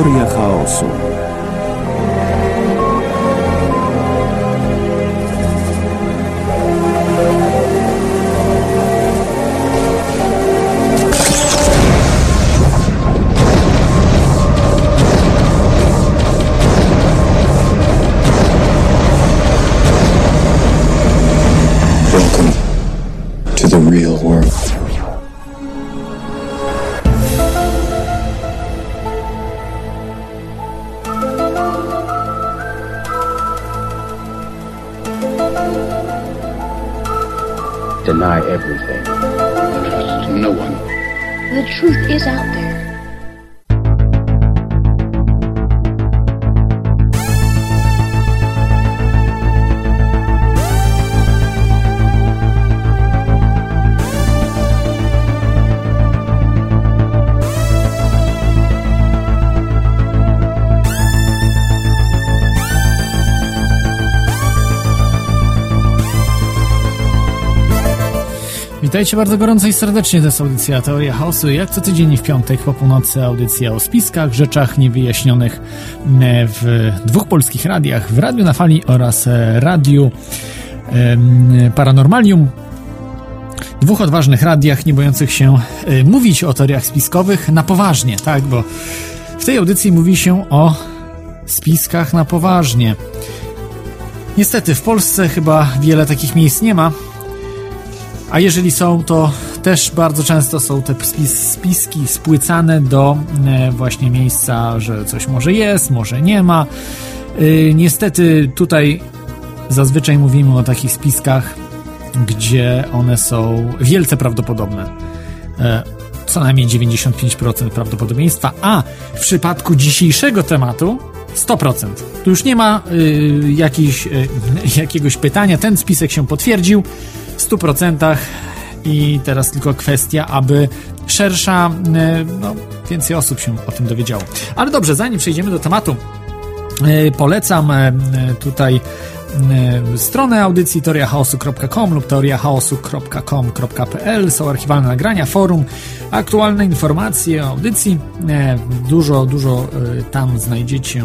Teoria chaosu. Witajcie bardzo gorąco i serdecznie, to jest audycja Teoria Chaosu. Jak co tydzień w piątek po północy audycja o spiskach, rzeczach niewyjaśnionych e, w dwóch polskich radiach, w Radiu na Fali oraz e, Radiu Paranormalium. Dwóch odważnych radiach, nie bojących się e, mówić o teoriach spiskowych na poważnie, tak, bo w tej audycji mówi się o spiskach na poważnie. Niestety w Polsce chyba wiele takich miejsc nie ma, a jeżeli są, to też bardzo często są te spis, spiski spłycane do e, właśnie miejsca, że coś może jest, może nie ma. E, niestety tutaj zazwyczaj mówimy o takich spiskach, gdzie one są wielce prawdopodobne. E, co najmniej 95% prawdopodobieństwa, a w przypadku dzisiejszego tematu 100%. Tu już nie ma y, jakiejś, y, jakiegoś pytania, ten spisek się potwierdził w 100% i teraz tylko kwestia, aby szersza, y, no, więcej osób się o tym dowiedziało. Ale dobrze, zanim przejdziemy do tematu, polecam y, tutaj y, stronę audycji teoriachaosu.com lub teoriachaosu.com.pl są archiwalne nagrania, forum, aktualne informacje o audycji. E, Dużo, dużo e, tam znajdziecie e,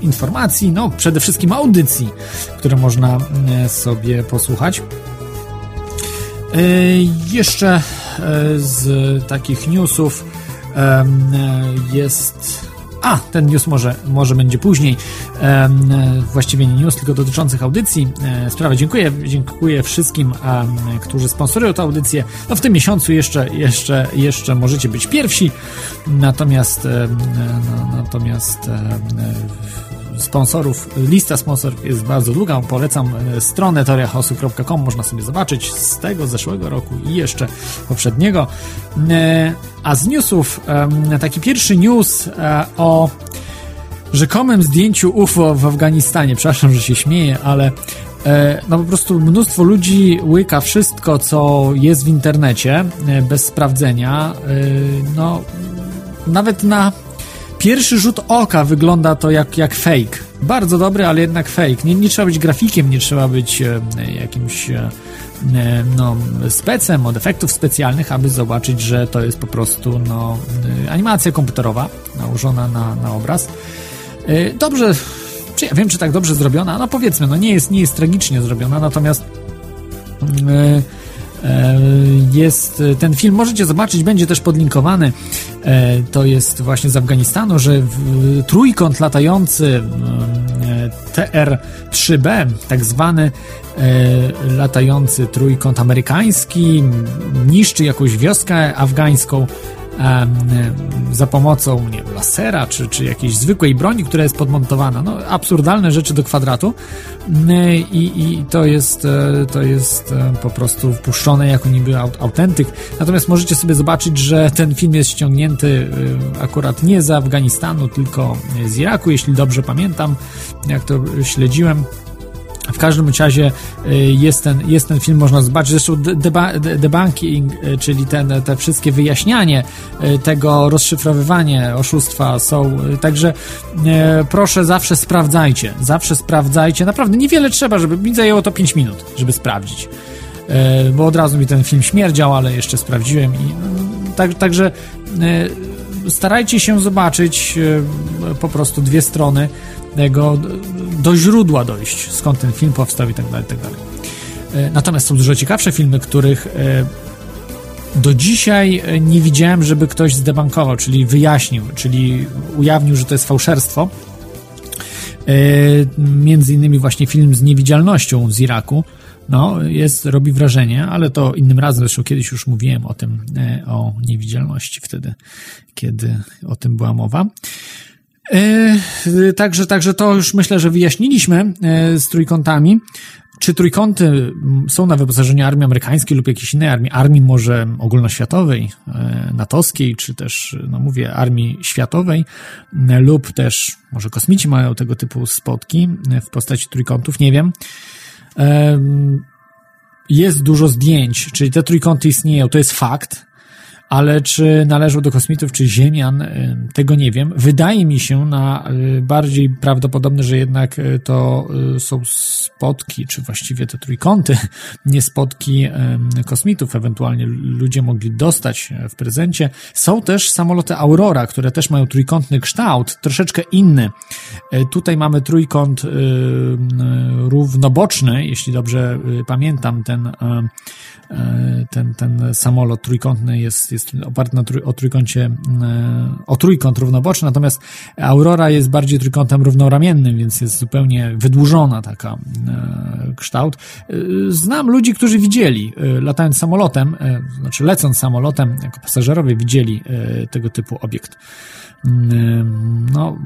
informacji, no przede wszystkim audycji, które można e, sobie posłuchać. E, Jeszcze e, z takich newsów e, jest a, ten news może, może będzie później. E, właściwie nie news, tylko dotyczących audycji. E, sprawa. Dziękuję, dziękuję wszystkim, którzy sponsorują tę audycję. No w tym miesiącu jeszcze, jeszcze, jeszcze możecie być pierwsi. Natomiast, e, natomiast e, sponsorów, lista sponsorów jest bardzo długa. Polecam e, stronę teoriachaosu.com, można sobie zobaczyć z tego zeszłego roku i jeszcze poprzedniego. E, A z newsów, taki pierwszy news e, o rzekomym zdjęciu UFO w Afganistanie. Przepraszam, że się śmieję, ale no po prostu mnóstwo ludzi łyka wszystko, co jest w internecie bez sprawdzenia. No, nawet na pierwszy rzut oka wygląda to jak, jak fake. Bardzo dobry, ale jednak fake. Nie, nie trzeba być grafikiem, nie trzeba być e, jakimś e, e, no, specem od efektów specjalnych, aby zobaczyć, że to jest po prostu no, e, animacja komputerowa nałożona na, na obraz. E, Dobrze, czy ja wiem, czy tak dobrze zrobiona? No powiedzmy, no nie jest, nie jest tragicznie zrobiona, natomiast e, e, jest e, ten film, możecie zobaczyć, będzie też podlinkowany. E, To jest właśnie z Afganistanu, że trójkąt latający e, TR-3B, tak zwany e, latający trójkąt amerykański, niszczy jakąś wioskę afgańską za pomocą nie wiem, lasera czy, czy jakiejś zwykłej broni, która jest podmontowana. No, absurdalne rzeczy do kwadratu Mm, i, i to jest e, to jest e, po prostu wpuszczone jako niby aut- autentyk. Natomiast możecie sobie zobaczyć, że ten film jest ściągnięty e, akurat nie z Afganistanu, tylko z Iraku, jeśli dobrze pamiętam, jak to śledziłem. W każdym razie y, jest ten, jest ten film, można zobaczyć. Zresztą debunking, y, czyli ten, te wszystkie wyjaśnianie y, tego, rozszyfrowywanie oszustwa są. Także proszę, zawsze sprawdzajcie. Zawsze sprawdzajcie. Naprawdę niewiele trzeba, żeby mi zajęło to 5 minut, żeby sprawdzić. Bo od razu mi ten film śmierdział, ale jeszcze sprawdziłem i tak, także starajcie się zobaczyć po prostu dwie strony tego, do źródła dojść, skąd ten film powstał i tak dalej, tak dalej. Natomiast są dużo ciekawsze filmy, których do dzisiaj nie widziałem, żeby ktoś zdebankował, czyli wyjaśnił, czyli ujawnił, że to jest fałszerstwo. Między innymi właśnie film z niewidzialnością z Iraku, no, jest, robi wrażenie, ale to innym razem, zresztą kiedyś już mówiłem o tym, e, o niewidzialności wtedy, kiedy o tym była mowa. E, także, także to już myślę, że wyjaśniliśmy e, z trójkątami. Czy trójkąty są na wyposażeniu armii amerykańskiej lub jakiejś innej armii, armii może ogólnoświatowej, natowskiej, czy też, no mówię, armii światowej, lub też może kosmici mają tego typu spotki w postaci trójkątów, nie wiem jest dużo zdjęć, czyli te trójkąty istnieją, to jest fakt ale czy należą do kosmitów czy ziemian, y, tego nie wiem. Wydaje mi się na y, bardziej prawdopodobne, że jednak y, to są spotki, czy właściwie te trójkąty, nie spotki kosmitów, ewentualnie ludzie mogli dostać w prezencie. Są też samoloty Aurora, które też mają trójkątny kształt, troszeczkę inny. Tutaj mamy trójkąt równoboczny, jeśli dobrze pamiętam, ten, ten, ten samolot trójkątny jest, jest oparty na trój, o trójkącie, e, o trójkąt równoboczny, natomiast Aurora jest bardziej trójkątem równoramiennym, więc jest zupełnie wydłużona taka e, kształt. E, znam ludzi, którzy widzieli, latając samolotem, znaczy lecąc samolotem, jako pasażerowie widzieli tego typu obiekt. No,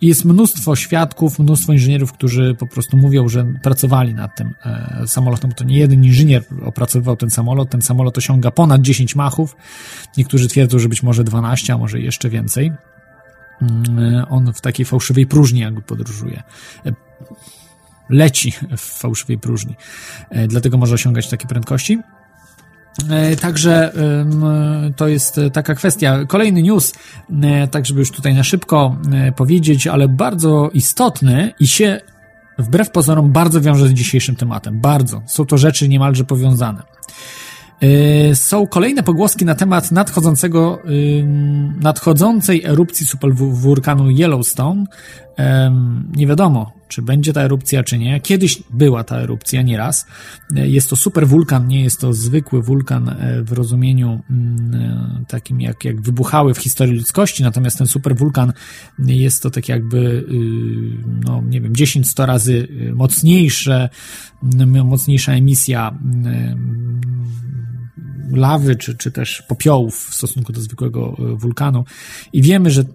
jest mnóstwo świadków, mnóstwo inżynierów, którzy po prostu mówią, że pracowali nad tym e, samolotem. To nie jeden inżynier opracowywał ten samolot. Ten samolot osiąga ponad 10 machów. Niektórzy twierdzą, że być może 12, a może jeszcze więcej. Mm, on w takiej fałszywej próżni jakby podróżuje. E, leci w fałszywej próżni. E, dlatego może osiągać takie prędkości. E, także to jest taka kwestia. Kolejny news, e, tak żeby już tutaj na szybko e, powiedzieć, ale bardzo istotny i się wbrew pozorom bardzo wiąże z dzisiejszym tematem. Bardzo. Są to rzeczy niemalże powiązane. Są kolejne pogłoski na temat nadchodzącego, nadchodzącej erupcji superwulkanu Yellowstone. Nie wiadomo, czy będzie ta erupcja, czy nie. Kiedyś była ta erupcja, nieraz. Jest to super wulkan, nie jest to zwykły wulkan e, w rozumieniu mm, e, takim, jak, jak wybuchały w historii ludzkości, natomiast ten super wulkan jest to tak jakby, y, no nie wiem, 10-100 razy y, mocniejsze, mocniejsza emisja lawy, czy, czy też popiołów w stosunku do zwykłego e, wulkanu. I wiemy, że e,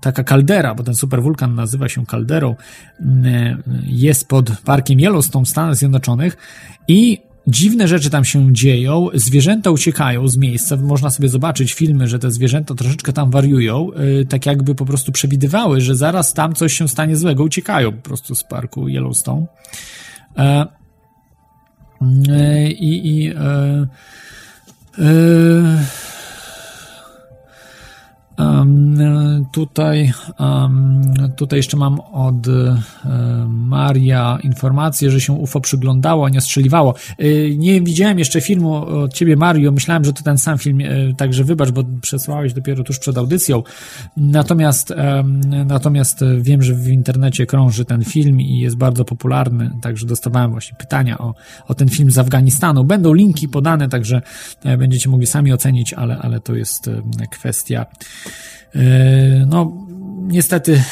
taka kaldera, bo ten superwulkan nazywa się kalderą, e, jest pod parkiem Yellowstone w Stanach Zjednoczonych i dziwne rzeczy tam się dzieją, zwierzęta uciekają z miejsca, można sobie zobaczyć filmy, że te zwierzęta troszeczkę tam wariują, tak jakby po prostu przewidywały, że zaraz tam coś się stanie złego, uciekają po prostu z parku Yellowstone. I, i Yy, tutaj, tutaj jeszcze mam od e, Maria informację, że się UFO przyglądało, a nie strzeliwało. E, nie widziałem jeszcze filmu od ciebie, Mario. Myślałem, że to ten sam film, e, także wybacz, bo przesłałeś dopiero tuż przed audycją. Natomiast, natomiast wiem, że w internecie krąży ten film i jest bardzo popularny, także dostawałem właśnie pytania o, o ten film z Afganistanu. Będą linki podane, także będziecie mogli sami ocenić, ale, ale to jest kwestia no, niestety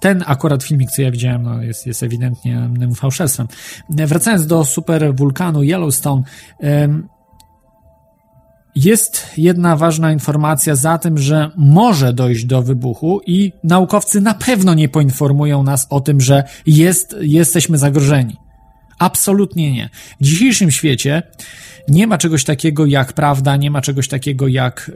ten akurat filmik, co ja widziałem, no, jest, jest ewidentnie fałszerstwem. Wracając do super wulkanu Yellowstone, jest jedna ważna informacja za tym, że może dojść do wybuchu i naukowcy na pewno nie poinformują nas o tym, że jest, jesteśmy zagrożeni. Absolutnie nie. W dzisiejszym świecie nie ma czegoś takiego jak prawda, nie ma czegoś takiego jak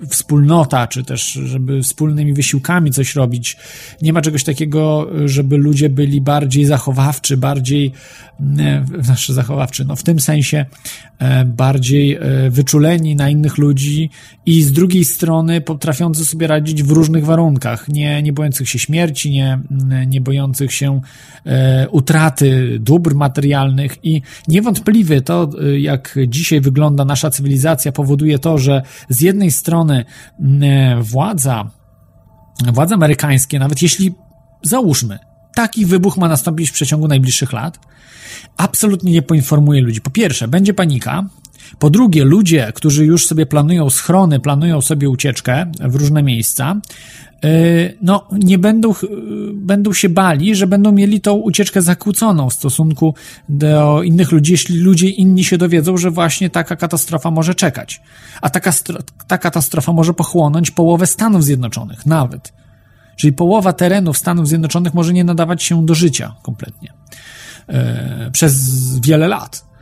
y, wspólnota, czy też, żeby wspólnymi wysiłkami coś robić. Nie ma czegoś takiego, żeby ludzie byli bardziej zachowawczy, bardziej, y, znaczy zachowawczy, no w tym sensie bardziej wyczuleni na innych ludzi i z drugiej strony potrafiący sobie radzić w różnych warunkach, nie, nie bojących się śmierci, nie, nie bojących się utraty dóbr materialnych i niewątpliwie to, jak dzisiaj wygląda nasza cywilizacja, powoduje to, że z jednej strony władza, władze amerykańskie, nawet jeśli załóżmy, taki wybuch ma nastąpić w przeciągu najbliższych lat, absolutnie nie poinformuje ludzi. Po pierwsze, będzie panika, po drugie, ludzie, którzy już sobie planują schrony, planują sobie ucieczkę w różne miejsca, y, no, nie będą, y, będą się bali, że będą mieli tą ucieczkę zakłóconą w stosunku do innych ludzi, jeśli ludzie inni się dowiedzą, że właśnie taka katastrofa może czekać. A taka, ta katastrofa może pochłonąć połowę Stanów Zjednoczonych, nawet. Czyli połowa terenów Stanów Zjednoczonych może nie nadawać się do życia kompletnie. E, przez wiele lat.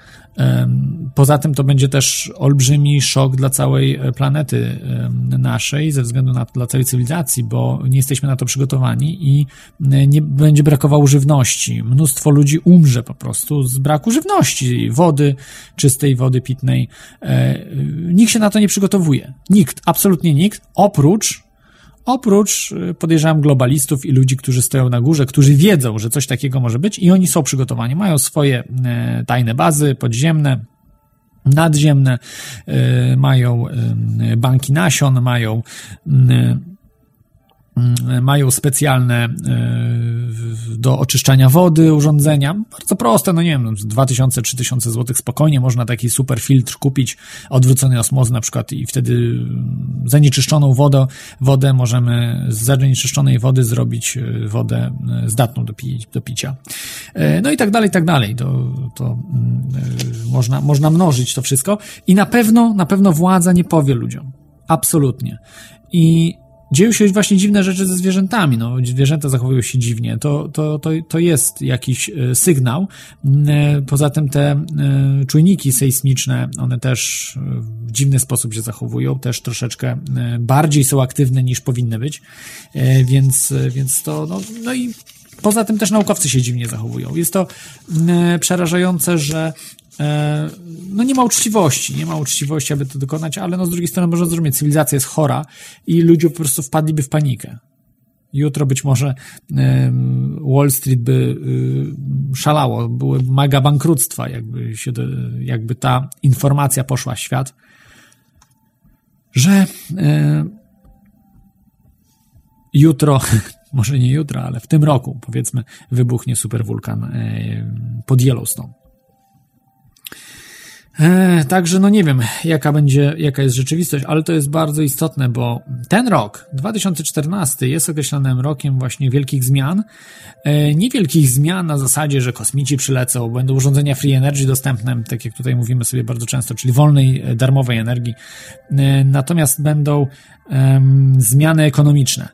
Poza tym to będzie też olbrzymi szok dla całej e, planety naszej, ze względu na dla całej cywilizacji, bo nie jesteśmy na to przygotowani i e, nie będzie brakowało żywności. Mnóstwo ludzi umrze po prostu z braku żywności, wody, czystej wody pitnej. Nikt się na to nie przygotowuje. Nikt, absolutnie nikt, oprócz Oprócz, y, podejrzewam, globalistów i ludzi, którzy stoją na górze, którzy wiedzą, że coś takiego może być i oni są przygotowani. Mają swoje e, tajne bazy podziemne, nadziemne, e, mają banki nasion, mają mają specjalne e, do oczyszczania wody urządzenia. Bardzo proste, no nie wiem, 2000-3000 zł spokojnie można taki super filtr kupić, odwrócony osmozy na przykład i wtedy mm, zanieczyszczoną wodę, wodę możemy z zanieczyszczonej wody zrobić e, wodę e, zdatną do, pi do picia. No i tak dalej, i tak dalej. To, to mm, można, można mnożyć to wszystko i na pewno, na pewno władza nie powie ludziom. Absolutnie. I dzieją się właśnie dziwne rzeczy ze zwierzętami. No, zwierzęta zachowują się dziwnie. To, to, to, to jest jakiś e, sygnał. Mm, e, poza tym te e, czujniki sejsmiczne, one też w dziwny sposób się zachowują, też troszeczkę bardziej są aktywne niż powinny być. Więc, więc to, no, no i Poza tym też naukowcy się dziwnie zachowują. Jest to mm, przerażające, że no nie ma uczciwości, nie ma uczciwości, aby to dokonać, ale no z drugiej strony można zrozumieć, cywilizacja jest chora i ludzie po prostu wpadliby w panikę. Jutro być może Wall Street by y, szalało, były mega bankructwa, jakby, się, jakby ta informacja poszła w świat, że e, jutro, może nie jutro, ale w tym roku, powiedzmy, wybuchnie superwulkan e, pod Yellowstone. E, także no nie wiem, jaka będzie, jaka jest rzeczywistość, ale to jest bardzo istotne, bo ten rok, 2014, jest określonym rokiem właśnie wielkich zmian. E, niewielkich zmian na zasadzie, że kosmici przylecą, będą urządzenia free energy dostępne, tak jak tutaj mówimy sobie bardzo często, czyli wolnej, e, darmowej energii. Natomiast będą zmiany ekonomiczne.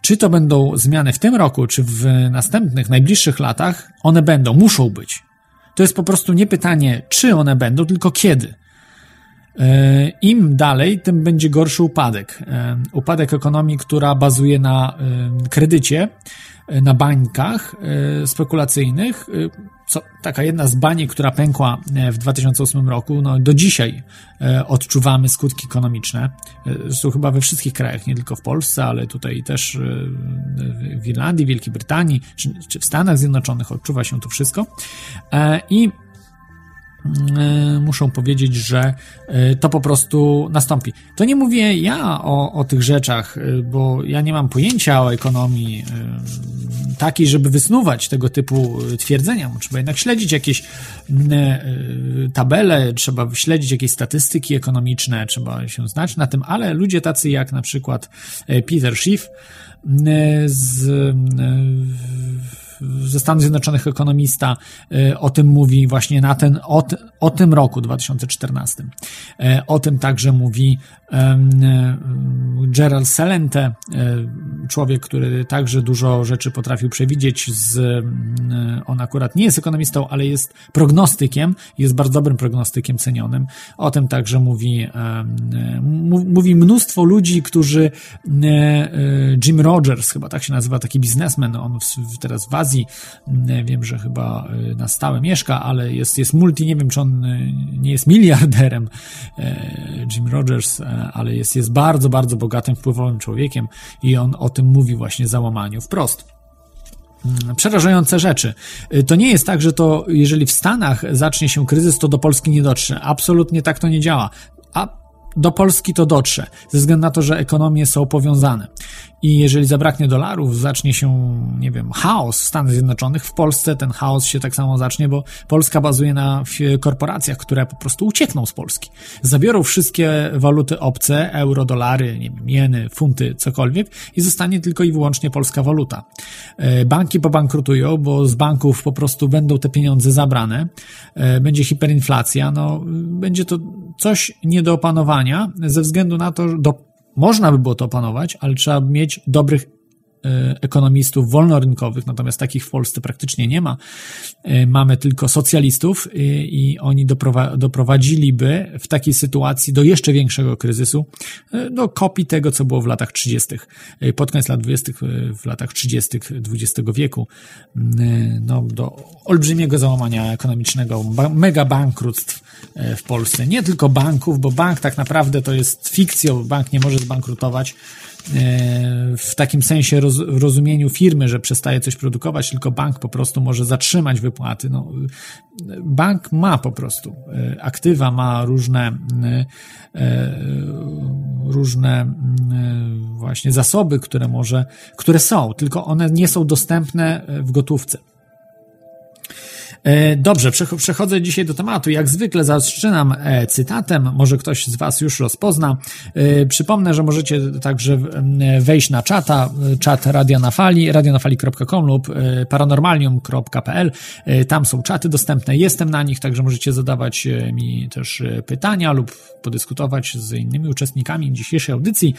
Czy to będą zmiany w tym roku, czy w następnych, najbliższych latach, one będą, muszą być to jest po prostu nie pytanie, czy one będą, tylko kiedy. E, Im dalej, tym będzie gorszy upadek. E, upadek ekonomii, która bazuje na e, kredycie, na bańkach spekulacyjnych. Co, taka jedna z baniek, która pękła w 2008 roku, no do dzisiaj odczuwamy skutki ekonomiczne. Zresztą chyba we wszystkich krajach, nie tylko w Polsce, ale tutaj też w Irlandii, Wielkiej Brytanii, czy, czy w Stanach Zjednoczonych odczuwa się to wszystko. I E, muszą powiedzieć, że e, to po prostu nastąpi. To nie mówię ja o, o tych rzeczach, e, bo ja nie mam pojęcia o ekonomii takiej, żeby wysnuwać tego typu twierdzenia. Trzeba jednak śledzić jakieś tabele, trzeba śledzić jakieś statystyki ekonomiczne, trzeba się znać na tym, ale ludzie tacy jak na przykład Peter Schiff z ze Stanów Zjednoczonych ekonomista e, o tym mówi właśnie na ten, o, o tym roku 2014. E, o tym także mówi Gerald Celente, człowiek, który także dużo rzeczy potrafił przewidzieć. Z, on akurat nie jest ekonomistą, ale jest prognostykiem, jest bardzo dobrym prognostykiem cenionym. O tym także mówi, mówi mnóstwo ludzi, którzy Jim Rogers, chyba tak się nazywa, taki biznesmen, on teraz w Azji, wiem, że chyba na stałe mieszka, ale jest, jest multi, nie wiem, czy on nie jest miliarderem, Jim Rogers, ale jest, jest bardzo, bardzo bogatym, wpływowym człowiekiem i on o tym mówi właśnie załamaniu wprost. mm, przerażające rzeczy. Y, to nie jest tak, że to jeżeli w Stanach zacznie się kryzys, to do Polski nie dotrze. Absolutnie tak to nie działa. A do Polski to dotrze, ze względu na to, że ekonomie są powiązane. I jeżeli zabraknie dolarów, zacznie się, nie wiem, chaos w Stanach Zjednoczonych, w Polsce ten chaos się tak samo zacznie, bo Polska bazuje na korporacjach, które po prostu uciekną z Polski. Zabiorą wszystkie waluty obce, euro, dolary, nie wiem, jeny, funty, cokolwiek i zostanie tylko i wyłącznie polska waluta. E, banki pobankrutują, bo z banków po prostu będą te pieniądze zabrane, e, będzie hiperinflacja, no, będzie to coś nie do opanowania ze względu na to, że do można by było to opanować, ale trzeba mieć dobrych ekonomistów wolnorynkowych, natomiast takich w Polsce praktycznie nie ma. E, mamy tylko socjalistów i, e, i oni doprowadziliby w takiej sytuacji do jeszcze większego kryzysu, do kopii tego, co było w latach 30., pod koniec lat 20., w latach 30. XX wieku, no, do olbrzymiego załamania ekonomicznego, mega bankructw w Polsce. Nie tylko banków, bo bank tak naprawdę to jest fikcją, bank nie może zbankrutować e, w takim sensie roz, rozumieniu firmy, że przestaje coś produkować, tylko bank po prostu może zatrzymać wypłaty. No, bank ma po prostu e, aktywa, ma różne e, różne właśnie zasoby, które może, które są, tylko one nie są dostępne w gotówce. E, dobrze, przechodzę dzisiaj do tematu. Jak zwykle zaczynam e, cytatem, może ktoś z Was już rozpozna. E, przypomnę, że możecie także wejść na czata, czat Radia na Fali, radionafali.com lub paranormalium.pl. Tam są czaty dostępne, jestem na nich, także możecie zadawać mi też pytania lub podyskutować z innymi uczestnikami dzisiejszej audycji.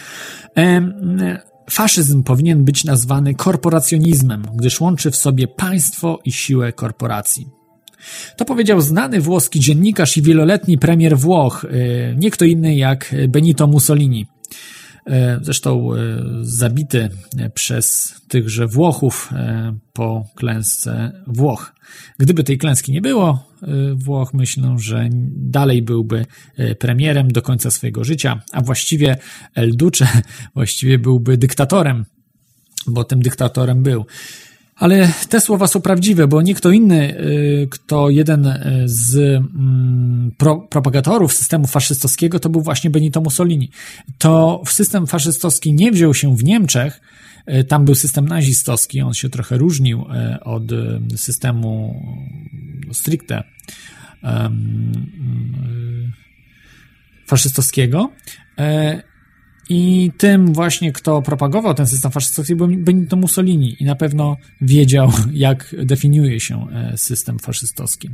Faszyzm powinien być nazwany korporacjonizmem, gdyż łączy w sobie państwo i siłę korporacji. To powiedział znany włoski dziennikarz i wieloletni premier Włoch, y, nie kto inny jak Benito Mussolini. Y, zresztą y, zabity przez tychże Włochów po klęsce Włoch. Gdyby tej klęski nie było, Włoch myślą, że dalej byłby premierem do końca swojego życia, a właściwie El Duce właściwie byłby dyktatorem, bo tym dyktatorem był. Ale te słowa są prawdziwe, bo nie kto inny, y, kto jeden y, z mm, pro, propagatorów systemu faszystowskiego, to był właśnie Benito Mussolini. To system faszystowski nie wziął się w Niemczech, y, tam był system nazistowski, on się trochę różnił od systemu stricte faszystowskiego. I tym właśnie, kto propagował ten system faszystowski, był Benito Mussolini i na pewno wiedział, jak definiuje się e, system faszystowski.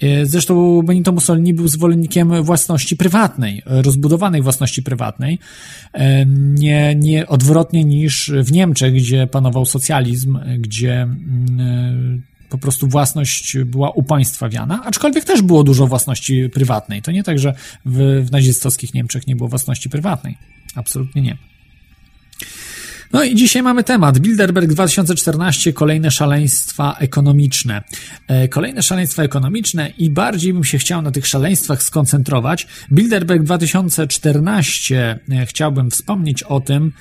E, zresztą Benito Mussolini był zwolennikiem własności prywatnej, rozbudowanej własności prywatnej, e, nie, nie odwrotnie niż w Niemczech, gdzie panował socjalizm, gdzie mm, po prostu własność była upaństwawiana, aczkolwiek też było dużo własności prywatnej. To nie tak, że w, w nazistowskich Niemczech nie było własności prywatnej. Absolutnie nie. No i dzisiaj mamy temat. Bilderberg 2014, kolejne szaleństwa ekonomiczne. E, kolejne szaleństwa ekonomiczne i bardziej bym się chciał na tych szaleństwach skoncentrować. Bilderberg 2014, e, chciałbym wspomnieć o tym,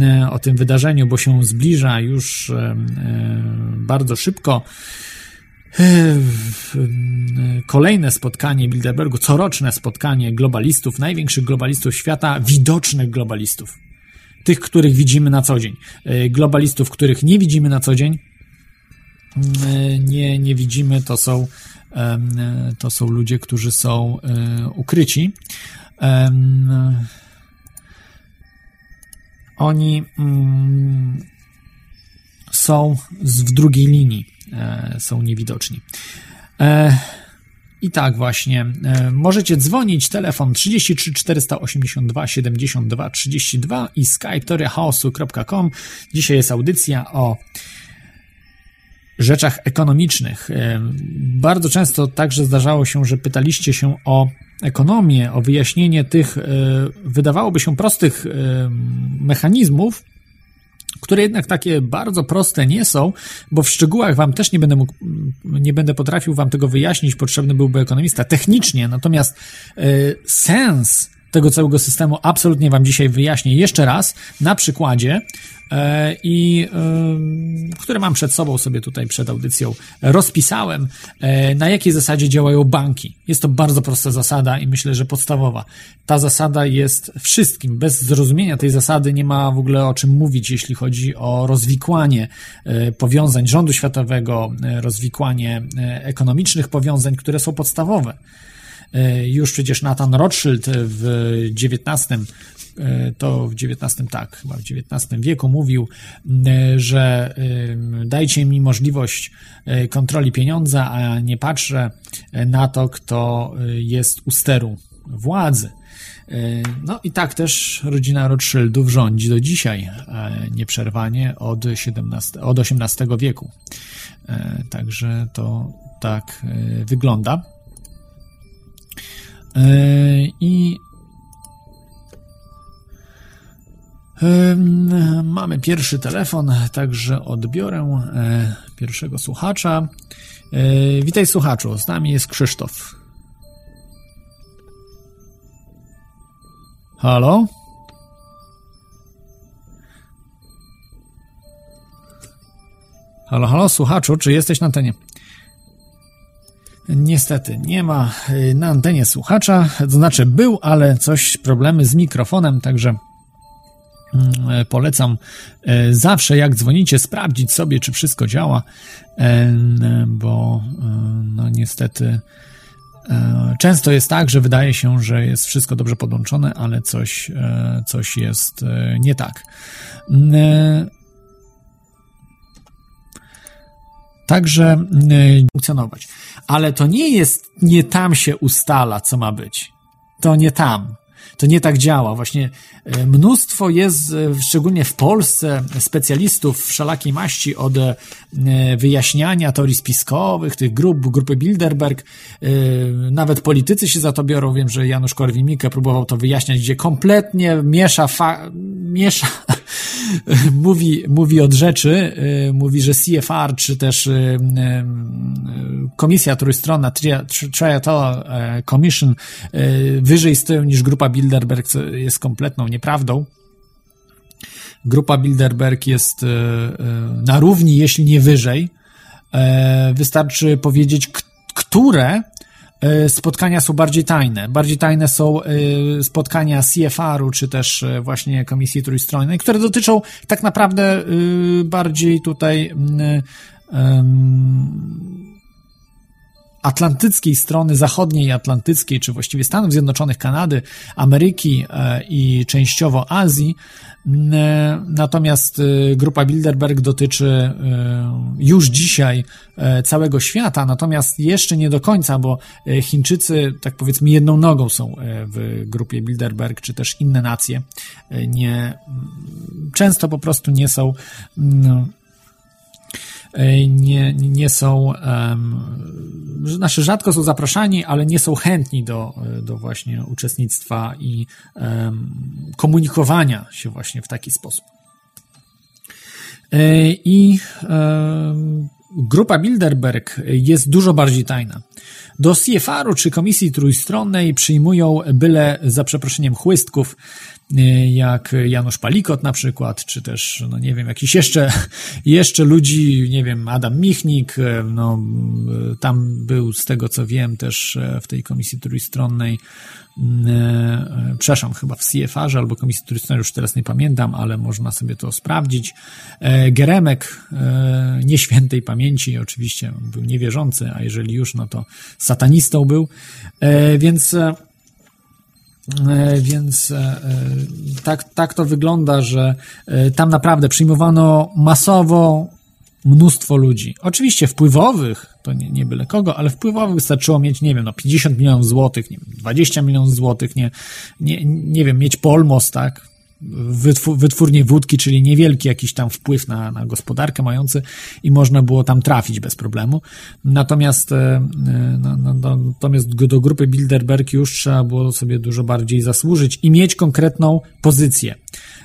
e, o tym wydarzeniu, bo się zbliża już bardzo szybko kolejne spotkanie Bilderbergu, coroczne spotkanie globalistów, największych globalistów świata, widocznych globalistów. Tych, których widzimy na co dzień. E, globalistów, których nie widzimy na co dzień, e, nie, nie widzimy, to są, e, to są ludzie, którzy są ukryci. Oni mm, są w drugiej linii są niewidoczni. E, I tak właśnie. E, możecie dzwonić, telefon 33 482 72 32 i skype teoriachaosu.com. Dzisiaj jest audycja o rzeczach ekonomicznych. Bardzo często także zdarzało się, że pytaliście się o ekonomię, o wyjaśnienie tych, wydawałoby się prostych mechanizmów, które jednak takie bardzo proste nie są, bo w szczegółach wam też nie będę mógł, nie będę potrafił wam tego wyjaśnić, potrzebny byłby ekonomista technicznie, natomiast y, sens tego całego systemu absolutnie Wam dzisiaj wyjaśnię jeszcze raz na przykładzie, e, i które mam przed sobą sobie tutaj przed audycją rozpisałem, e, na jakiej zasadzie działają banki. Jest to bardzo prosta zasada i myślę, że podstawowa. Ta zasada jest wszystkim. Bez zrozumienia tej zasady nie ma w ogóle o czym mówić, jeśli chodzi o rozwikłanie e, powiązań rządu światowego, rozwikłanie ekonomicznych powiązań, które są podstawowe. Już przecież Nathan Rothschild w XIX E, to w XIX, tak, chyba w XIX wieku mówił, e, że dajcie mi możliwość e, kontroli pieniądza, a nie patrzę na to, kto jest u steru władzy. No i tak też rodzina Rothschildów rządzi do dzisiaj, nieprzerwanie od, XVII, od XVIII wieku. Także to tak wygląda. I Mamy pierwszy telefon, także odbiorę e, pierwszego słuchacza. E, witaj słuchaczu, z nami jest Krzysztof. Halo? Halo, halo, słuchaczu, czy jesteś na antenie? Niestety nie ma e, na antenie słuchacza, to znaczy był, ale coś problemy z mikrofonem, także Mm, e, polecam e, zawsze, jak dzwonicie, sprawdzić sobie, czy wszystko działa, e, bo no niestety często jest tak, że wydaje się, że jest wszystko dobrze podłączone, ale coś, coś jest nie tak. Także funkcjonować. Ale to nie jest, nie tam się ustala, co ma być. To nie tam. To nie tak działa. Właśnie e, mnóstwo jest, e, szczególnie w Polsce, specjalistów wszelakiej maści od e, wyjaśniania teorii spiskowych, tych grup, grupy Bilderberg. Nawet politycy się za to biorą. Wiem, że Janusz Korwin-Mikke próbował to wyjaśniać, gdzie kompletnie miesza, fa- miesza mówi, mówi od rzeczy, mówi, że CFR, czy też komisja trójstronna, Triathlon Commission wyżej stoją niż grupa Bilderberg jest kompletną nieprawdą. Grupa Bilderberg jest e, e, na równi, jeśli nie wyżej. E, wystarczy powiedzieć, które spotkania są bardziej tajne. Bardziej tajne są spotkania CFR-u, czy też właśnie Komisji Trójstronnej, które dotyczą tak naprawdę bardziej tutaj atlantyckiej strony, zachodniej atlantyckiej, czy właściwie Stanów Zjednoczonych, Kanady, Ameryki e, i częściowo Azji. E, natomiast e, grupa Bilderberg dotyczy już dzisiaj całego świata, natomiast jeszcze nie do końca, bo Chińczycy, tak powiedzmy, jedną nogą są w grupie Bilderberg, czy też inne nacje, nie, często po prostu nie są no, nie, nie są, um, znaczy rzadko są zapraszani, ale nie są chętni do, do właśnie uczestnictwa i komunikowania się właśnie w taki sposób. I grupa Bilderberg jest dużo bardziej tajna. Do CFR-u czy Komisji Trójstronnej przyjmują byle, za przeproszeniem, chłystków, jak Janusz Palikot na przykład, czy też, no nie wiem, jakiś jeszcze, jeszcze ludzi, nie wiem, Adam Michnik, y, no y, tam był z tego co wiem też w tej komisji trójstronnej, przepraszam, chyba w CFR-ze albo komisji trójstronnej, już teraz nie pamiętam, ale można sobie to sprawdzić. E, Geremek, e, nieświętej pamięci, oczywiście był niewierzący, a jeżeli już, no to satanistą był, e, więc E, więc e, e, tak, tak to wygląda, że tam naprawdę przyjmowano masowo mnóstwo ludzi. Oczywiście wpływowych, to nie, nie byle kogo, ale wpływowych wystarczyło mieć, nie wiem, no 50 milionów złotych, nie wiem, 20 milionów złotych, nie, nie, nie wiem, mieć Polmos, tak, wytwór, wytwórnie wódki, czyli niewielki jakiś tam wpływ na, na gospodarkę mający i można było tam trafić bez problemu. Natomiast, e, no, no, no, natomiast do grupy Bilderberg już trzeba było sobie dużo bardziej zasłużyć i mieć konkretną pozycję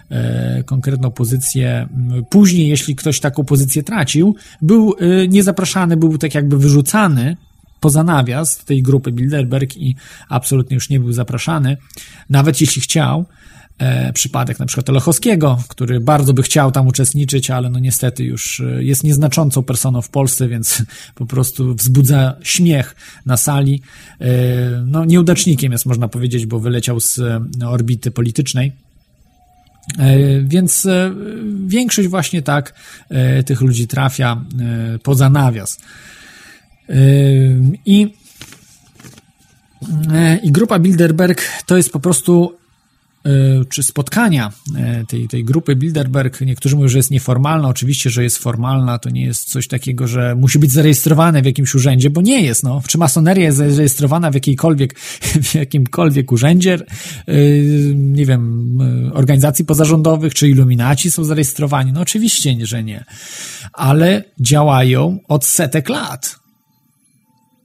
e, konkretną pozycję. Później, jeśli ktoś taką pozycję tracił, był e, niezapraszany, był tak jakby wyrzucany poza nawias tej grupy Bilderberg i absolutnie już nie był zapraszany, nawet jeśli chciał, e, przypadek na przykład Olechowskiego, który bardzo by chciał tam uczestniczyć, ale no niestety już e, jest nieznaczącą personą w Polsce, więc po prostu wzbudza śmiech na sali. E, no nieudacznikiem jest można powiedzieć, bo wyleciał z e, orbity politycznej. E, więc większość właśnie tak tych ludzi trafia poza nawias. I, i grupa Bilderberg to jest po prostu czy spotkania e, tej, tej grupy Bilderberg, niektórzy mówią, że jest nieformalna, oczywiście, że jest formalna, to nie jest coś takiego, że musi być zarejestrowane w jakimś urzędzie, bo nie jest, no. Czy masoneria jest zarejestrowana w jakiejkolwiek, w jakimkolwiek urzędzie, e, nie wiem, organizacji pozarządowych, czy iluminaci są zarejestrowani? No oczywiście, że nie. Ale działają od setek lat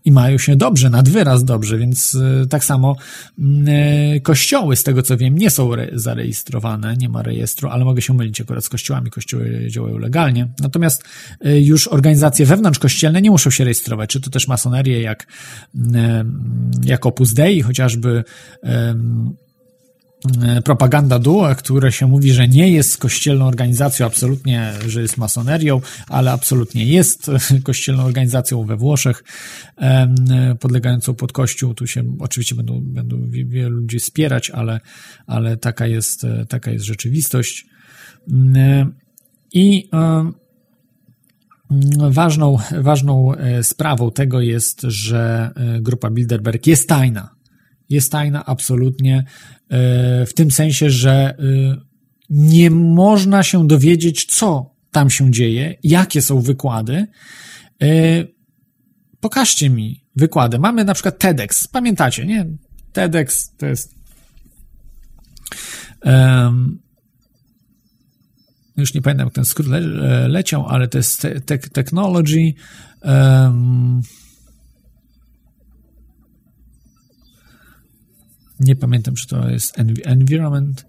i mają się dobrze, nad wyraz dobrze, więc e, tak samo mm, e, kościoły, z tego co wiem, nie są zarejestrowane, nie ma rejestru, ale mogę się mylić akurat z kościołami, kościoły działają legalnie. Natomiast e, już organizacje wewnątrzkościelne nie muszą się rejestrować, czy to też masonerię jak, mm, jak Opus Dei, chociażby propaganda duo, które się mówi, że nie jest kościelną organizacją, absolutnie, że jest masonerią, ale absolutnie jest kościelną organizacją we Włoszech, podlegającą pod kościół. Tu się oczywiście będą, będą wielu ludzi wspierać, ale, ale taka jest, e, taka jest rzeczywistość. E, I ważną, ważną sprawą tego jest, że grupa Bilderberg jest tajna jest tajna absolutnie e, w tym sensie, że e, nie można się dowiedzieć, co tam się dzieje, jakie są wykłady. E, pokażcie mi wykłady. Mamy na przykład TEDx. Pamiętacie, nie? TEDx to jest. Um, już nie pamiętam, jak ten skrót le, leciał, ale to jest te, technology. Um, nie pamiętam, czy to jest environment,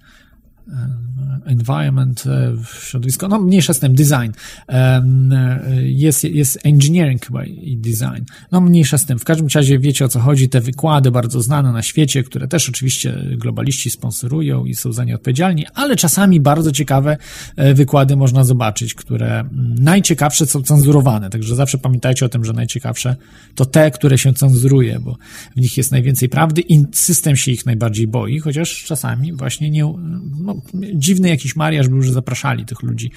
environment, e, środowisko, no mniejsza z tym, design. E, jest, jest engineering chyba i design. No mniejsza z tym. W każdym razie wiecie o co chodzi. Te wykłady bardzo znane na świecie, które też oczywiście globaliści sponsorują i są za nie odpowiedzialni, ale czasami bardzo ciekawe wykłady można zobaczyć, które najciekawsze są cenzurowane. Także zawsze pamiętajcie o tym, że najciekawsze to te, które się cenzuruje, bo w nich jest najwięcej prawdy i system się ich najbardziej boi, chociaż czasami właśnie nie, no, dziwny jakiś mariaż był, że zapraszali tych ludzi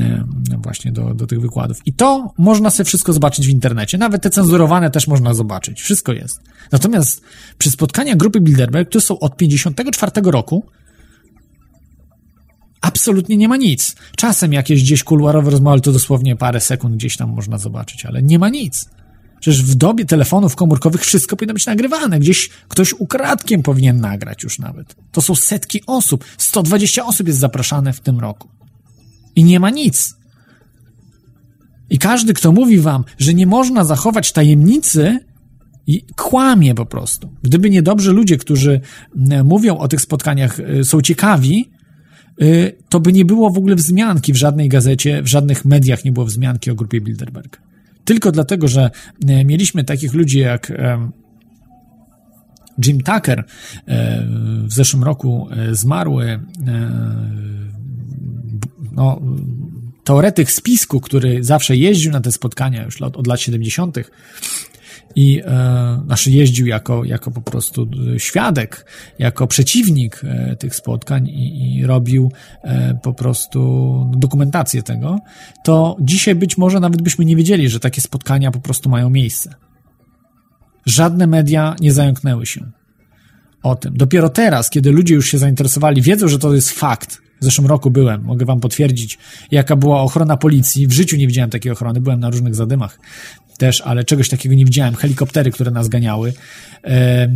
e, właśnie do, do tych wykładów. I to można sobie wszystko zobaczyć w internecie. Nawet te cenzurowane też można zobaczyć. Wszystko jest. Natomiast przy spotkaniach grupy Bilderberg, które są od 54 roku, absolutnie nie ma nic. Czasem jakieś gdzieś kuluarowe rozmowy, to dosłownie parę sekund gdzieś tam można zobaczyć, ale nie ma nic. Przecież w dobie telefonów komórkowych wszystko powinno być nagrywane. Gdzieś ktoś ukradkiem powinien nagrać już nawet. To są setki osób. 120 osób jest zapraszane w tym roku. I nie ma nic. I każdy, kto mówi wam, że nie można zachować tajemnicy, kłamie po prostu. Gdyby nie dobrzy ludzie, którzy mówią o tych spotkaniach, y, są ciekawi, y, to by nie było w ogóle wzmianki w żadnej gazecie, w żadnych mediach nie było wzmianki o grupie Bilderberg tylko dlatego, że e, mieliśmy takich ludzi jak e, Jim Tucker, e, w zeszłym roku zmarły no, teoretyk spisku, który zawsze jeździł na te spotkania już od, od lat 70 i e, znaczy jeździł jako, jako po prostu świadek, jako przeciwnik e, tych spotkań i, i robił e, po prostu dokumentację tego, to dzisiaj być może nawet byśmy nie wiedzieli, że takie spotkania po prostu mają miejsce. Żadne media nie zająknęły się o tym. Dopiero teraz, kiedy ludzie już się zainteresowali, wiedzą, że to jest fakt. W zeszłym roku byłem, mogę wam potwierdzić, jaka była ochrona policji. W życiu nie widziałem takiej ochrony, byłem na różnych zadymach też, ale czegoś takiego nie widziałem. Helikoptery, które nas ganiały. E,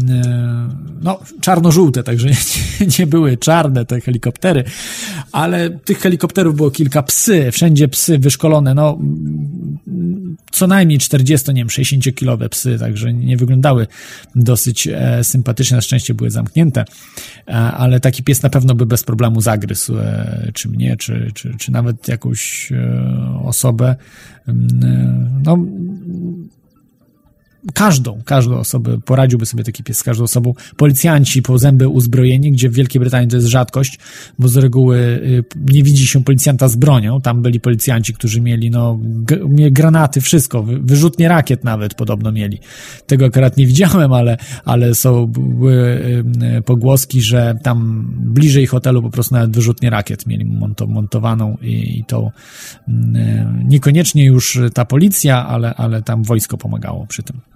no, czarno-żółte, także nie, nie, były czarne te helikoptery, ale tych helikopterów było kilka. Psy, wszędzie psy wyszkolone, no co najmniej 40, nie wiem, 60-kilowe psy, także nie wyglądały dosyć e, sympatycznie, na szczęście były zamknięte, e, ale taki pies na pewno by bez problemu zagryzł, czy mnie, czy, czy, czy nawet jakąś osobę. No, każdą, każdą osobę, poradziłby sobie taki pies z każdą osobą. Policjanci po zęby uzbrojeni, gdzie w Wielkiej Brytanii to jest rzadkość, bo z reguły y, nie widzi się policjanta z bronią. Tam byli policjanci, którzy mieli no, granaty, wszystko, wyrzutnie rakiet nawet podobno mieli. Tego akurat nie widziałem, ale, ale są były y, pogłoski, że tam bliżej hotelu po prostu nawet wyrzutnie rakiet mieli montowaną i, i to y, niekoniecznie już ta policja, ale, ale tam wojsko pomagało przy tym.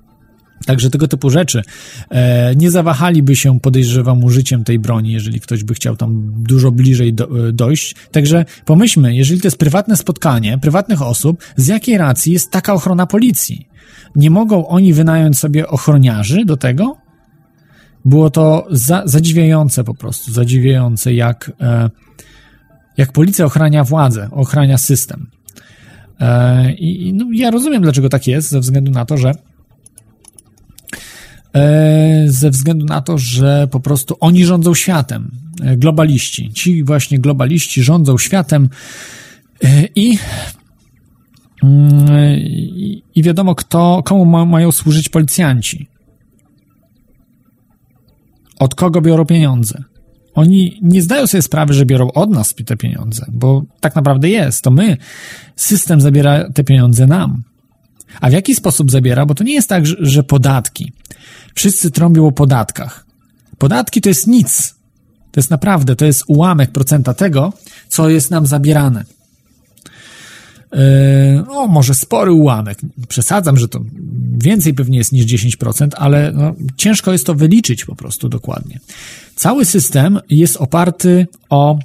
Także tego typu rzeczy. E, nie zawahaliby się, podejrzewam, użyciem tej broni, jeżeli ktoś by chciał tam dużo bliżej e, dojść. Także pomyślmy, jeżeli to jest prywatne spotkanie prywatnych osób, z jakiej racji jest taka ochrona policji? Nie mogą oni wynająć sobie ochroniarzy do tego? Było to za, zadziwiające po prostu, zadziwiające, jak, e, jak policja ochrania władzę, ochrania system. I no, ja rozumiem, dlaczego tak jest, ze względu na to, że ze względu na to, że po prostu oni rządzą światem. E, globaliści. Ci właśnie globaliści rządzą światem e, i mm, i wiadomo, kto, komu ma, mają służyć policjanci. Od kogo biorą pieniądze. Oni nie zdają sobie sprawy, że biorą od nas te pieniądze, bo tak naprawdę jest. To my, system zabiera te pieniądze nam. A w jaki sposób zabiera? Bo to nie jest tak, że podatki. Wszyscy trąbią o podatkach. Podatki to jest nic. To jest naprawdę, to jest ułamek procenta tego, co jest nam zabierane. Yy, no, może spory ułamek. Przesadzam, że to więcej pewnie jest niż 10%, ale no, ciężko jest to wyliczyć po prostu dokładnie. Cały system jest oparty o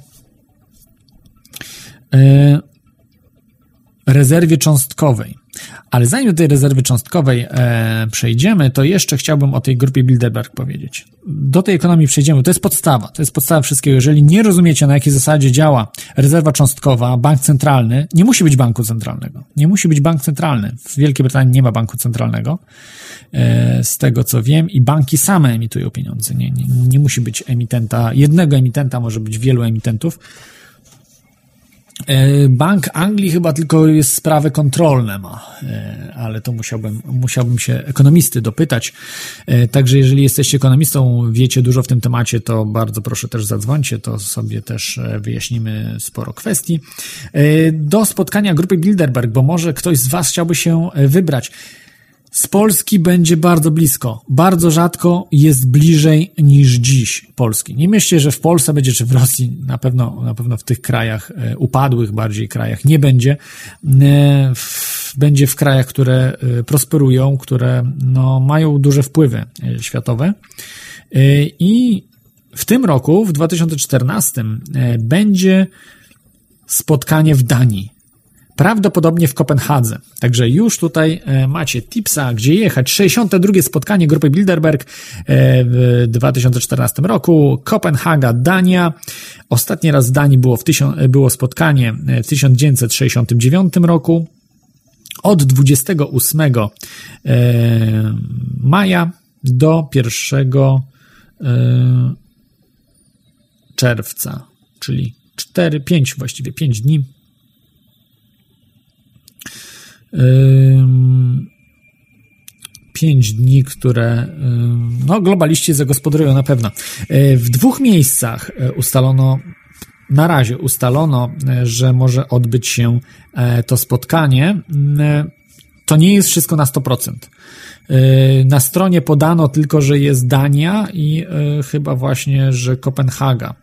yy, rezerwie cząstkowej. Ale zanim do tej rezerwy cząstkowej e, przejdziemy, to jeszcze chciałbym o tej grupie Bilderberg powiedzieć. Do tej ekonomii przejdziemy. To jest podstawa. To jest podstawa wszystkiego. Jeżeli nie rozumiecie, na jakiej zasadzie działa rezerwa cząstkowa, bank centralny, nie musi być banku centralnego. Nie musi być bank centralny. W Wielkiej Brytanii nie ma banku centralnego, e, z tego co wiem, i banki same emitują pieniądze. Nie, nie, nie musi być emitenta, jednego emitenta, może być wielu emitentów Bank Anglii chyba tylko jest sprawy kontrolne ma, e, ale to musiałbym, musiałbym się ekonomisty dopytać. E, także jeżeli jesteście ekonomistą, wiecie dużo w tym temacie, to bardzo proszę też zadzwońcie, to sobie też wyjaśnimy sporo kwestii. Do spotkania grupy Bilderberg, bo może ktoś z Was chciałby się wybrać. Z Polski będzie bardzo blisko. Bardzo rzadko jest bliżej niż dziś Polski. Nie myślcie, że w Polsce będzie, czy w Rosji, na pewno, na pewno w tych krajach, e, upadłych bardziej krajach nie będzie. E, będzie w krajach, które e, prosperują, które no, mają duże wpływy światowe. I w tym roku, w 2014, będzie spotkanie w Danii prawdopodobnie w Kopenhadze. Także już tutaj e, macie tipsa, gdzie jechać. 62. spotkanie grupy Bilderberg e, w 2014 roku. Kopenhaga, Dania. Ostatni raz w Danii było, w tysiąc, było spotkanie w 1969 roku. Od 28 e, maja do 1 czerwca, czyli 4, 5 właściwie 5 dni pięć dni, które no, globaliści zagospodarują na pewno. E, w dwóch miejscach e, ustalono, na razie ustalono, e, że może odbyć się to spotkanie. To nie jest wszystko na 100%. Na stronie podano tylko, że jest Dania i chyba właśnie, że Kopenhaga,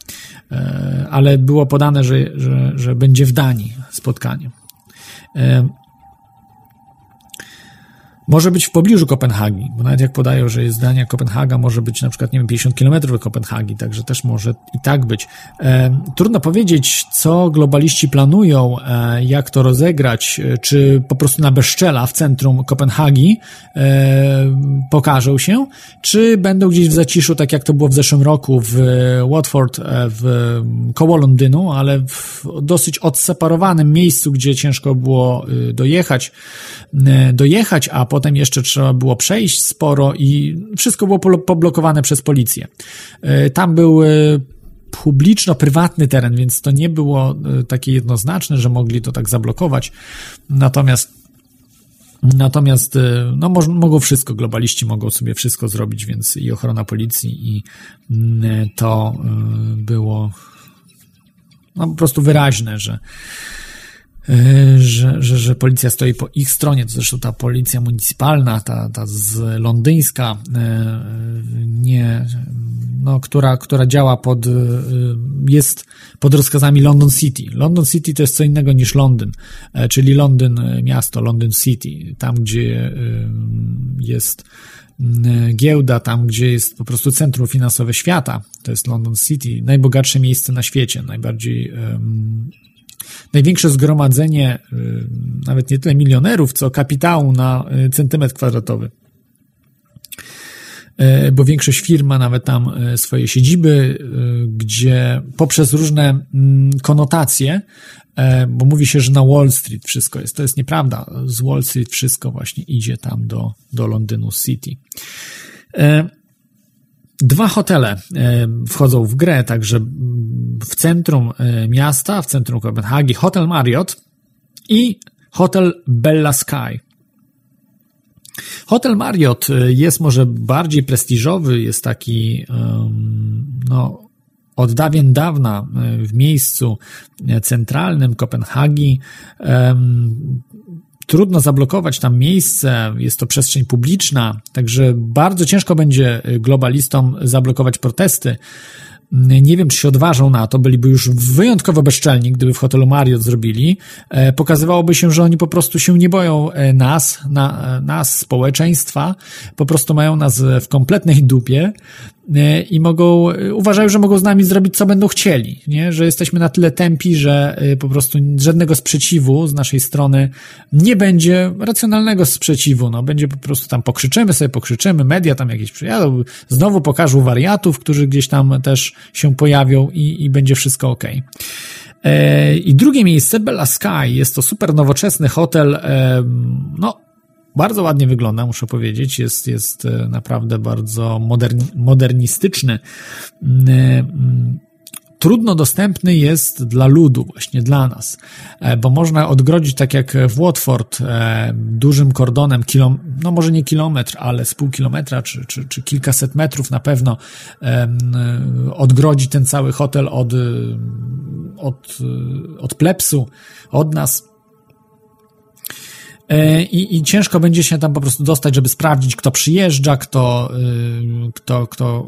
ale było podane, że, że, że będzie w Danii spotkanie. Może być w pobliżu Kopenhagi, bo nawet jak podają, że jest zdania Kopenhaga, może być na przykład, nie wiem, 50 km od Kopenhagi, także też może i tak być. E, trudno powiedzieć, co globaliści planują, e, jak to rozegrać, e, czy po prostu na bezczela w centrum Kopenhagi e, pokażą się, czy będą gdzieś w zaciszu, tak jak to było w zeszłym roku w Watford, e, w koło Londynu, ale w dosyć odseparowanym miejscu, gdzie ciężko było e, dojechać, dojechać, a potem potem jeszcze trzeba było przejść sporo i wszystko było poblokowane przez policję. E, tam był publiczno-prywatny teren, więc to nie było e, takie jednoznaczne, że mogli to tak zablokować. Natomiast Natomiast no, mo mogą wszystko, globaliści mogą sobie wszystko zrobić, więc i ochrona policji, i mm, to było no, po prostu wyraźne, że E, że, że, że policja stoi po ich stronie, to zresztą ta policja municypalna, ta, ta z londyńska, e, nie, no, która, która działa pod, e, jest pod rozkazami London City. London City to jest co innego niż Londyn, czyli Londyn miasto, London City, tam gdzie jest giełda, tam gdzie jest po prostu centrum finansowe świata, to jest London City, najbogatsze miejsce na świecie, najbardziej największe zgromadzenie y, nawet nie tyle milionerów, co kapitału na y, centymetr kwadratowy. Y, bo większość firm ma nawet tam swoje siedziby, gdzie poprzez różne mm, konotacje, bo mówi się, że na Wall Street wszystko jest. To jest nieprawda. Z Wall Street wszystko właśnie idzie tam do, do Londynu City. Dwa hotele e, wchodzą w grę, także w centrum e, miasta, w centrum Kopenhagi, Hotel Marriott i Hotel Bella Sky. Hotel Marriott e, jest może bardziej prestiżowy, jest taki no, od dawien dawna w miejscu centralnym Kopenhagi trudno zablokować tam miejsce, jest to przestrzeń publiczna, także bardzo ciężko będzie globalistom zablokować protesty. Nie wiem, czy się odważą na to, byliby już wyjątkowo bezczelni, gdyby w hotelu Marriott zrobili. E, pokazywałoby się, że oni po prostu się nie boją e, nas, na, e, nas, społeczeństwa, po prostu mają nas w kompletnej dupie i mogą, uważają, że mogą z nami zrobić, co będą chcieli, nie? że jesteśmy na tyle tępi, że po prostu żadnego sprzeciwu z naszej strony nie będzie racjonalnego sprzeciwu, no będzie po prostu tam pokrzyczymy sobie, pokrzyczymy, media tam jakieś przyjadą, znowu pokażą wariatów, którzy gdzieś tam też się pojawią i, i będzie wszystko ok. E, I drugie miejsce, Bella Sky, jest to super nowoczesny hotel, e, no bardzo ładnie wygląda, muszę powiedzieć. Jest, jest e, naprawdę bardzo moderni, modernistyczny. Mm, mm, trudno dostępny jest dla ludu, właśnie dla nas, e, bo można odgrodzić, tak jak w Watford, e, dużym kordonem, kilom, no może nie kilometr, ale z pół kilometra, czy, czy, czy kilkaset metrów na pewno odgrodzić ten cały hotel od, od, od plepsu, od nas. E, I, I ciężko będzie się tam po prostu dostać, żeby sprawdzić, kto przyjeżdża, kto, y, kto, kto,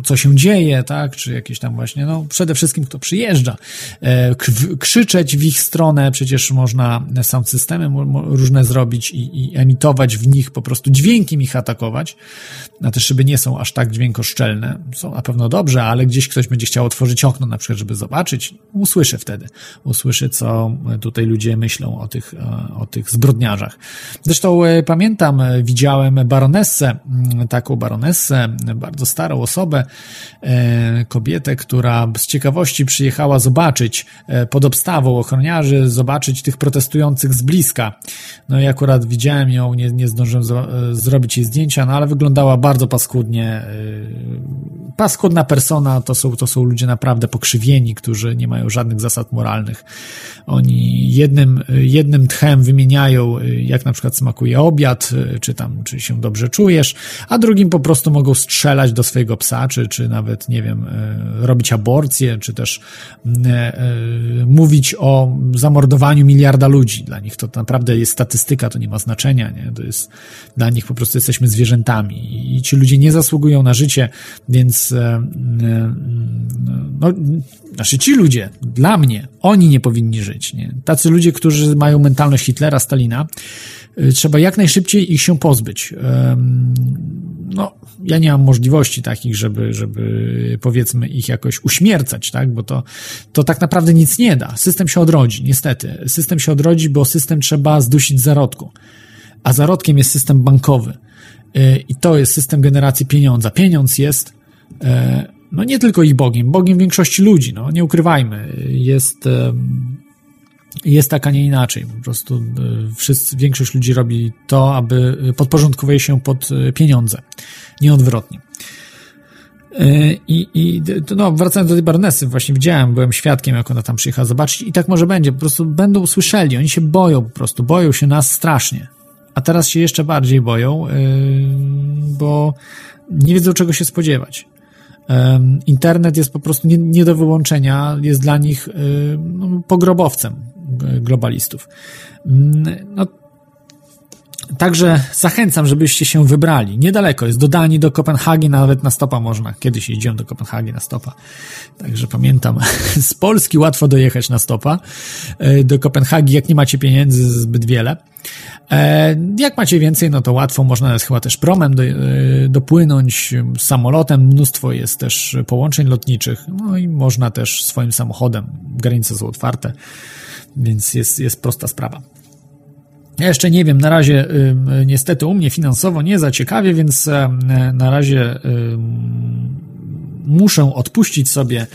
y, co się dzieje, tak? Czy jakieś tam właśnie, no przede wszystkim kto przyjeżdża. E, krzyczeć w ich stronę, przecież można sound systemy różne zrobić i, i emitować w nich po prostu dźwiękiem ich atakować. A te szyby nie są aż tak dźwiękoszczelne. Są na pewno dobrze, ale gdzieś ktoś będzie chciał otworzyć okno na przykład, żeby zobaczyć. Usłyszy wtedy. Usłyszy, co tutaj ludzie myślą o tych, o tych zbrodniarzach. Zresztą e, pamiętam, e, widziałem baronessę, mm, taką baronessę, bardzo starą osobę, e, kobietę, która z ciekawości przyjechała zobaczyć pod obstawą ochroniarzy, zobaczyć tych protestujących z bliska. No i akurat widziałem ją, nie, nie zdążyłem zrobić jej zdjęcia, no ale wyglądała bardzo paskudnie. Paskudna persona to są, to są ludzie naprawdę pokrzywieni, którzy nie mają żadnych zasad moralnych. Oni jednym, jednym tchem wymieniają, y, jak na przykład smakuje obiad, y, czy tam, czy się dobrze czujesz, a drugim po prostu mogą strzelać do swojego psa, czy, czy nawet, nie wiem, y, robić aborcję, czy też mówić o zamordowaniu miliarda ludzi. Dla nich to naprawdę jest statystyka, to nie ma znaczenia, nie? To jest, dla nich po prostu jesteśmy zwierzętami i ci ludzie nie zasługują na życie, więc no, znaczy ci ludzie, dla mnie, oni nie powinni żyć. Nie? Tacy ludzie, którzy mają mentalność Hitlera, Stalina, y, trzeba jak najszybciej ich się pozbyć. No, ja nie mam możliwości takich, żeby, żeby powiedzmy ich jakoś uśmiercać, tak? Bo to, to tak naprawdę nic nie da. System się odrodzi, niestety. System się odrodzi, bo system trzeba zdusić zarodku. A zarodkiem jest system bankowy. Y, I to jest system generacji pieniądza. Pieniądz jest e, no nie tylko ich Bogiem, Bogiem większości ludzi, no nie ukrywajmy, jest, jest tak, a nie inaczej. Po prostu e, wszyscy, większość ludzi robi to, aby podporządkowuje się pod e, pieniądze, nie odwrotnie. I, i no, wracając do tej baronesy, właśnie widziałem, byłem świadkiem, jak ona tam przyjechała zobaczyć i tak może będzie, po prostu będą usłyszeli, oni się boją po prostu, boją się nas strasznie. A teraz się jeszcze bardziej boją, bo nie wiedzą czego się spodziewać. Internet jest po prostu nie, nie do wyłączenia, jest dla nich no, pogrobowcem globalistów. Mm, no, Także zachęcam, żebyście się wybrali. Niedaleko jest, do Danii, do Kopenhagi, nawet na stopa można. Kiedyś jeździłem do Kopenhagi na stopa. Także pamiętam, z Polski łatwo dojechać na stopa. E, do Kopenhagi, jak nie macie pieniędzy zbyt wiele. E, jak macie więcej, no to łatwo, można chyba też promem do, e, dopłynąć, samolotem, mnóstwo jest też połączeń lotniczych, no i można też swoim samochodem, granice są otwarte, więc jest, jest prosta sprawa. Ja jeszcze nie wiem, na razie niestety u mnie finansowo nie za ciekawie, więc na razie muszę odpuścić sobie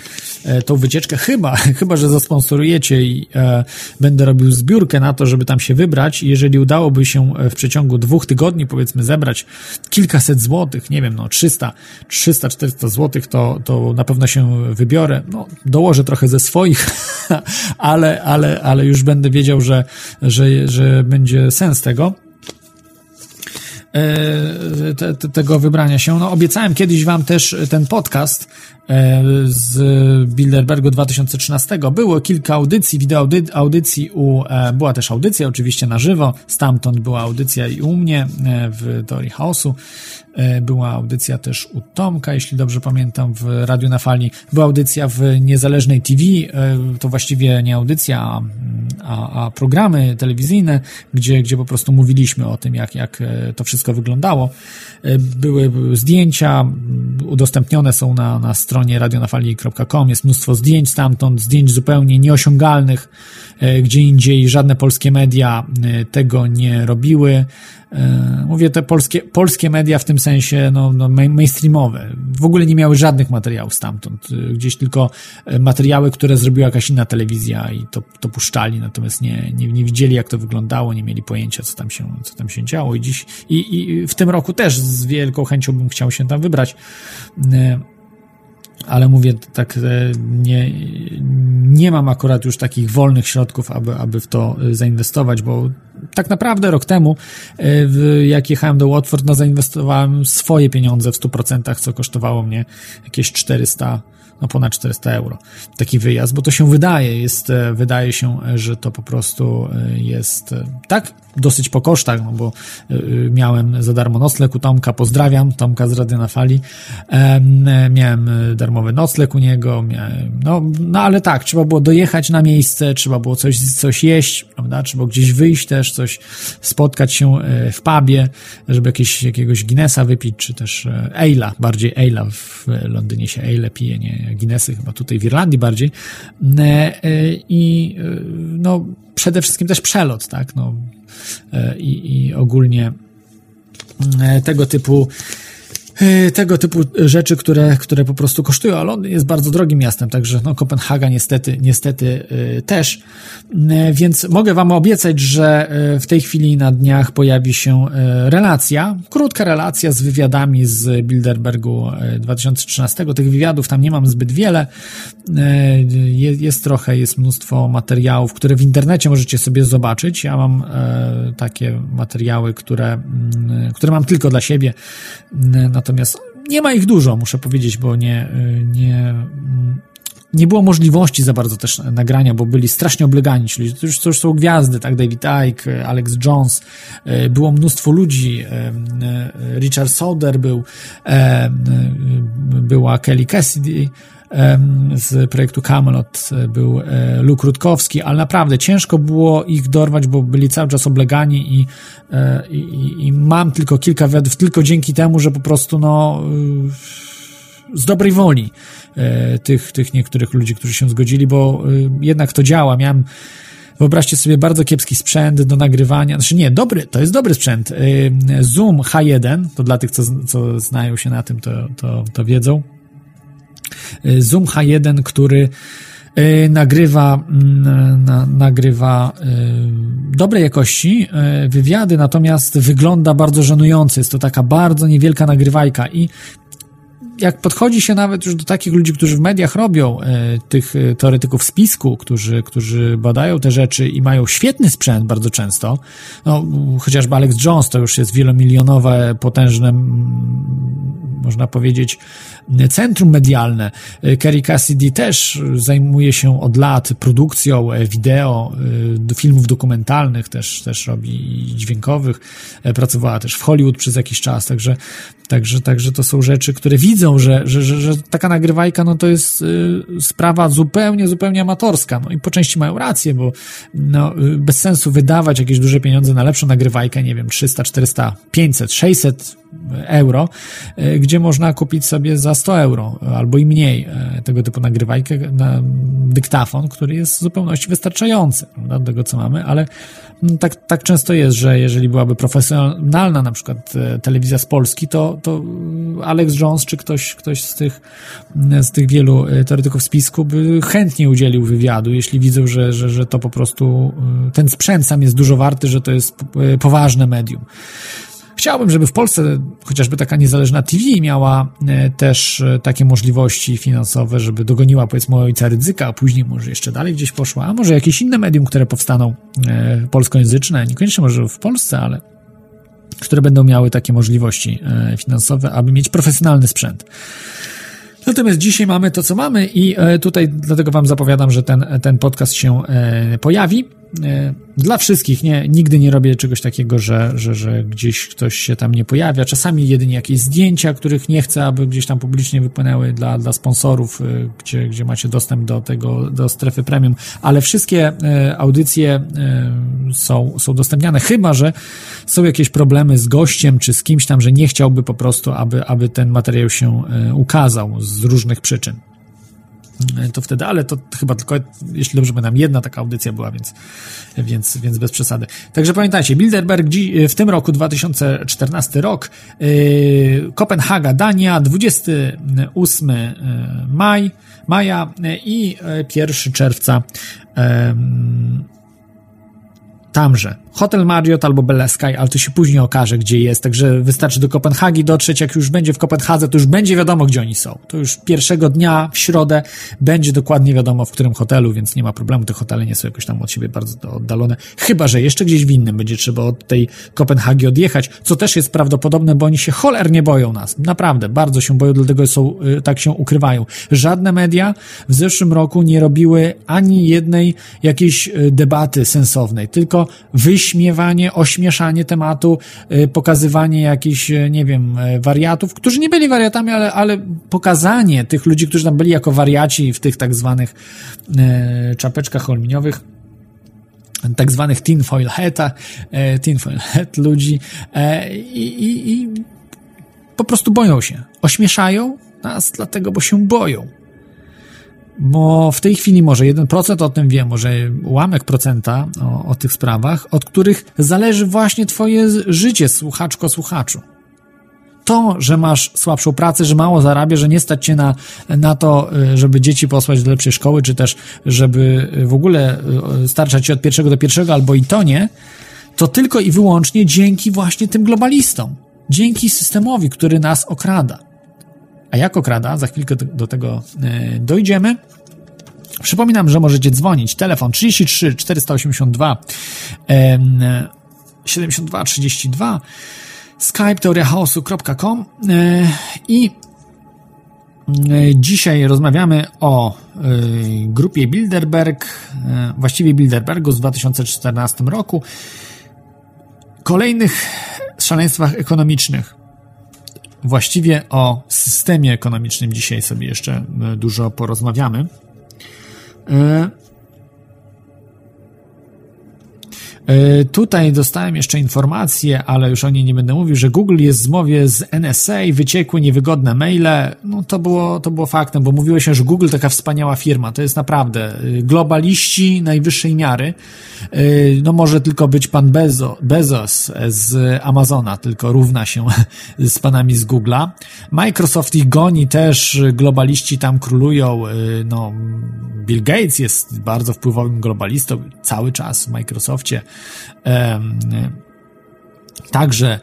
e, tą wycieczkę, chyba, chyba że zasponsorujecie i e, będę robił zbiórkę na to, żeby tam się wybrać. Jeżeli udałoby się e, w przeciągu dwóch tygodni, powiedzmy, zebrać kilkaset złotych, nie wiem, no 300, 300, 400 złotych, to, to na pewno się wybiorę. No, dołożę trochę ze swoich, ale, ale, ale już będę wiedział, że, że, że będzie sens tego. E, te, te, tego wybrania się. No, obiecałem kiedyś wam też ten podcast z Bilderbergu 2013. Było kilka audycji, wideo audycji u, e, była też audycja oczywiście na żywo, stamtąd była audycja i u mnie w Teorii Chaosu. E, była audycja też u Tomka, jeśli dobrze pamiętam, w Radiu na Fali. Była audycja w niezależnej TV, e, to właściwie nie audycja, a, a programy telewizyjne, gdzie, gdzie po prostu mówiliśmy o tym, jak, jak e, to wszystko wyglądało. Były zdjęcia, udostępnione są na, na stronie radionafali.com, jest mnóstwo zdjęć stamtąd, zdjęć zupełnie nieosiągalnych, gdzie indziej żadne polskie media tego nie robiły. E, mówię te polskie, polskie media w tym sensie no, no mainstreamowe. W ogóle nie miały żadnych materiałów stamtąd. E, gdzieś tylko e, materiały, które zrobiła jakaś inna telewizja i to, to puszczali, natomiast nie, nie, nie widzieli, jak to wyglądało, nie mieli pojęcia, co tam się, co tam się działo. I dziś, i, i w tym roku też z wielką chęcią bym chciał się tam wybrać ale mówię tak, nie, nie mam akurat już takich wolnych środków, aby, aby w to zainwestować, bo tak naprawdę rok temu, e, jak jechałem do Watford, no zainwestowałem swoje pieniądze w 100%, co kosztowało mnie jakieś 400 no ponad 400 euro. Taki wyjazd, bo to się wydaje, jest, e, wydaje się, że to po prostu e, jest tak dosyć po kosztach, no bo miałem za darmo nocleg u Tomka, pozdrawiam, Tomka z Rady na Fali, miałem darmowy nocleg u niego, miałem, no, no ale tak, trzeba było dojechać na miejsce, trzeba było coś, coś jeść, prawda, trzeba gdzieś wyjść też, coś spotkać się w pubie, żeby jakieś, jakiegoś Guinnessa wypić, czy też Ale'a, bardziej Ale'a, w Londynie się Ale pije, nie Guinnessy, chyba tutaj w Irlandii bardziej. E, e, I e, no, przede wszystkim też przelot, tak, no, i, i ogólnie tego typu E, tego typu rzeczy, które, które po prostu kosztują, a Londyn jest bardzo drogim miastem, także no, Kopenhaga niestety, niestety e, też. E, więc mogę Wam obiecać, że w tej chwili na dniach pojawi się relacja, krótka relacja z wywiadami z Bilderbergu 2013. Tych wywiadów tam nie mam zbyt wiele. Jest trochę, jest mnóstwo materiałów, które w internecie możecie sobie zobaczyć. Ja mam takie materiały, które, które mam tylko dla siebie. Natomiast nie ma ich dużo, muszę powiedzieć, bo nie, nie, nie było możliwości za bardzo też nagrania, bo byli strasznie oblegani czyli To już, to już są gwiazdy, tak? David Icke, Alex Jones, e, było mnóstwo ludzi, e, Richard Soder był, była Kelly Cassidy, z projektu Camelot był e, Luke Rutkowski, ale naprawdę ciężko było ich dorwać, bo byli cały czas oblegani i, e, i, i mam tylko kilka wywiadów, tylko dzięki temu, że po prostu no z dobrej woli e, tych, tych niektórych ludzi, którzy się zgodzili, bo jednak to działa. Miałem Wyobraźcie sobie bardzo kiepski sprzęt do nagrywania. Znaczy nie, dobry, to jest dobry sprzęt. Zoom H1, to dla tych, co, co znają się na tym, to, to, to wiedzą. Y, Zoom H1, który y, nagrywa, mm, na, nagrywa y, dobrej jakości wywiady, natomiast wygląda bardzo żenująco. Jest to taka bardzo niewielka nagrywajka i jak podchodzi się nawet już do takich ludzi, którzy w mediach robią, tych teoretyków spisku, którzy, którzy badają te rzeczy i mają świetny sprzęt bardzo często, no, chociażby Alex Jones to już jest wielomilionowe, potężne, można powiedzieć, centrum medialne. E, Kerry Cassidy też zajmuje się od lat produkcją wideo, filmów dokumentalnych, też, też robi dźwiękowych, pracowała też w Hollywood przez jakiś czas, także, także, także to są rzeczy, które widzą, że, że, że, że taka nagrywajka, no to jest y, sprawa zupełnie, zupełnie amatorska. No i po części mają rację, bo no, y, bez sensu wydawać jakieś duże pieniądze na lepszą nagrywajkę, nie wiem, 300, 400, 500, 600 euro, y, gdzie można kupić sobie za 100 euro albo i mniej y, tego typu nagrywajkę na dyktafon, który jest w zupełności wystarczający prawda, do tego, co mamy, ale no, tak, tak często jest, że jeżeli byłaby profesjonalna na przykład y, telewizja z Polski, to, to Alex Jones czy ktoś, ktoś z, tych, z tych wielu teoretyków spisku by chętnie udzielił wywiadu, jeśli widzą, że, że, że to po prostu ten sprzęt sam jest dużo warty, że to jest poważne medium. Chciałbym, żeby w Polsce chociażby taka niezależna TV miała też takie możliwości finansowe, żeby dogoniła powiedzmy ojca Rydzyka, a później może jeszcze dalej gdzieś poszła, a może jakieś inne medium, które powstaną polskojęzyczne, niekoniecznie może w Polsce, ale które będą miały takie możliwości finansowe, aby mieć profesjonalny sprzęt. Natomiast dzisiaj mamy to, co mamy i tutaj dlatego wam zapowiadam, że ten, ten podcast się pojawi. E, dla wszystkich, nie, nigdy nie robię czegoś takiego, że, że, że gdzieś ktoś się tam nie pojawia. Czasami jedynie jakieś zdjęcia, których nie chcę, aby gdzieś tam publicznie wypłynęły dla, dla sponsorów, e, gdzie, gdzie macie dostęp do tego, do strefy premium, ale wszystkie e, audycje są, są udostępniane, chyba, że są jakieś problemy z gościem, czy z kimś tam, że nie chciałby po prostu, aby, aby ten materiał się ukazał z różnych przyczyn to wtedy, ale to chyba tylko, jeśli dobrze pamiętam, jedna taka audycja była, więc, więc, więc bez przesady. Także pamiętajcie, Bilderberg w tym roku, 2014 rok, yy, Kopenhaga, Dania, 28 yy, maj, maja i 1 czerwca tamże. Hotel Marriott albo Bella Sky, ale to się później okaże, gdzie jest, także wystarczy do Kopenhagi dotrzeć, jak już będzie w Kopenhadze, to już będzie wiadomo, gdzie oni są. To już pierwszego dnia, w środę, będzie dokładnie wiadomo, w którym hotelu, więc nie ma problemu, te hotele nie są jakoś tam od siebie bardzo oddalone, chyba, że jeszcze gdzieś w innym będzie trzeba od tej Kopenhagi odjechać, co też jest prawdopodobne, bo oni się cholernie boją nas, naprawdę, bardzo się boją, dlatego są, y, tak się ukrywają. Żadne media w zeszłym roku nie robiły ani jednej jakiejś y, debaty sensownej, tylko wyśmiewanie, ośmieszanie tematu, y, pokazywanie jakichś, y, nie wiem, y, wariatów, którzy nie byli wariatami, ale, ale pokazanie tych ludzi, którzy tam byli jako wariaci w tych tak zwanych czapeczkach aluminiowych, tak zwanych tinfoil heta, tinfoil hat ludzi i, i, i po prostu boją się. Ośmieszają nas dlatego, bo się boją bo w tej chwili może 1% o tym wie, może ułamek procenta o, o tych sprawach, od których zależy właśnie twoje życie, słuchaczko, słuchaczu. To, że masz słabszą pracę, że mało zarabia, że nie stać cię na, na to, y, żeby dzieci posłać do lepszej szkoły, czy też, żeby w ogóle y, starczać ci od pierwszego do pierwszego, albo i to nie, to tylko i wyłącznie dzięki właśnie tym globalistom. Dzięki systemowi, który nas okrada. A jak okrada? Za chwilkę do tego e, dojdziemy. Przypominam, że możecie dzwonić. Telefon 33 482 72 32 skype teoriachaosu.com e, i e, Dzisiaj rozmawiamy o grupie Bilderberg, właściwie Bilderbergu z 2014 roku, kolejnych szaleństwach ekonomicznych właściwie o systemie ekonomicznym dzisiaj sobie jeszcze e, dużo porozmawiamy. Tutaj dostałem jeszcze informację, ale już o niej nie będę mówił, że Google jest w zmowie z NSA, wyciekły niewygodne maile. No to było, to było faktem, bo mówiło się, że Google taka wspaniała firma. To jest naprawdę y, globaliści najwyższej miary. Y, no może tylko być pan Bezo, Bezos z Amazona, tylko równa się z panami z Google'a. Microsoft ich goni też, globaliści tam królują. Y, no, Bill Gates jest bardzo wpływowym globalistą cały czas w Microsoftie. Także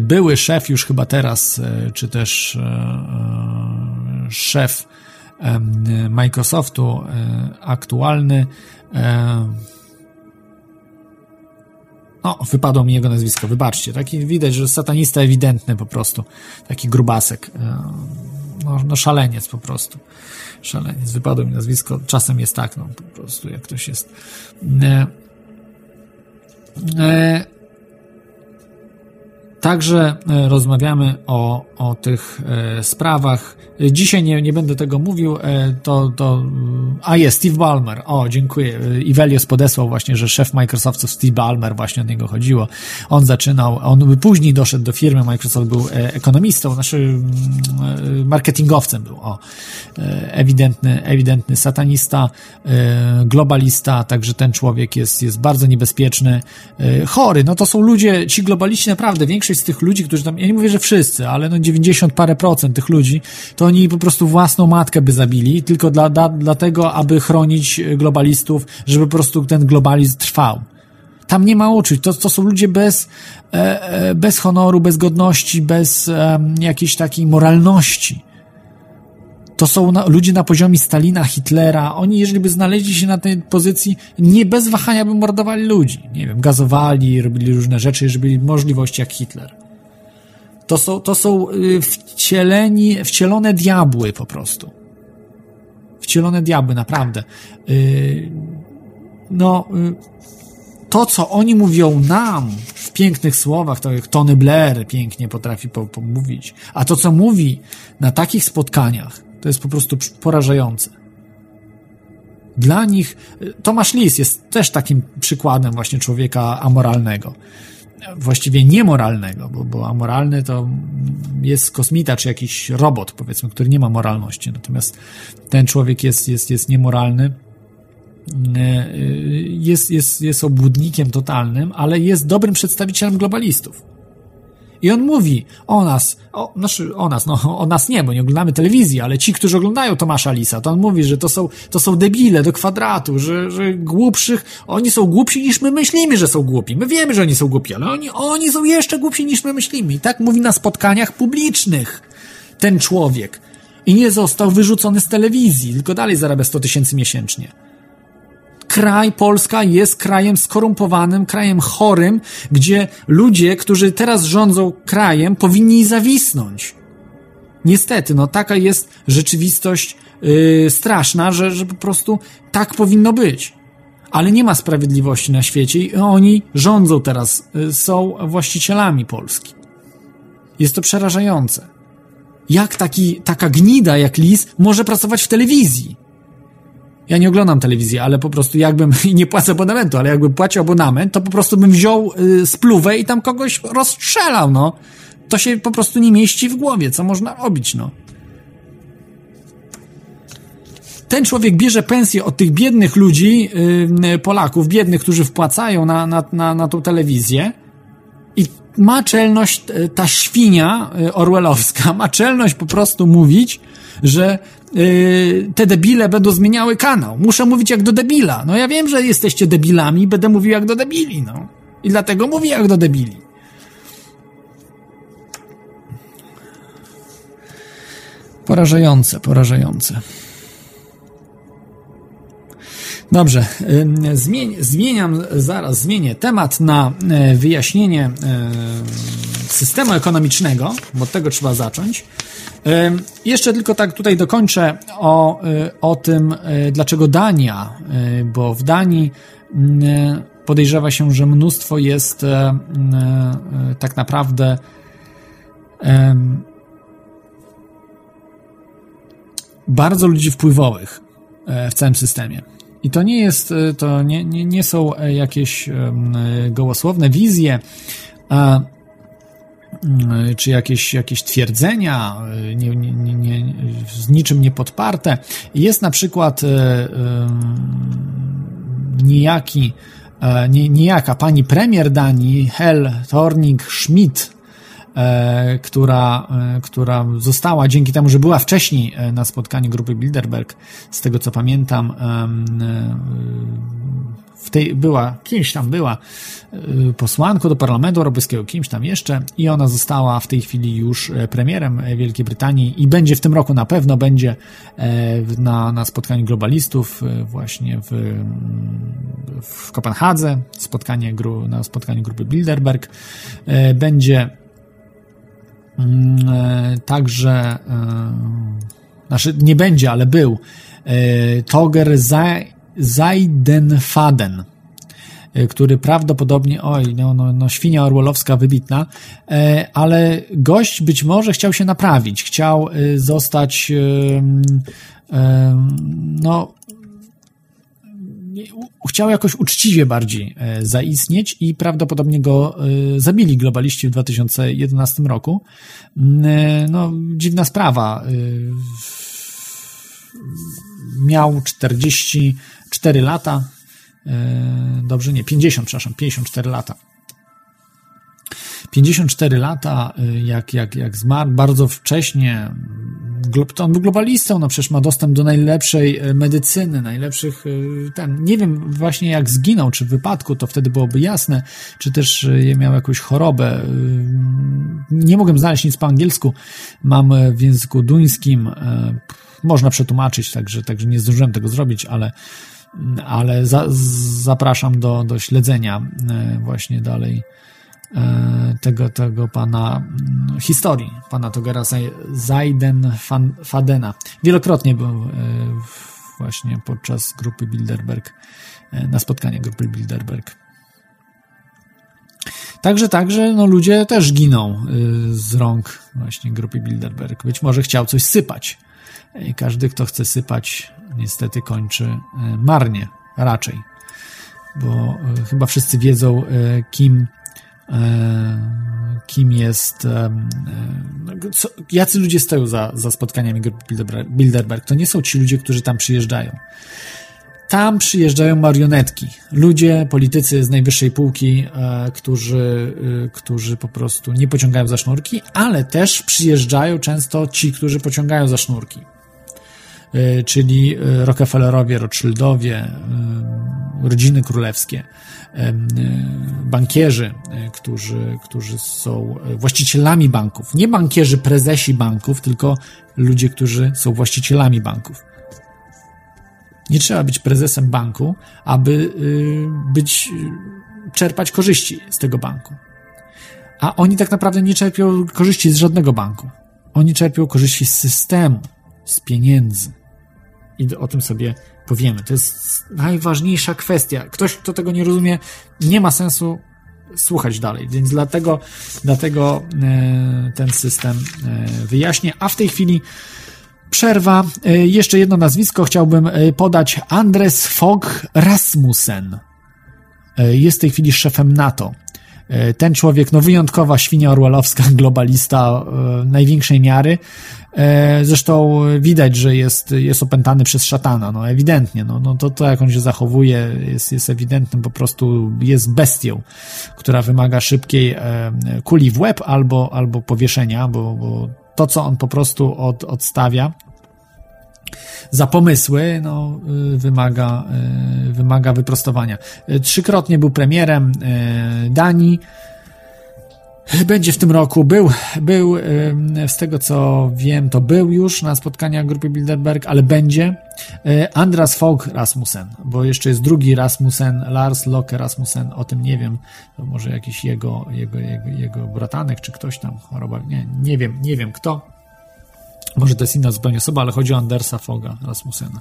były szef, już chyba teraz, czy też szef Microsoftu aktualny, no, wypadło mi jego nazwisko, wybaczcie. Taki widać, że satanista ewidentny po prostu. Taki grubasek. No, no szaleniec po prostu. Szaleniec. Wypadło mi nazwisko. Czasem jest tak, no po prostu, jak ktoś jest. E, e, Także e, rozmawiamy o, o tych e, sprawach. Dzisiaj nie, nie będę tego mówił, e, to, to... A jest, Steve Ballmer. O, dziękuję. Ivelios podesłał właśnie, że szef Microsoftu Steve Ballmer, właśnie o niego chodziło. On zaczynał, on później doszedł do firmy, Microsoft był ekonomistą, znaczy mm, marketingowcem był, o. Ewidentny, ewidentny satanista, globalista, także ten człowiek jest, jest bardzo niebezpieczny. Chory, no to są ludzie, ci globaliści naprawdę, większość większość z tych ludzi, którzy tam, ja nie mówię, że wszyscy, ale no 90 parę procent tych ludzi, to oni po prostu własną matkę by zabili, tylko dla, dla, dlatego, aby chronić globalistów, żeby po prostu ten globalizm trwał. Tam nie ma uczuć. To, to są ludzie bez, e, e bez honoru, bez godności, bez e, jakiejś takiej moralności. To są na, ludzie na poziomie Stalina, Hitlera. Oni, jeżeli by znaleźli się na tej pozycji, nie bez wahania by mordowali ludzi. Nie wiem, gazowali, robili różne rzeczy, jeżeli byli możliwości jak Hitler. To są, to są y, wcieleni, wcielone diabły po prostu. Wcielone diabły, naprawdę. Y, no, y, to, co oni mówią nam w pięknych słowach, to jak Tony Blair pięknie potrafi pomówić, a to, co mówi na takich spotkaniach, to jest po prostu porażające. Dla nich Tomasz Lis jest też takim przykładem właśnie człowieka amoralnego. Właściwie niemoralnego, bo, bo amoralny to jest kosmita czy jakiś robot, powiedzmy, który nie ma moralności. Natomiast ten człowiek jest, jest, jest niemoralny, jest, jest, jest obłudnikiem totalnym, ale jest dobrym przedstawicielem globalistów. I on mówi o nas, o, znaczy o nas, no o nas nie, bo nie oglądamy telewizji, ale ci, którzy oglądają Tomasza Lisa, to on mówi, że to są, to są debile do kwadratu, że, że głupszych, oni są głupsi niż my myślimy, że są głupi. My wiemy, że oni są głupi, ale oni, oni są jeszcze głupsi niż my myślimy. I tak mówi na spotkaniach publicznych ten człowiek. I nie został wyrzucony z telewizji, tylko dalej zarabia 100 tysięcy miesięcznie kraj, Polska jest krajem skorumpowanym, krajem chorym, gdzie ludzie, którzy teraz rządzą krajem, powinni zawisnąć. Niestety, no taka jest rzeczywistość yy, straszna, że, że po prostu tak powinno być. Ale nie ma sprawiedliwości na świecie i oni rządzą teraz, yy, są właścicielami Polski. Jest to przerażające. Jak taki, taka gnida jak lis może pracować w telewizji? Ja nie oglądam telewizji, ale po prostu jakbym, i nie płacę abonamentu, ale jakbym płacił abonament, to po prostu bym wziął y, spluwę i tam kogoś rozstrzelał, no. To się po prostu nie mieści w głowie, co można robić, no. Ten człowiek bierze pensję od tych biednych ludzi, yy, Polaków, biednych, którzy wpłacają na, na, na, na tą telewizję ma czelność, y, ta świnia y, orwellowska, ma czelność po prostu mówić, że yy, te debile będą zmieniały kanał. Muszę mówić jak do debila. No ja wiem, że jesteście debilami, będę mówił jak do debili, no. I dlatego mówię jak do debili. Porażające, porażające. Dobrze, zmień, zmieniam, zaraz zmienię temat na e, wyjaśnienie e, systemu ekonomicznego, bo od tego trzeba zacząć. Jeszcze tylko tak tutaj dokończę o, e, o tym, dlaczego Dania, bo w Danii podejrzewa się, że mnóstwo jest tak naprawdę bardzo ludzi wpływowych w całym systemie. I to nie jest, e, to nie, nie, nie są e, jakieś e, gołosłowne wizje, a, czy jakieś, jakieś twierdzenia, nie, nie, nie, z niczym nie podparte. Jest na przykład niejaki, nie, niejaka pani premier Danii, Hel Thorning Schmidt, która, e, która została dzięki temu, że była wcześniej e, na spotkaniu grupy Bilderberg, z tego co pamiętam, w tej, była, kimś tam była posłanką do Parlamentu Europejskiego, kimś tam jeszcze i ona została w tej chwili już e, premierem Wielkiej Brytanii i będzie w tym roku na pewno będzie e, na, na spotkaniu globalistów e, właśnie w, w Kopenhadze, spotkanie na spotkaniu grupy Bilderberg. Będzie także, znaczy nie będzie, ale był Toger Zajdenfaden, e, który prawdopodobnie, oj, no, no, no świnia orwellowska wybitna, e, ale gość być może chciał się naprawić, chciał e, zostać no chciał jakoś uczciwie bardziej zaistnieć i prawdopodobnie go zabili globaliści w 2011 roku. No, dziwna sprawa. Miał 40 4 lata, e, dobrze, nie, 50, przepraszam, 54 lata. 54 lata, e, jak, jak, jak zmarł, bardzo wcześnie, on był globalistą, no przecież ma dostęp do najlepszej e, medycyny, najlepszych, ten, nie wiem właśnie jak zginął, czy w wypadku, to wtedy byłoby jasne, czy też miał jakąś chorobę. Nie mogłem znaleźć nic po angielsku, mam w języku duńskim, można przetłumaczyć, także, także nie zdążyłem tego zrobić, ale ale za, zapraszam do, do śledzenia właśnie dalej tego, tego pana mm, historii, pana Togera Zajden Fadena. Wielokrotnie był e, właśnie podczas grupy Bilderberg, na spotkanie grupy Bilderberg. Także, także, no ludzie też giną z rąk właśnie grupy Bilderberg. Być może chciał coś sypać. I każdy, kto chce sypać niestety kończy e, marnie, raczej. Bo e, chyba wszyscy wiedzą, e, kim, kim jest, no, co, jacy ludzie stoją za, za spotkaniami Bilderberg. To nie są ci ludzie, którzy tam przyjeżdżają. Tam przyjeżdżają marionetki, ludzie, politycy z najwyższej półki, którzy, którzy po prostu nie pociągają za sznurki, ale też przyjeżdżają często ci, którzy pociągają za sznurki. E, czyli e, Rockefellerowie, Rothschildowie, e, rodziny królewskie, bankierzy, którzy, którzy są właścicielami banków. Nie bankierzy, prezesi banków, tylko ludzie, którzy są właścicielami banków. Nie trzeba być prezesem banku, aby być, czerpać korzyści z tego banku. A oni tak naprawdę nie czerpią korzyści z żadnego banku. Oni czerpią korzyści z systemu, z pieniędzy i o tym sobie powiemy. To jest najważniejsza kwestia. Ktoś, kto tego nie rozumie, nie ma sensu słuchać dalej, więc dlatego, dlatego e, ten system e, wyjaśnię. A w tej chwili przerwa. E, jeszcze jedno nazwisko chciałbym podać. Andres Fogg Rasmussen jest w tej chwili szefem NATO. Ten człowiek, no wyjątkowa świnia orwellowska, globalista największej miary, E, zresztą widać, że jest, jest opętany przez szatana, no ewidentnie, no, no to, to jak on się zachowuje jest, jest ewidentnym, po prostu jest bestią, która wymaga szybkiej e, kuli w łeb albo, albo powieszenia, bo, bo to, co on po prostu od, odstawia za pomysły, no, y, wymaga, y, wymaga wyprostowania. Trzykrotnie był premierem Danii, będzie w tym roku. Był, był, z tego co wiem, to był już na spotkaniach grupy Bilderberg, ale będzie. Andras Fogg Rasmussen, bo jeszcze jest drugi Rasmussen, Lars Locke Rasmussen, o tym nie wiem. To może jakiś jego, jego, jego, jego bratanek, czy ktoś tam choroba. Nie, nie wiem, nie wiem kto. Może to jest inna zupełnie osoba, ale chodzi o Andersa Foga Rasmussena,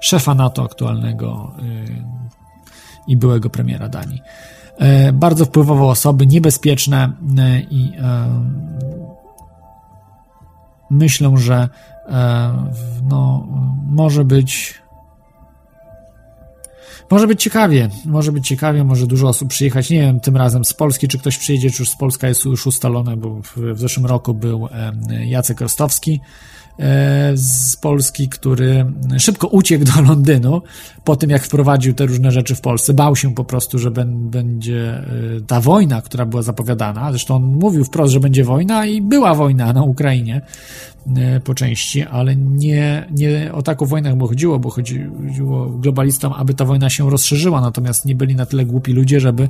szefa NATO aktualnego yy, i byłego premiera Danii. E, bardzo wpływowe osoby, niebezpieczne e, i e, myślę, że no, może być może być ciekawie, może być ciekawie, może dużo osób przyjechać, nie wiem, tym razem z Polski, czy ktoś przyjedzie, czy z Polska jest już ustalone, bo w, zeszłym roku był Jacek Rostowski, z Polski, który szybko uciekł do Londynu po tym, jak wprowadził te różne rzeczy w Polsce. Bał się po prostu, że będzie e, ta wojna, która była zapowiadana. Zresztą on mówił wprost, że będzie wojna i była wojna na Ukrainie. po części, ale nie, nie o taką wojnę chodziło, bo chodziło globalistom, aby ta wojna się rozszerzyła, natomiast nie byli na tyle głupi ludzie, żeby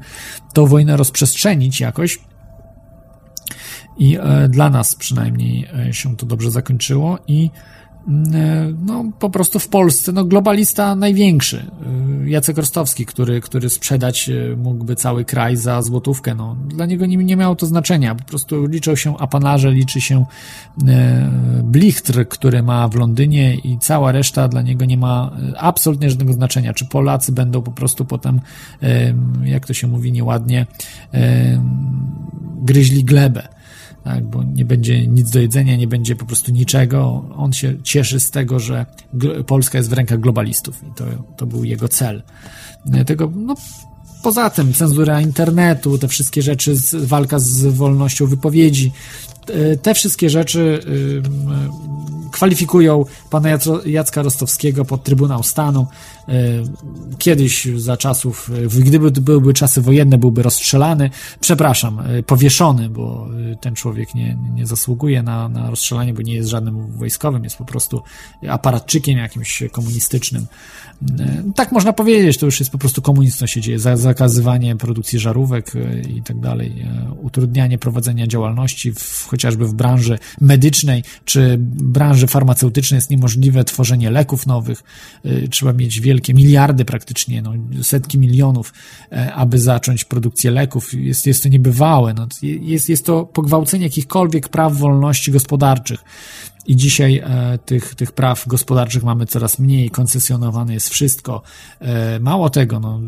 tą wojnę rozprzestrzenić jakoś. I dla nas przynajmniej się to dobrze zakończyło i E, no, po prostu w Polsce, no, globalista największy, e, Jacek Rostowski, który, który sprzedać e, mógłby cały kraj za złotówkę, no, dla niego nie, nie miało to znaczenia, po prostu liczą się apanarze, liczy się blichtr, który ma w Londynie i cała reszta dla niego nie ma absolutnie żadnego znaczenia, czy Polacy będą po prostu potem, jak to się mówi nieładnie, gryźli glebę tak, bo nie będzie nic do jedzenia, nie będzie po prostu niczego. On się cieszy z tego, że Polska jest w rękach globalistów i to, to był jego cel. Tego, no, poza tym cenzura internetu, te wszystkie rzeczy, walka z wolnością wypowiedzi, te wszystkie rzeczy kwalifikują pana Jacka Rostowskiego pod Trybunał Stanu. E, kiedyś za czasów, gdyby byłyby czasy wojenne, byłby rozstrzelany, przepraszam, e, powieszony, bo e, ten człowiek nie, nie zasługuje na, na rozstrzelanie, bo nie jest żadnym wojskowym, jest po prostu aparatczykiem jakimś komunistycznym. Tak można powiedzieć, to już jest po prostu komunizm, się dzieje, zakazywanie produkcji żarówek i tak dalej, utrudnianie prowadzenia działalności w, chociażby w branży medycznej czy branży farmaceutycznej. Jest niemożliwe tworzenie leków nowych, trzeba mieć wiele wielkie, miliardy praktycznie, no, setki milionów, e, aby zacząć produkcję leków. Jest, jest to niebywałe. No, jest, jest to pogwałcenie jakichkolwiek praw wolności gospodarczych. I dzisiaj e, tych, tych praw gospodarczych mamy coraz mniej, koncesjonowane jest wszystko. E, mało tego, no,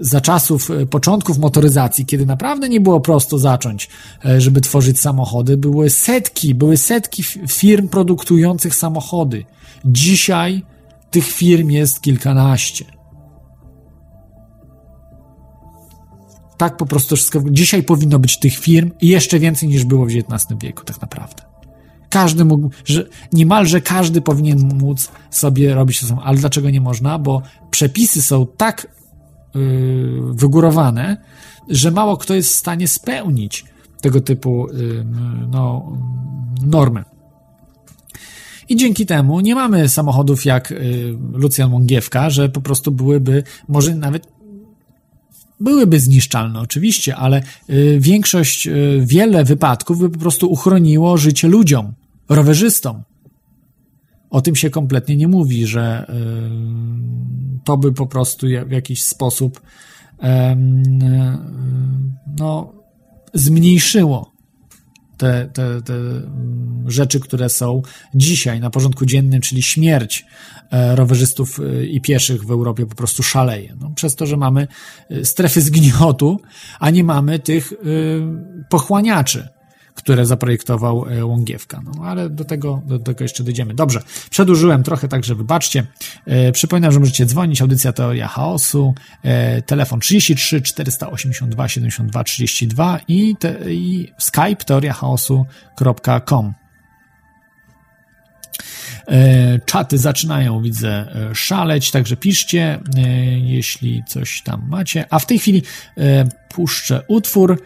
za czasów e, początków motoryzacji, kiedy naprawdę nie było prosto zacząć, e, żeby tworzyć samochody, były setki, były setki firm produkujących samochody. Dzisiaj tych firm jest kilkanaście. Tak po prostu wszystko. Dzisiaj powinno być tych firm jeszcze więcej niż było w XIX wieku, tak naprawdę. Każdy mógł, że niemalże każdy powinien móc sobie robić to samo. Ale dlaczego nie można? Bo przepisy są tak yy, wygórowane, że mało kto jest w stanie spełnić tego typu yy, no, normy. I dzięki temu nie mamy samochodów jak y, Lucjan Mągiewka, że po prostu byłyby, może nawet byłyby zniszczalne oczywiście, ale y, większość, y, wiele wypadków by po prostu uchroniło życie ludziom, rowerzystom. O tym się kompletnie nie mówi, że to by po prostu w jakiś sposób no, zmniejszyło te, te, te mm, rzeczy, które są dzisiaj na porządku dziennym, czyli śmierć e, rowerzystów e, i pieszych w Europie po prostu szaleje. No, przez to, że mamy e, strefy zgniotu, a nie mamy tych pochłaniaczy które zaprojektował e, Łągiewka. No ale do tego, do tego jeszcze dojdziemy. Dobrze, przedłużyłem trochę, także wybaczcie. E, przypominam, że możecie dzwonić, audycja Teoria Chaosu, e, telefon 33 482 72 32 i, te, i skype teoriachaosu.com. Czaty zaczynają, widzę, szaleć, także piszcie, jeśli coś tam macie. A w tej chwili puszczę utwór.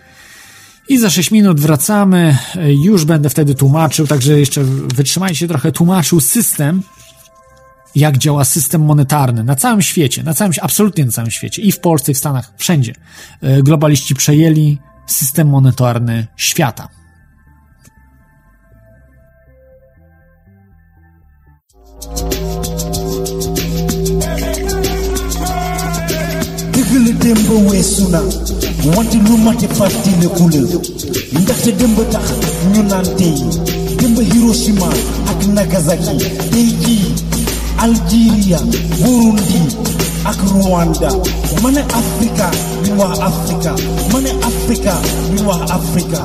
I za 6 minut wracamy. Już będę wtedy tłumaczył, także jeszcze wytrzymajcie trochę, tłumaczył system, jak działa system monetarny na całym świecie, na całym, absolutnie na całym świecie, i w Polsce, i w Stanach, wszędzie. E, globaliści przejęli system monetarny świata. Wante lu mate fàttali la ndaxte dëmb tax ñu naan tey dëmb Hiroshima ak Nagasaki tey Algeria Burundi ak Rwanda. Ma ne Afrika ñu wax Afrika. Ma ne Afrika Afrika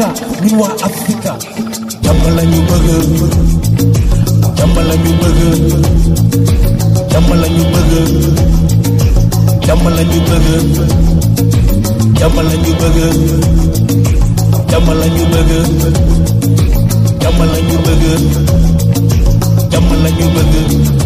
Afrika ñun waa bëgg jàmm la ñu bëgg jàmm la ñu bëgg jàmm la ñu bëgg jàmm la ñu bëgg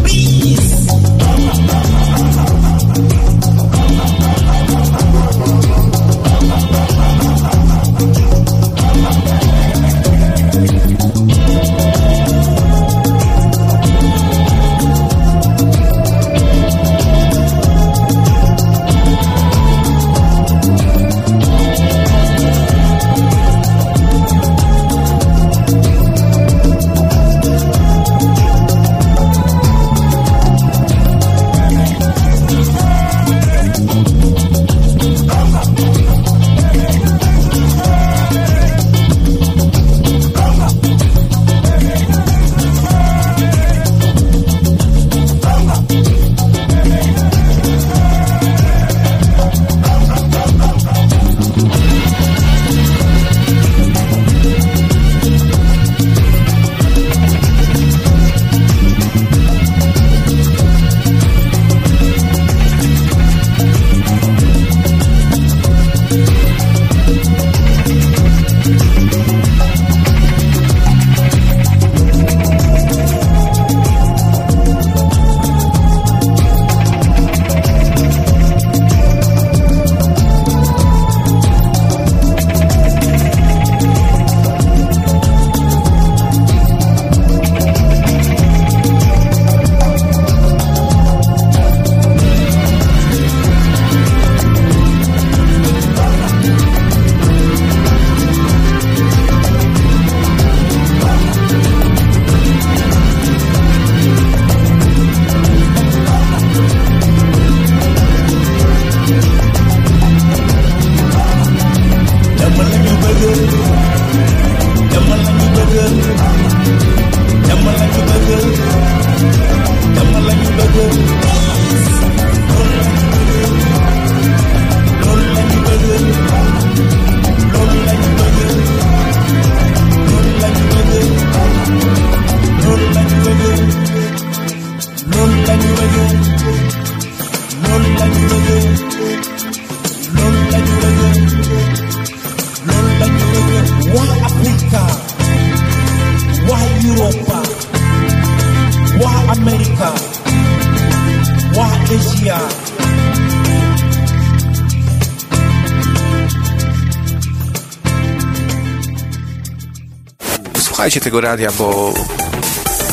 Słuchajcie tego radia, bo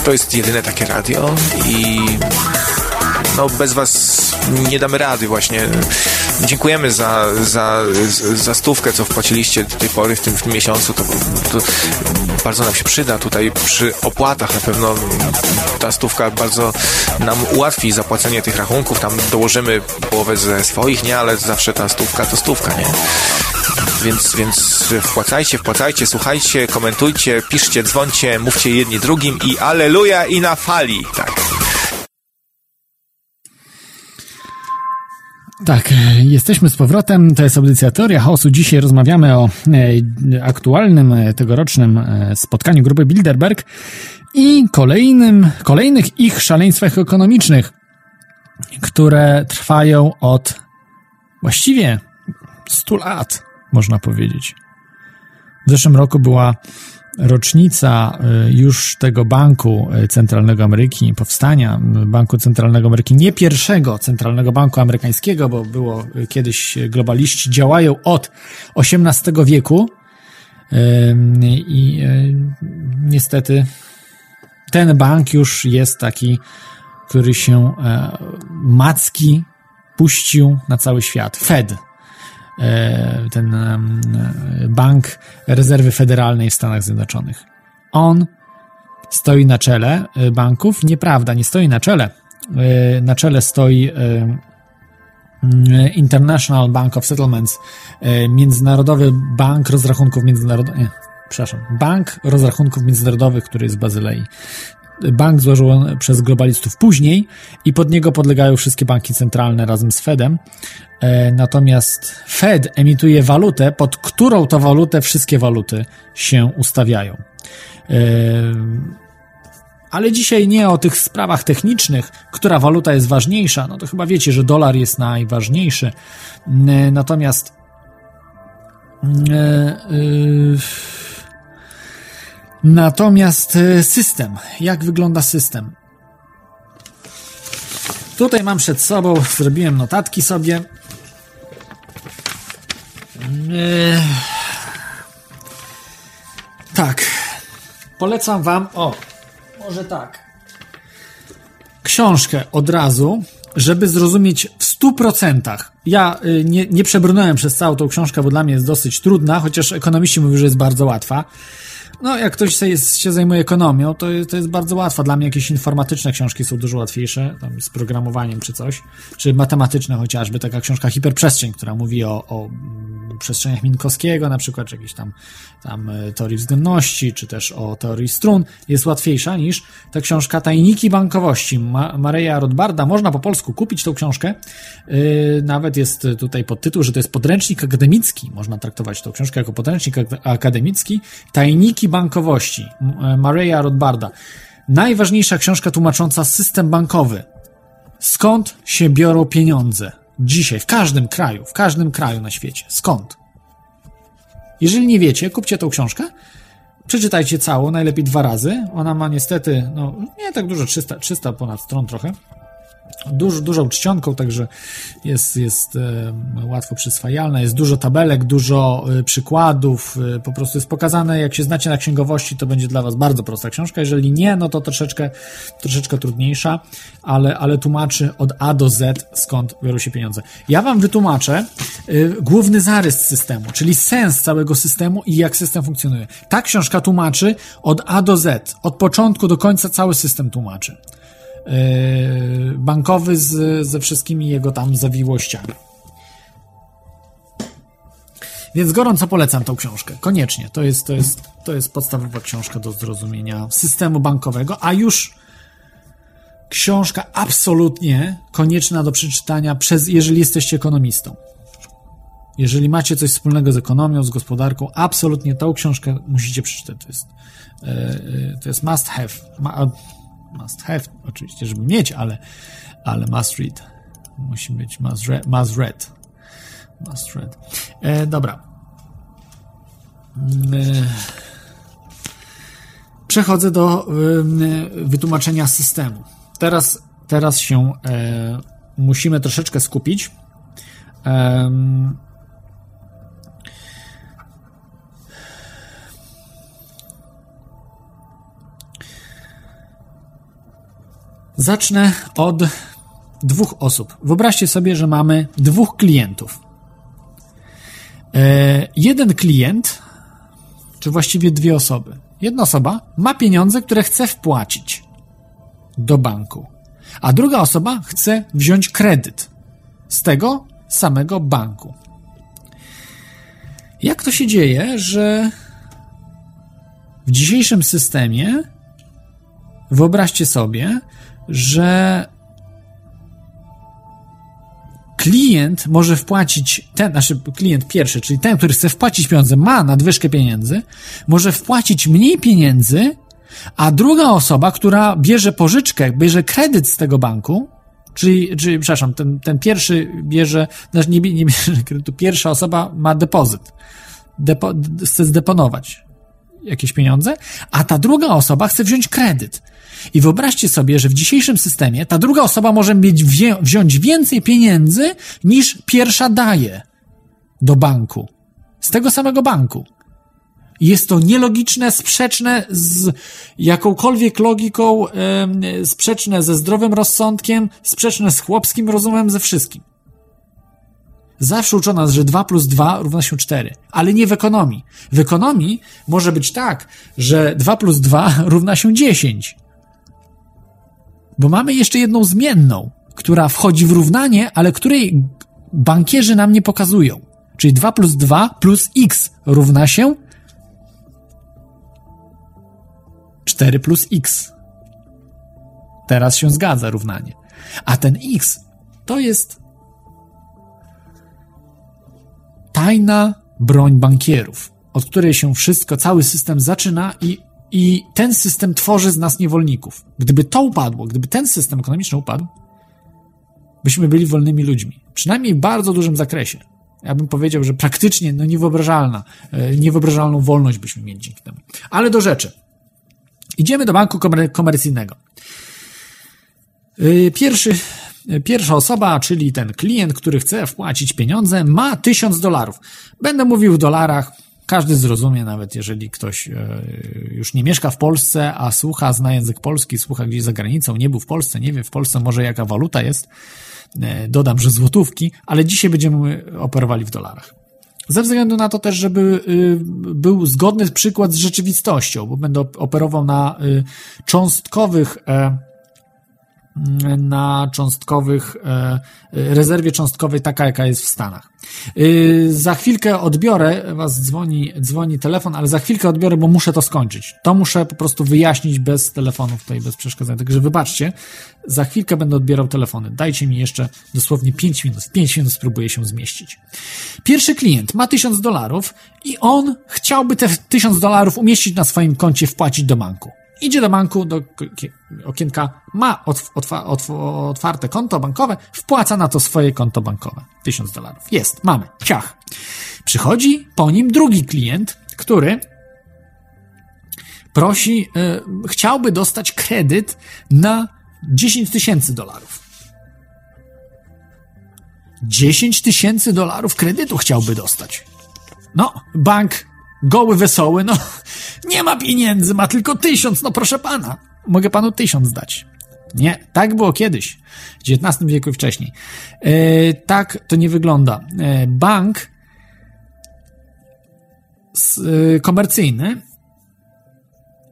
to jest jedyne takie radio i no bez was nie damy rady właśnie. Dziękujemy za, za, za stówkę, co wpłaciliście do tej pory w tym, w tym miesiącu. To, to bardzo nam się przyda tutaj przy opłatach. Na pewno ta stówka bardzo nam ułatwi zapłacenie tych rachunków. Tam dołożymy połowę ze swoich, nie? Ale zawsze ta stówka to stówka, nie? Więc, więc wpłacajcie, wpłacajcie, słuchajcie, komentujcie, piszcie, dzwońcie, mówcie jedni drugim i aleluja i na fali. Tak. Tak, e, jesteśmy z powrotem. To jest audycja Teoria Chaosu. Dzisiaj rozmawiamy o e, aktualnym e, tegorocznym spotkaniu grupy Bilderberg i kolejnym, kolejnych ich szaleństwach ekonomicznych, które trwają od właściwie 100 lat, można powiedzieć. W zeszłym roku była rocznica y, już tego Banku y, Centralnego Ameryki, powstania y, Banku Centralnego Ameryki, nie pierwszego Centralnego Banku Amerykańskiego, bo było kiedyś globaliści działają od XVIII wieku i niestety ten bank już jest taki, który się e, macki puścił na cały świat. Fed, ten em, e, Bank Rezerwy Federalnej w Stanach Zjednoczonych. On stoi na czele e, banków. Nieprawda, nie stoi na czele. E, Na czele stoi e, mm, International Bank of Settlements, e, Międzynarodowy Bank Rozrachunków Międzynarodowych, przepraszam, Bank Rozrachunków Międzynarodowych, który jest w Bazylei. Bank złożony przez globalistów później i pod niego podlegają wszystkie banki centralne razem z Fedem. E, Natomiast Fed emituje walutę, pod którą to walutę wszystkie waluty się ustawiają. E, Ale dzisiaj nie o tych sprawach technicznych, która waluta jest ważniejsza. No to chyba wiecie, że dolar jest najważniejszy. E, Natomiast e, e, Natomiast e, system, jak wygląda system? Tutaj mam przed sobą, zrobiłem notatki sobie. E, Tak. Polecam wam, o, może tak. Książkę od razu, żeby zrozumieć w 100%. Ja y, nie, nie przebrnąłem przez całą tą książkę, bo dla mnie jest dosyć trudna, chociaż ekonomiści mówią, że jest bardzo łatwa. No, jak ktoś się, się zajmuje ekonomią, to, to jest bardzo łatwa. Dla mnie jakieś informatyczne książki są dużo łatwiejsze, tam z programowaniem czy coś, czy matematyczne chociażby. Taka książka Hiperprzestrzeń, która mówi o, o przestrzeniach Minkowskiego, na przykład, czy jakiejś tam, tam e, teorii względności, czy też o teorii strun, jest łatwiejsza niż ta książka Tajniki bankowości Ma Mareja Rothbarda. Można po polsku kupić tą książkę. Yy, nawet jest tutaj podtytuł, że to jest podręcznik akademicki. Można traktować tą książkę jako podręcznik ak- akademicki. Tajniki bankowości e, Mareja Rothbarda. Najważniejsza książka tłumacząca system bankowy. Skąd się biorą pieniądze? Dzisiaj, w każdym kraju, w każdym kraju na świecie. Skąd? Jeżeli nie wiecie, kupcie tą książkę, przeczytajcie całą, najlepiej dwa razy. Ona ma niestety, no nie tak dużo, 300, 300 ponad stron trochę. Duż, dużą czcionką, także jest, jest e, łatwo przyswajalna. Jest dużo tabelek, dużo e, przykładów. E, po prostu jest pokazane, jak się znacie na księgowości, to będzie dla Was bardzo prosta książka. Jeżeli nie, no to troszeczkę, troszeczkę trudniejsza, ale, ale tłumaczy od A do Z, skąd biorą się pieniądze. Ja Wam wytłumaczę główny zarys systemu, czyli sens całego systemu i jak system funkcjonuje. Ta książka tłumaczy od A do Z, od początku do końca cały system tłumaczy. Yy, bankowy z, ze wszystkimi jego tam zawiłościami. Więc gorąco polecam tą książkę. Koniecznie. To jest, to jest, to jest podstawowa książka do zrozumienia systemu bankowego, a już książka absolutnie konieczna do przeczytania przez, jeżeli jesteście ekonomistą. Jeżeli macie coś wspólnego z ekonomią, z gospodarką, absolutnie tą książkę musicie przeczytać. To jest, e, e, to jest must have. Must have, oczywiście, żeby mieć, ale, ale must read. Musi być must, re, must read. Must read. E, dobra. Mm, E, przechodzę do e, wytłumaczenia systemu. Teraz, teraz się e, musimy troszeczkę skupić. Em, Zacznę od dwóch osób. Wyobraźcie sobie, że mamy dwóch klientów. E, jeden klient, czy właściwie dwie osoby. Jedna osoba ma pieniądze, które chce wpłacić do banku, a druga osoba chce wziąć kredyt z tego samego banku. Jak to się dzieje, że w dzisiejszym systemie wyobraźcie sobie, że klient może wpłacić, ten, znaczy klient pierwszy, czyli ten, który chce wpłacić pieniądze, ma nadwyżkę pieniędzy, może wpłacić mniej pieniędzy, a druga osoba, która bierze pożyczkę, bierze kredyt z tego banku, czyli, czyli przepraszam, ten, ten pierwszy bierze, znaczy nie, nie bierze kredytu, pierwsza osoba ma depozyt, Depo, chce zdeponować jakieś pieniądze, a ta druga osoba chce wziąć kredyt. I wyobraźcie sobie, że w dzisiejszym systemie ta druga osoba może mieć wziąć więcej pieniędzy niż pierwsza daje do banku. Z tego samego banku. Jest to nielogiczne, sprzeczne z jakąkolwiek logiką, em, sprzeczne ze zdrowym rozsądkiem, sprzeczne z chłopskim rozumem, ze wszystkim. Zawsze uczono nas, że 2 plus 2 równa się 4, ale nie w ekonomii. W ekonomii może być tak, że 2 plus 2 równa się 10. Bo mamy jeszcze jedną zmienną, która wchodzi w równanie, ale której bankierzy nam nie pokazują. Czyli 2 plus 2 plus x równa się 4 plus x. Teraz się zgadza równanie. A ten x to jest tajna broń bankierów, od której się wszystko, cały system zaczyna i, i ten system tworzy z nas niewolników. Gdyby to upadło, gdyby ten system ekonomiczny upadł, byśmy byli wolnymi ludźmi. Przynajmniej w bardzo dużym zakresie. Ja bym powiedział, że praktycznie no niewyobrażalna, e, niewyobrażalną wolność byśmy mieli dzięki temu. Ale do rzeczy. Idziemy do banku komer komercyjnego. E, pierwszy, e, pierwsza osoba, czyli ten klient, który chce wpłacić pieniądze, ma 1000 dolarów. Będę mówił w dolarach, każdy zrozumie, nawet jeżeli ktoś już nie mieszka w Polsce, a słucha, zna język polski, słucha gdzieś za granicą, nie był w Polsce, nie wie w Polsce może jaka waluta jest, dodam, że złotówki, ale dzisiaj będziemy operowali w dolarach. Ze względu na to też, żeby był zgodny przykład z rzeczywistością, bo będę operował na cząstkowych na cząstkowych, rezerwie cząstkowej, taka jaka jest w Stanach. Za chwilkę odbiorę, was dzwoni, dzwoni telefon, ale za chwilkę odbiorę, bo muszę to skończyć. To muszę po prostu wyjaśnić bez telefonów tutaj, bez przeszkadzania. Także wybaczcie, za chwilkę będę odbierał telefony. Dajcie mi jeszcze dosłownie 5 minut. 5 minut spróbuję się zmieścić. Pierwszy klient ma 1000 dolarów i on chciałby te 1000 dolarów umieścić na swoim koncie, wpłacić do banku. Idzie do banku, do okienka, ma otwarte konto bankowe, wpłaca na to swoje konto bankowe. 1000 dolarów. Jest, mamy, ciach. Przychodzi po nim drugi klient, który prosi, y, chciałby dostać kredyt na 10 tysięcy dolarów. 10 tysięcy dolarów kredytu chciałby dostać. No, bank goły, wesoły, no nie ma pieniędzy, ma tylko tysiąc, no proszę pana, mogę panu tysiąc dać. Nie, tak było kiedyś, w XIX wieku i wcześniej. E, tak to nie wygląda. E, bank e, komercyjny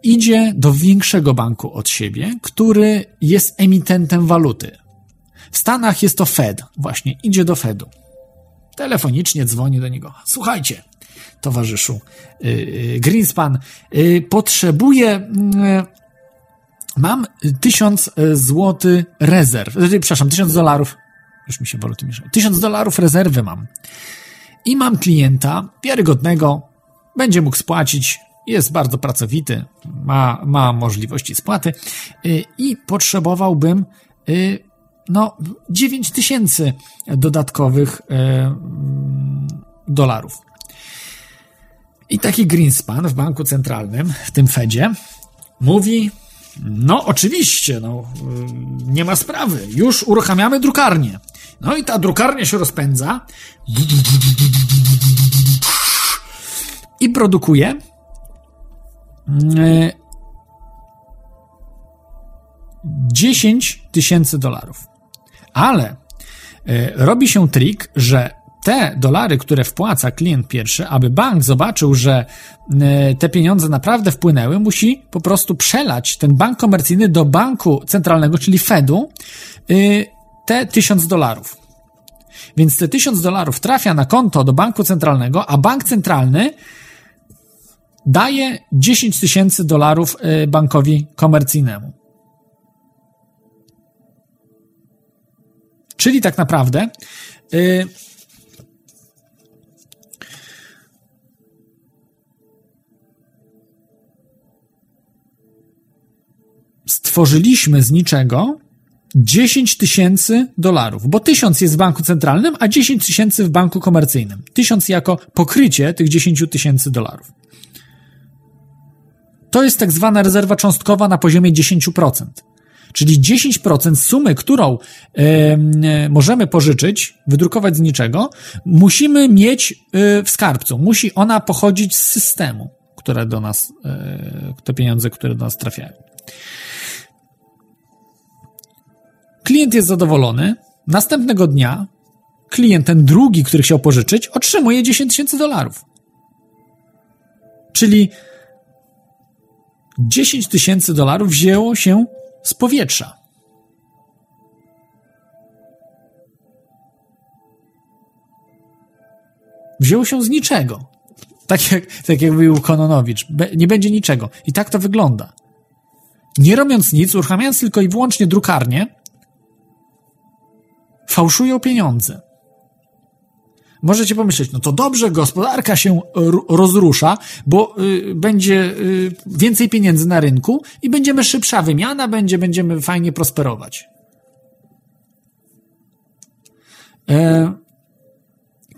idzie do większego banku od siebie, który jest emitentem waluty. W Stanach jest to Fed, właśnie, idzie do Fedu. Telefonicznie dzwoni do niego. Słuchajcie, towarzyszu yy, Greenspan, yy, potrzebuję, yy, mam tysiąc złotych rezerw, przepraszam, tysiąc dolarów, już mi się waluty mieszają, tysiąc dolarów rezerwy mam i mam klienta wiarygodnego, będzie mógł spłacić, jest bardzo pracowity, ma, ma możliwości spłaty i potrzebowałbym no, 9 tysięcy dodatkowych dolarów. I taki Greenspan w banku centralnym, w tym Fedzie, mówi: No, oczywiście, no, nie ma sprawy, już uruchamiamy drukarnię. No i ta drukarnia się rozpędza i produkuje 10 tysięcy dolarów. Ale e, robi się trik, że te dolary, które wpłaca klient pierwszy, aby bank zobaczył, że e, te pieniądze naprawdę wpłynęły, musi po prostu przelać ten bank komercyjny do banku centralnego, czyli Fedu, e, te 1000 dolarów. Więc te 1000 dolarów trafia na konto do banku centralnego, a bank centralny daje 10 tysięcy dolarów e, bankowi komercyjnemu. Czyli tak naprawdę stworzyliśmy z niczego 10 tysięcy dolarów, bo tysiąc jest w banku centralnym, a 10 tysięcy w banku komercyjnym. Tysiąc jako pokrycie tych 10 tysięcy dolarów. To jest tak zwana rezerwa cząstkowa na poziomie 10%. Czyli 10% sumy, którą e, możemy pożyczyć, wydrukować z niczego, musimy mieć e, w skarbcu. Musi ona pochodzić z systemu, które do nas, e, te pieniądze, które do nas trafiają. Klient jest zadowolony. Następnego dnia klient, ten drugi, który chciał pożyczyć, otrzymuje 10 tysięcy dolarów. Czyli 10 tysięcy dolarów wzięło się z powietrza. Wzięło się z niczego. Tak jak, tak jak mówił Kononowicz. Be, nie będzie niczego. I tak to wygląda. Nie robiąc nic, uruchamiając tylko i wyłącznie drukarnię, fałszują pieniądze. Możecie pomyśleć, no to dobrze, gospodarka się rozrusza, bo y, będzie y, więcej pieniędzy na rynku i będziemy szybsza wymiana, będzie, będziemy fajnie prosperować. E,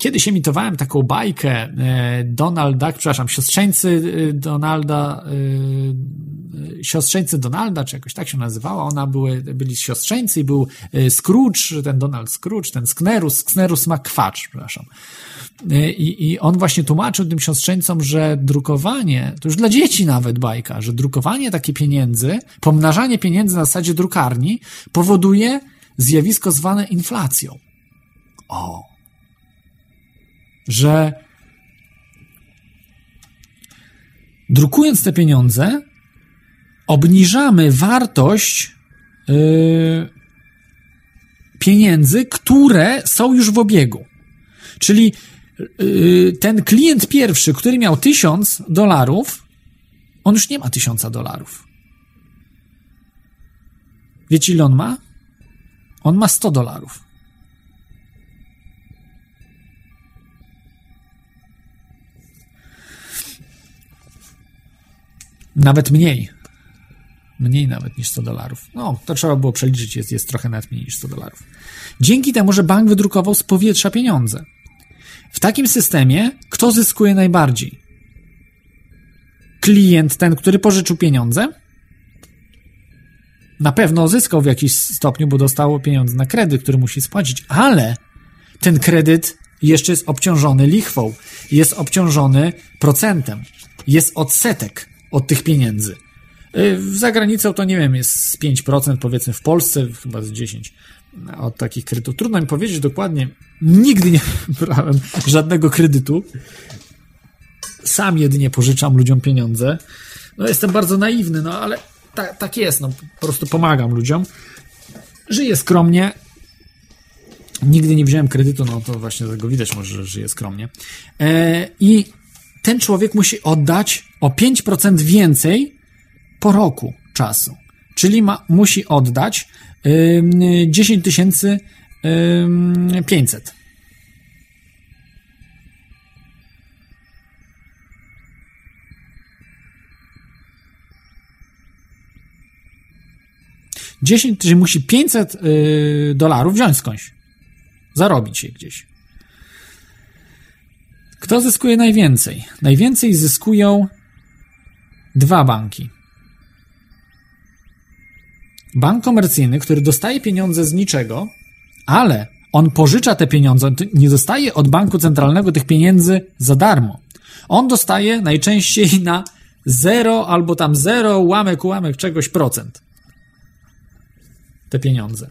Kiedyś emitowałem taką bajkę e, Donalda, przepraszam, siostrzeńcy e, Donalda, e, siostrzeńcy Donalda, czy jakoś tak się nazywała, ona były, byli siostrzeńcy i był Scrooge, ten Donald Scrooge, ten Sknerus, Sknerus McQuatch, przepraszam. I, I on właśnie tłumaczył tym siostrzeńcom, że drukowanie, to już dla dzieci nawet bajka, że drukowanie takie pieniędzy, pomnażanie pieniędzy na zasadzie drukarni powoduje zjawisko zwane inflacją. O, że drukując te pieniądze, obniżamy wartość yy, pieniędzy, które są już w obiegu. Czyli yy, ten klient pierwszy, który miał tysiąc dolarów, on już nie ma tysiąca dolarów. Wiecie, ile on ma? On ma 100 dolarów. Nawet mniej. Mniej nawet niż 100 dolarów. No, to trzeba było przeliczyć, jest, jest trochę nawet mniej niż 100 dolarów. Dzięki temu, że bank wydrukował z powietrza pieniądze. W takim systemie kto zyskuje najbardziej? Klient, ten, który pożyczył pieniądze, na pewno zyskał w jakimś stopniu, bo dostał pieniądze na kredyt, który musi spłacić, ale ten kredyt jeszcze jest obciążony lichwą, jest obciążony procentem, jest odsetek od tych pieniędzy. Y, za granicą to nie wiem, jest z 5%, powiedzmy w Polsce chyba z 10% od takich kredytów. Trudno mi powiedzieć dokładnie. Nigdy nie brałem żadnego kredytu. Sam jedynie pożyczam ludziom pieniądze. No jestem bardzo naiwny, no ale tak, tak jest, no po prostu pomagam ludziom. Żyję skromnie. Nigdy nie wziąłem kredytu, no to właśnie tego widać może, że żyję skromnie. E, I ten człowiek musi oddać o 5% więcej po roku czasu. Czyli ma, musi oddać yy, 10 tysięcy yy, 500. Dziesięć, czyli musi 500 yy, dolarów wziąć skądś. Zarobić się gdzieś. Kto zyskuje najwięcej? Najwięcej zyskują dwa banki. Bank komercyjny, który dostaje pieniądze z niczego, ale on pożycza te pieniądze, on nie dostaje od banku centralnego tych pieniędzy za darmo. On dostaje najczęściej na 0 albo tam 0, łamek, ułamek czegoś procent. Te pieniądze.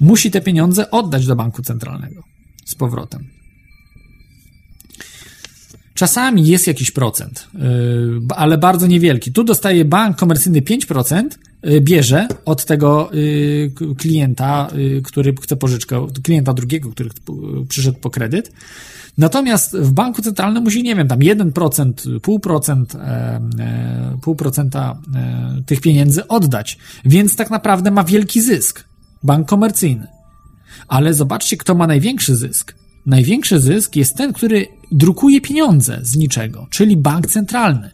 Musi te pieniądze oddać do banku centralnego z powrotem. Czasami jest jakiś procent, y, ale bardzo niewielki. Tu dostaje bank komercyjny 5%, y, bierze od tego y, klienta, który chce pożyczkę, klienta drugiego, który przyszedł po kredyt. Natomiast w banku centralnym musi, nie wiem, tam 1%, 0,5%, 0,5% tych pieniędzy oddać. Więc tak naprawdę ma wielki zysk. Bank komercyjny. Ale zobaczcie, kto ma największy zysk. Największy zysk jest ten, który drukuje pieniądze z niczego, czyli bank centralny.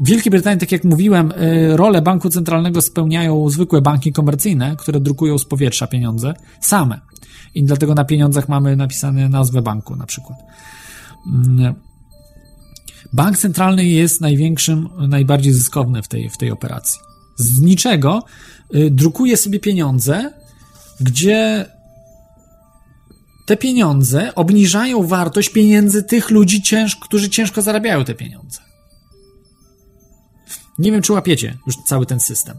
W Wielkiej Brytanii, tak jak mówiłem, y, rolę banku centralnego spełniają zwykłe banki komercyjne, które drukują z powietrza pieniądze same. I dlatego na pieniądzach mamy napisane nazwę banku na przykład. Mm. Bank centralny jest największym, najbardziej zyskowny w tej, w tej operacji. Z niczego y, drukuje sobie pieniądze, gdzie te pieniądze obniżają wartość pieniędzy tych ludzi, cięż, którzy ciężko zarabiają te pieniądze. Nie wiem, czy łapiecie już cały ten system.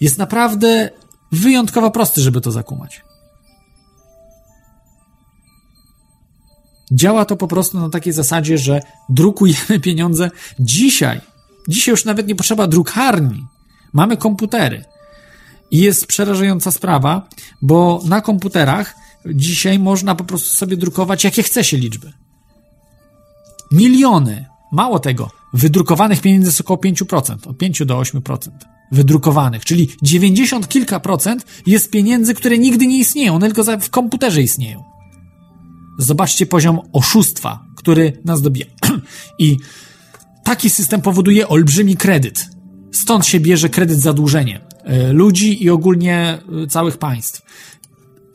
Jest naprawdę wyjątkowo prosty, żeby to zakumać. Działa to po prostu na takiej zasadzie, że drukujemy pieniądze dzisiaj. Dzisiaj już nawet nie potrzeba drukarni. Mamy komputery. I jest przerażająca sprawa, bo na komputerach dzisiaj można po prostu sobie drukować jakie chce się liczby. Miliony. Mało tego, wydrukowanych pieniędzy jest około 5%, od 5 do 8% wydrukowanych, czyli 90 kilka procent jest pieniędzy, które nigdy nie istnieją, one tylko w komputerze istnieją. Zobaczcie poziom oszustwa, który nas dobija. I taki system powoduje olbrzymi kredyt. Stąd się bierze kredyt zadłużenie e, ludzi i ogólnie e, całych państw.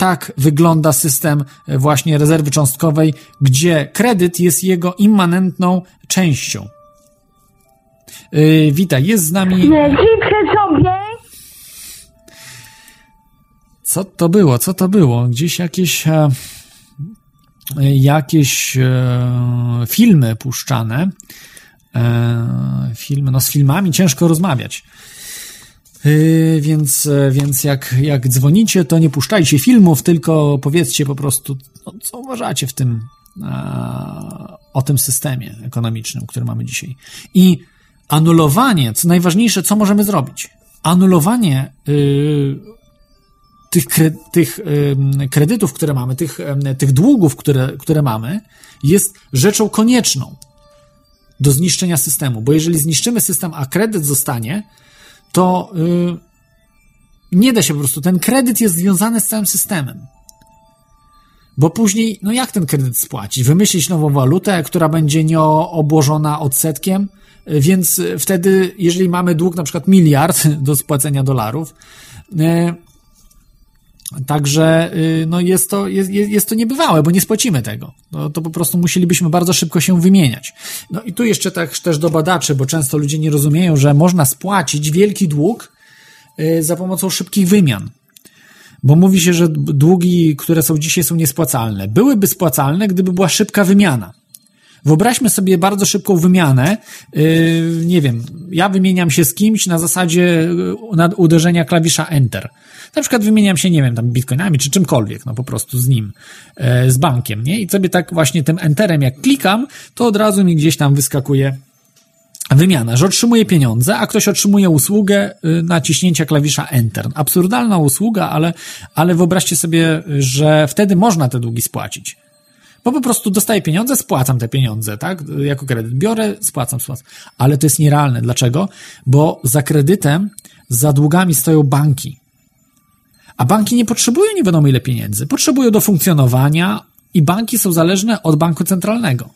Tak wygląda system e, właśnie rezerwy cząstkowej, gdzie kredyt jest jego immanentną częścią. Yy, witaj, jest z nami. Życzę sobie. Co to było? Co to było? Gdzieś jakieś. E, jakieś e, filmy puszczane. E, filmy, no z filmami ciężko rozmawiać. Yy, więc, e, więc jak, jak dzwonicie, to nie puszczajcie filmów, tylko powiedzcie po prostu, no, co uważacie w tym, e, o tym systemie ekonomicznym, który mamy dzisiaj. I anulowanie, co najważniejsze, co możemy zrobić? Anulowanie yy, tych, kre, tych yy, kredytów, które mamy, tych, tych długów, które, które mamy, jest rzeczą konieczną do zniszczenia systemu, bo jeżeli zniszczymy system, a kredyt zostanie, to yy, nie da się po prostu. Ten kredyt jest związany z całym systemem. Bo później, no jak ten kredyt spłacić? Wymyślić nową walutę, która będzie nie obłożona odsetkiem, więc wtedy, jeżeli mamy dług na przykład miliard do spłacenia dolarów, e, Także y, no jest, to, jest, jest to niebywałe, bo nie spłacimy tego. No, to po prostu musielibyśmy bardzo szybko się wymieniać. No i tu jeszcze tak też do badaczy, bo często ludzie nie rozumieją, że można spłacić wielki dług y, za pomocą szybkich wymian. Bo mówi się, że długi, które są dzisiaj, są niespłacalne. Byłyby spłacalne, gdyby była szybka wymiana. Wyobraźmy sobie bardzo szybką wymianę. Yy, nie wiem, ja wymieniam się z kimś na zasadzie yy, uderzenia klawisza Enter. Na przykład wymieniam się, nie wiem, tam bitcoinami czy czymkolwiek, no po prostu z nim, yy, z bankiem, nie? I sobie tak właśnie tym Enterem jak klikam, to od razu mi gdzieś tam wyskakuje wymiana, że otrzymuje pieniądze, a ktoś otrzymuje usługę naciśnięcia klawisza Enter. Absurdalna usługa, ale, ale wyobraźcie sobie, że wtedy można te długi spłacić. Bo po prostu dostaję pieniądze, spłacam te pieniądze, tak? Jako kredyt biorę, spłacam, spłacam. Ale to jest nierealne. Dlaczego? Bo za kredytem, za długami stoją banki. A banki nie potrzebują nie wiadomo ile pieniędzy. Potrzebują do funkcjonowania i banki są zależne od banku centralnego.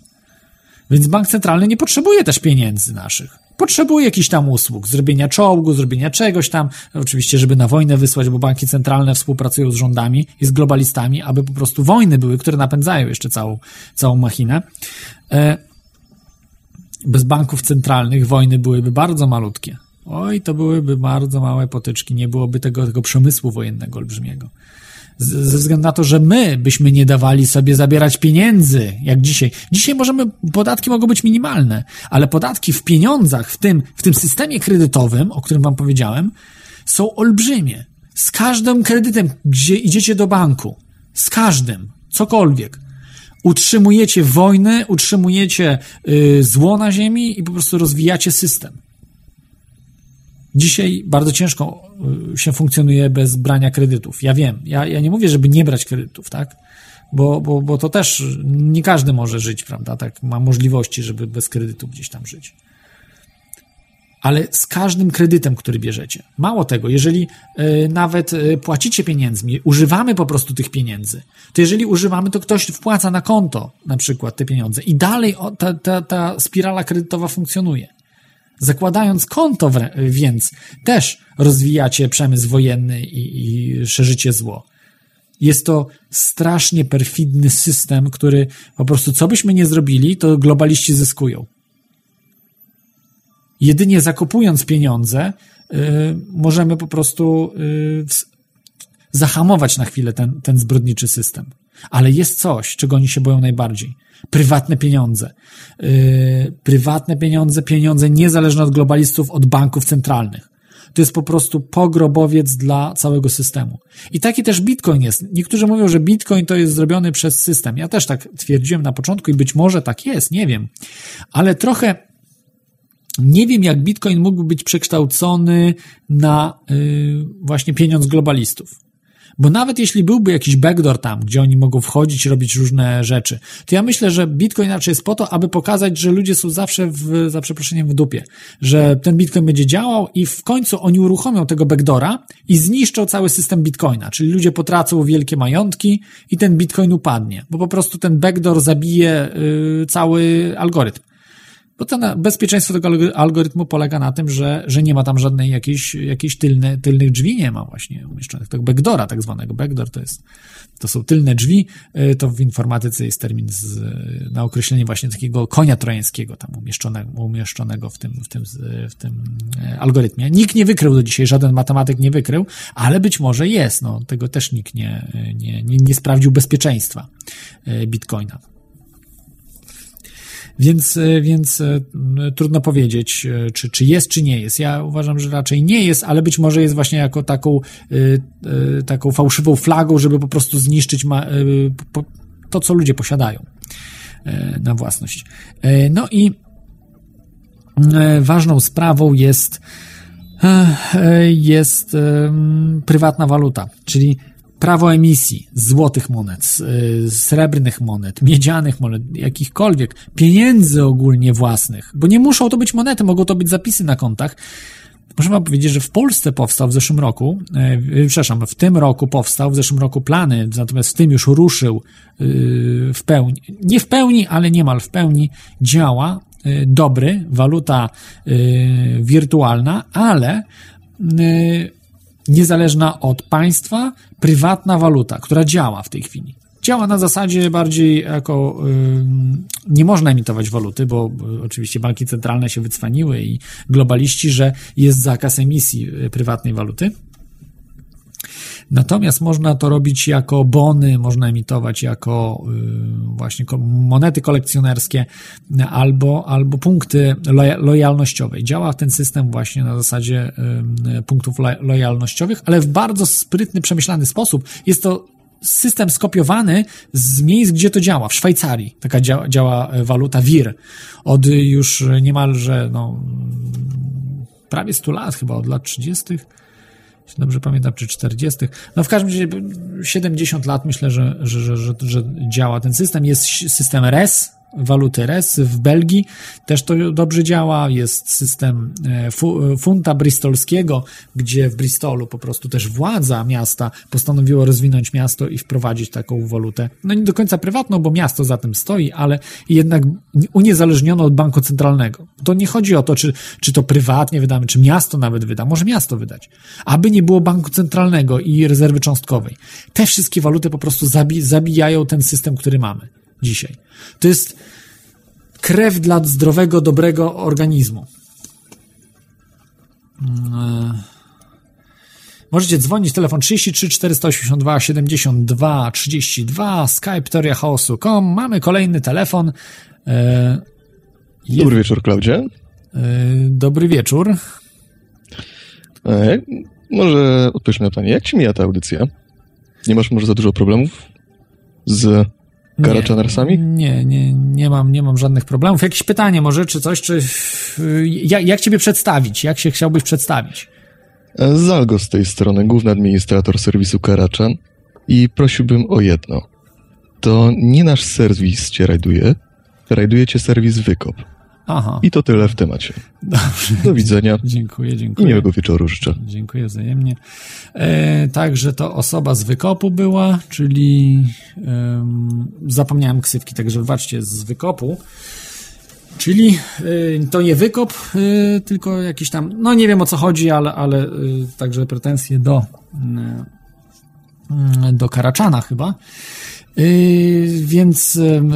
Więc bank centralny nie potrzebuje też pieniędzy naszych potrzebuje jakichś tam usług, zrobienia czołgu, zrobienia czegoś tam, oczywiście, żeby na wojnę wysłać, bo banki centralne współpracują z rządami i z globalistami, aby po prostu wojny były, które napędzają jeszcze całą, całą machinę. E, bez banków centralnych wojny byłyby bardzo malutkie. Oj, to byłyby bardzo małe potyczki, nie byłoby tego, tego przemysłu wojennego olbrzymiego ze względu na to, że my byśmy nie dawali sobie zabierać pieniędzy, jak dzisiaj. Dzisiaj możemy, podatki mogą być minimalne, ale podatki w pieniądzach, w tym, w tym systemie kredytowym, o którym wam powiedziałem, są olbrzymie. Z każdym kredytem, gdzie idziecie do banku, z każdym, cokolwiek, utrzymujecie wojny, utrzymujecie yy, zło na ziemi i po prostu rozwijacie system. Dzisiaj bardzo ciężko y, się funkcjonuje bez brania kredytów. Ja wiem, ja, ja nie mówię, żeby nie brać kredytów, tak? Bo, bo, bo to też nie każdy może żyć, prawda? Tak, ma możliwości, żeby bez kredytu gdzieś tam żyć. Ale z każdym kredytem, który bierzecie. Mało tego, jeżeli y, nawet y, płacicie pieniędzmi, używamy po prostu tych pieniędzy, to jeżeli używamy, to ktoś wpłaca na konto na przykład te pieniądze i dalej ta, ta, ta spirala kredytowa funkcjonuje. Zakładając konto więc też rozwijacie przemysł wojenny i, i szerzycie zło. Jest to strasznie perfidny system, który po prostu co byśmy nie zrobili, to globaliści zyskują. Jedynie zakupując pieniądze, yy, możemy po prostu yy, zahamować na chwilę ten, ten zbrodniczy system. Ale jest coś, czego oni się boją najbardziej prywatne pieniądze. Yy, prywatne pieniądze, pieniądze niezależne od globalistów, od banków centralnych. To jest po prostu pogrobowiec dla całego systemu. I taki też Bitcoin jest. Niektórzy mówią, że Bitcoin to jest zrobiony przez system. Ja też tak twierdziłem na początku i być może tak jest, nie wiem. Ale trochę nie wiem, jak Bitcoin mógłby być przekształcony na yy, właśnie pieniądz globalistów. Bo nawet jeśli byłby jakiś backdoor tam, gdzie oni mogą wchodzić robić różne rzeczy, to ja myślę, że Bitcoin raczej jest po to, aby pokazać, że ludzie są zawsze w, za przeproszeniem w dupie. Że ten Bitcoin będzie działał i w końcu oni uruchomią tego backdora i zniszczą cały system Bitcoina. Czyli ludzie potracą wielkie majątki i ten Bitcoin upadnie. Bo po prostu ten backdoor zabije y, cały algorytm. Bo to bezpieczeństwo tego algory- algorytmu polega na tym, że, że nie ma tam żadnej jakiejś, jakiejś tylne, tylnych drzwi, nie ma właśnie umieszczonych. Tego backdora tak zwanego. Backdoor to jest, to są tylne drzwi, y, to w informatyce jest termin z, na określenie właśnie takiego konia trojańskiego tam umieszczonego, umieszczonego w tym, w tym, w tym e, algorytmie. Nikt nie wykrył do dzisiaj, żaden matematyk nie wykrył, ale być może jest, no, tego też nikt nie, nie, nie, nie sprawdził bezpieczeństwa e, Bitcoina. Więc, e, więc e, trudno powiedzieć, e, czy, czy jest, czy nie jest. Ja uważam, że raczej nie jest, ale być może jest właśnie jako taką, taką fałszywą flagą, żeby po prostu zniszczyć to, co ludzie posiadają na własność. No i ważną sprawą jest, jest prywatna waluta, czyli prawo emisji złotych monet, y, srebrnych monet, miedzianych monet, jakichkolwiek, pieniędzy ogólnie własnych, bo nie muszą to być monety, mogą to być zapisy na kontach. Muszę wam powiedzieć, że w Polsce powstał w zeszłym roku, e, przepraszam, w tym roku powstał, w zeszłym roku plany, natomiast w tym już ruszył y, w pełni, nie w pełni, ale niemal w pełni działa y, dobry, waluta y, wirtualna, ale y, niezależna od państwa, prywatna waluta, która działa w tej chwili. Działa na zasadzie bardziej jako. ym, nie można emitować waluty, bo oczywiście banki centralne się wycwaniły i globaliści, że jest zakaz emisji y, prywatnej waluty. Natomiast można to robić jako bony, można emitować jako y, właśnie monety kolekcjonerskie albo, albo punkty loja- lojalnościowe. Działa ten system właśnie na zasadzie y, punktów lo- lojalnościowych, ale w bardzo sprytny, przemyślany sposób. Jest to system skopiowany z miejsc, gdzie to działa. W Szwajcarii taka działa, działa e, waluta WIR. Od już niemalże no, prawie 100 lat, chyba od lat 30 jeśli dobrze pamiętam, czy 40. No w każdym razie 70 lat myślę, że, że, że, że, działa ten system. Jest system RES, waluty RES w Belgii, też to dobrze działa. Jest system e, fu, funta bristolskiego, gdzie w Bristolu po prostu też władza miasta postanowiło rozwinąć miasto i wprowadzić taką walutę. No nie do końca prywatną, bo miasto za tym stoi, ale jednak uniezależniono od banku centralnego. To nie chodzi o to, czy, czy to prywatnie wydamy, czy miasto nawet wyda. Może miasto wydać. Aby nie było banku centralnego i rezerwy cząstkowej. Te wszystkie waluty po prostu zabi zabijają ten system, który mamy dzisiaj. To jest krew dla zdrowego, dobrego organizmu. Możecie dzwonić, telefon 33 482 72 32, skype teoriachaosu.com. Mamy kolejny telefon. E, je- Dobry wieczór, Klaudzie. e, dobry wieczór. E, może odpowiedź na pytanie, jak ci mija ta audycja? Nie masz może za dużo problemów z Karaczanersami? Nie, nie, nie mam, nie mam żadnych problemów. Jakieś pytanie może, czy coś, czy jak, jak ciebie przedstawić? Jak się chciałbyś przedstawić? Zalgo z tej strony, główny administrator serwisu Karaczan i prosiłbym o jedno. To nie nasz serwis cię rajduje, rajduje cię serwis Wykop. Aha, I to tyle w temacie. dobrze. Do widzenia Dziękuję, i dziękuję. miłego wieczoru życzę. Dziękuję wzajemnie. E, także to osoba z wykopu była, czyli em, zapomniałem ksywki, także wybaczcie, z wykopu. Czyli e, to nie wykop, e, tylko jakiś tam, no nie wiem o co chodzi, ale, ale e, także pretensje do, mm, do Karaczana chyba. Yy, więc, ym,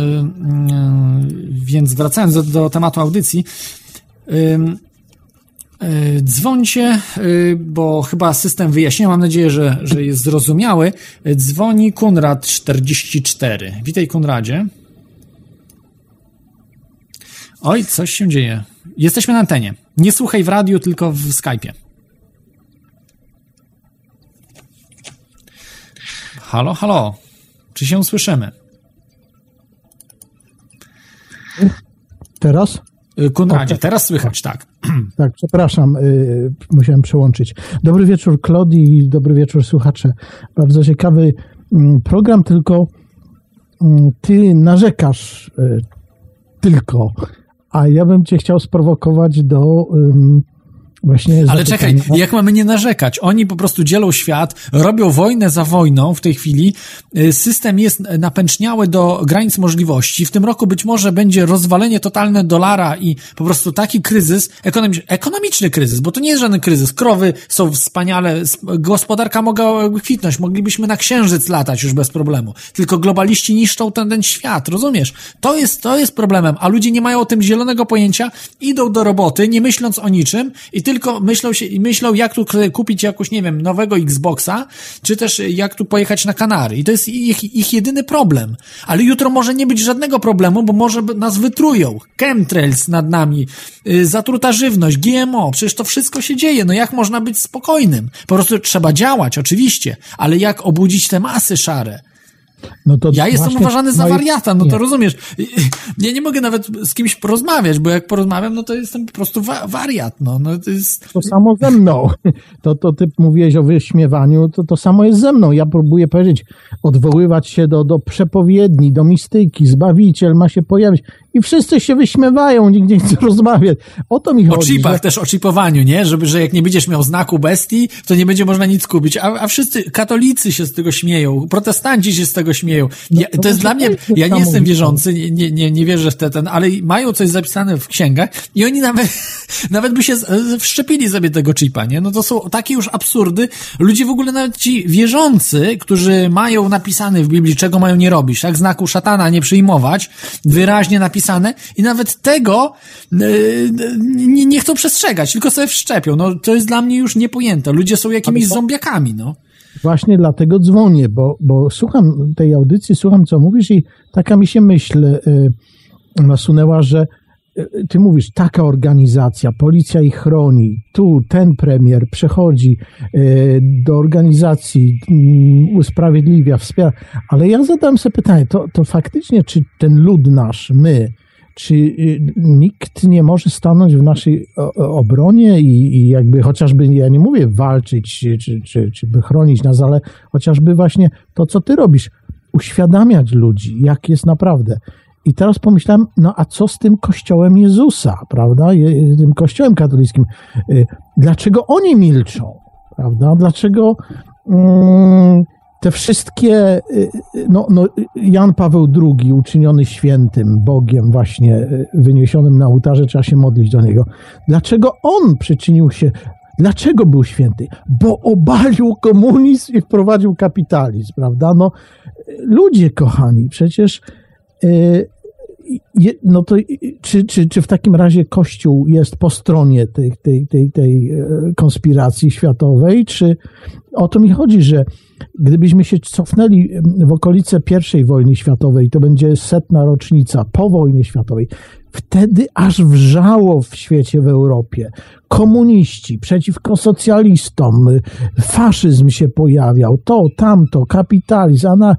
więc wracając do, do tematu audycji, yy, dzwońcie, yy, bo chyba system wyjaśnia, mam nadzieję, że, że jest zrozumiały. Yy, Dzwoni Kunrad44. Witaj Kunradzie. Oj, coś się dzieje. Jesteśmy na antenie. Nie słuchaj w radiu, tylko w Skype'ie. Halo, halo. Czy się słyszymy? Teraz? Y, Konradzie, teraz słychać, tak. Tak, przepraszam, y, musiałem przełączyć. Dobry wieczór, Klodi i dobry wieczór, słuchacze. Bardzo ciekawy mm, program, tylko mm, ty narzekasz y, tylko, a ja bym cię chciał sprowokować do ym, właśnie... Ale czekaj, zapytania. jak mamy nie narzekać? Oni po prostu dzielą świat, robią wojnę za wojną w tej chwili. Y, System jest napęczniały do granic możliwości. W tym roku być może będzie rozwalenie totalne dolara i po prostu taki kryzys, ekonomiczny, ekonomiczny kryzys, bo to nie jest żaden kryzys. Krowy są wspaniale, sp- gospodarka mogła kwitnąć, moglibyśmy na księżyc latać już bez problemu. Tylko globaliści niszczą ten, ten świat, rozumiesz? To jest, to jest problemem, a ludzie nie mają o tym zielonego pojęcia, idą do roboty, nie myśląc o niczym i tylko myślą się, myślą jak tu kupić jakoś, nie wiem, nowego Xboxa, czy też jak tu pojechać na Kanary. I to jest ich, ich jedyny problem. Ale jutro może nie być żadnego problemu, bo może nas wytrują. Chemtrails nad nami, yy, zatruta żywność, GMO, przecież to wszystko się dzieje. No jak można być spokojnym? Po prostu trzeba działać, oczywiście, ale jak obudzić te masy szare? No to Ja jestem uważany za wariata, no nie. to rozumiesz. Ja nie mogę nawet z kimś porozmawiać, bo jak porozmawiam, no to jestem po prostu wa- wariat, no, no to jest... To samo ze mną. To, to ty mówiłeś o wyśmiewaniu, to to samo jest ze mną. Ja próbuję powiedzieć, odwoływać się do, do przepowiedni, do mistyki, Zbawiciel ma się pojawić i wszyscy się wyśmiewają, nikt nie chce rozmawiać. O to mi O chodzi. chipach że- też, o chipowaniu, nie? Żeby, że jak nie będziesz miał znaku bestii, to nie będzie można nic kupić. A, a wszyscy katolicy się z tego śmieją, protestanci się z tego śmieją. Ja, no to jest właśnie dla mnie, to jest ja nie jestem wierzący, nie, nie, nie, nie wierzę w te, ten, ale mają coś zapisane w księgach i oni nawet, nawet by się wszczepili sobie tego chipa, nie? No to są takie już absurdy. Ludzie w ogóle nawet ci wierzący, którzy mają napisane w Biblii, czego mają nie robić, tak? Znaku szatana nie przyjmować, wyraźnie napisane i nawet tego yy, nie, nie chcą przestrzegać, tylko sobie wszczepią. No to jest dla mnie już niepojęte. Ludzie są jakimiś zombiakami, no. Właśnie dlatego dzwonię, bo, bo słucham tej audycji, słucham co mówisz i taka mi się myśl y, nasunęła, że ty mówisz, taka organizacja, policja ich chroni, tu ten premier przechodzi y, do organizacji, y, usprawiedliwia, wspiera, ale ja zadałem sobie pytanie, to, to faktycznie, czy ten lud nasz, my, czy y, nikt nie może stanąć w naszej obronie i, i jakby chociażby, ja nie mówię walczyć, czy, czy, czy by chronić nas, ale chociażby właśnie to, co ty robisz, uświadamiać ludzi, jak jest naprawdę. I teraz pomyślałem, no a co z tym kościołem Jezusa, prawda? Tym kościołem katolickim. Y, Dlaczego oni milczą, prawda? Dlaczego mm, te wszystkie, y, y, no, no Jan Paweł II uczyniony świętym, Bogiem właśnie wyniesionym na ołtarze, trzeba się modlić do Niego. Dlaczego on przyczynił się, dlaczego był święty? Bo obalił komunizm i wprowadził kapitalizm, prawda? No, ludzie kochani, przecież no to y, czy, czy, czy w takim razie Kościół jest po stronie tej, tej, tej, tej e, konspiracji światowej, czy o to mi chodzi, że gdybyśmy się cofnęli w okolice I wojny światowej, to będzie setna rocznica po wojnie światowej, wtedy aż wrzało w świecie, w Europie. Komuniści przeciwko socjalistom, y, faszyzm się pojawiał, to, tamto, kapitalizm, ana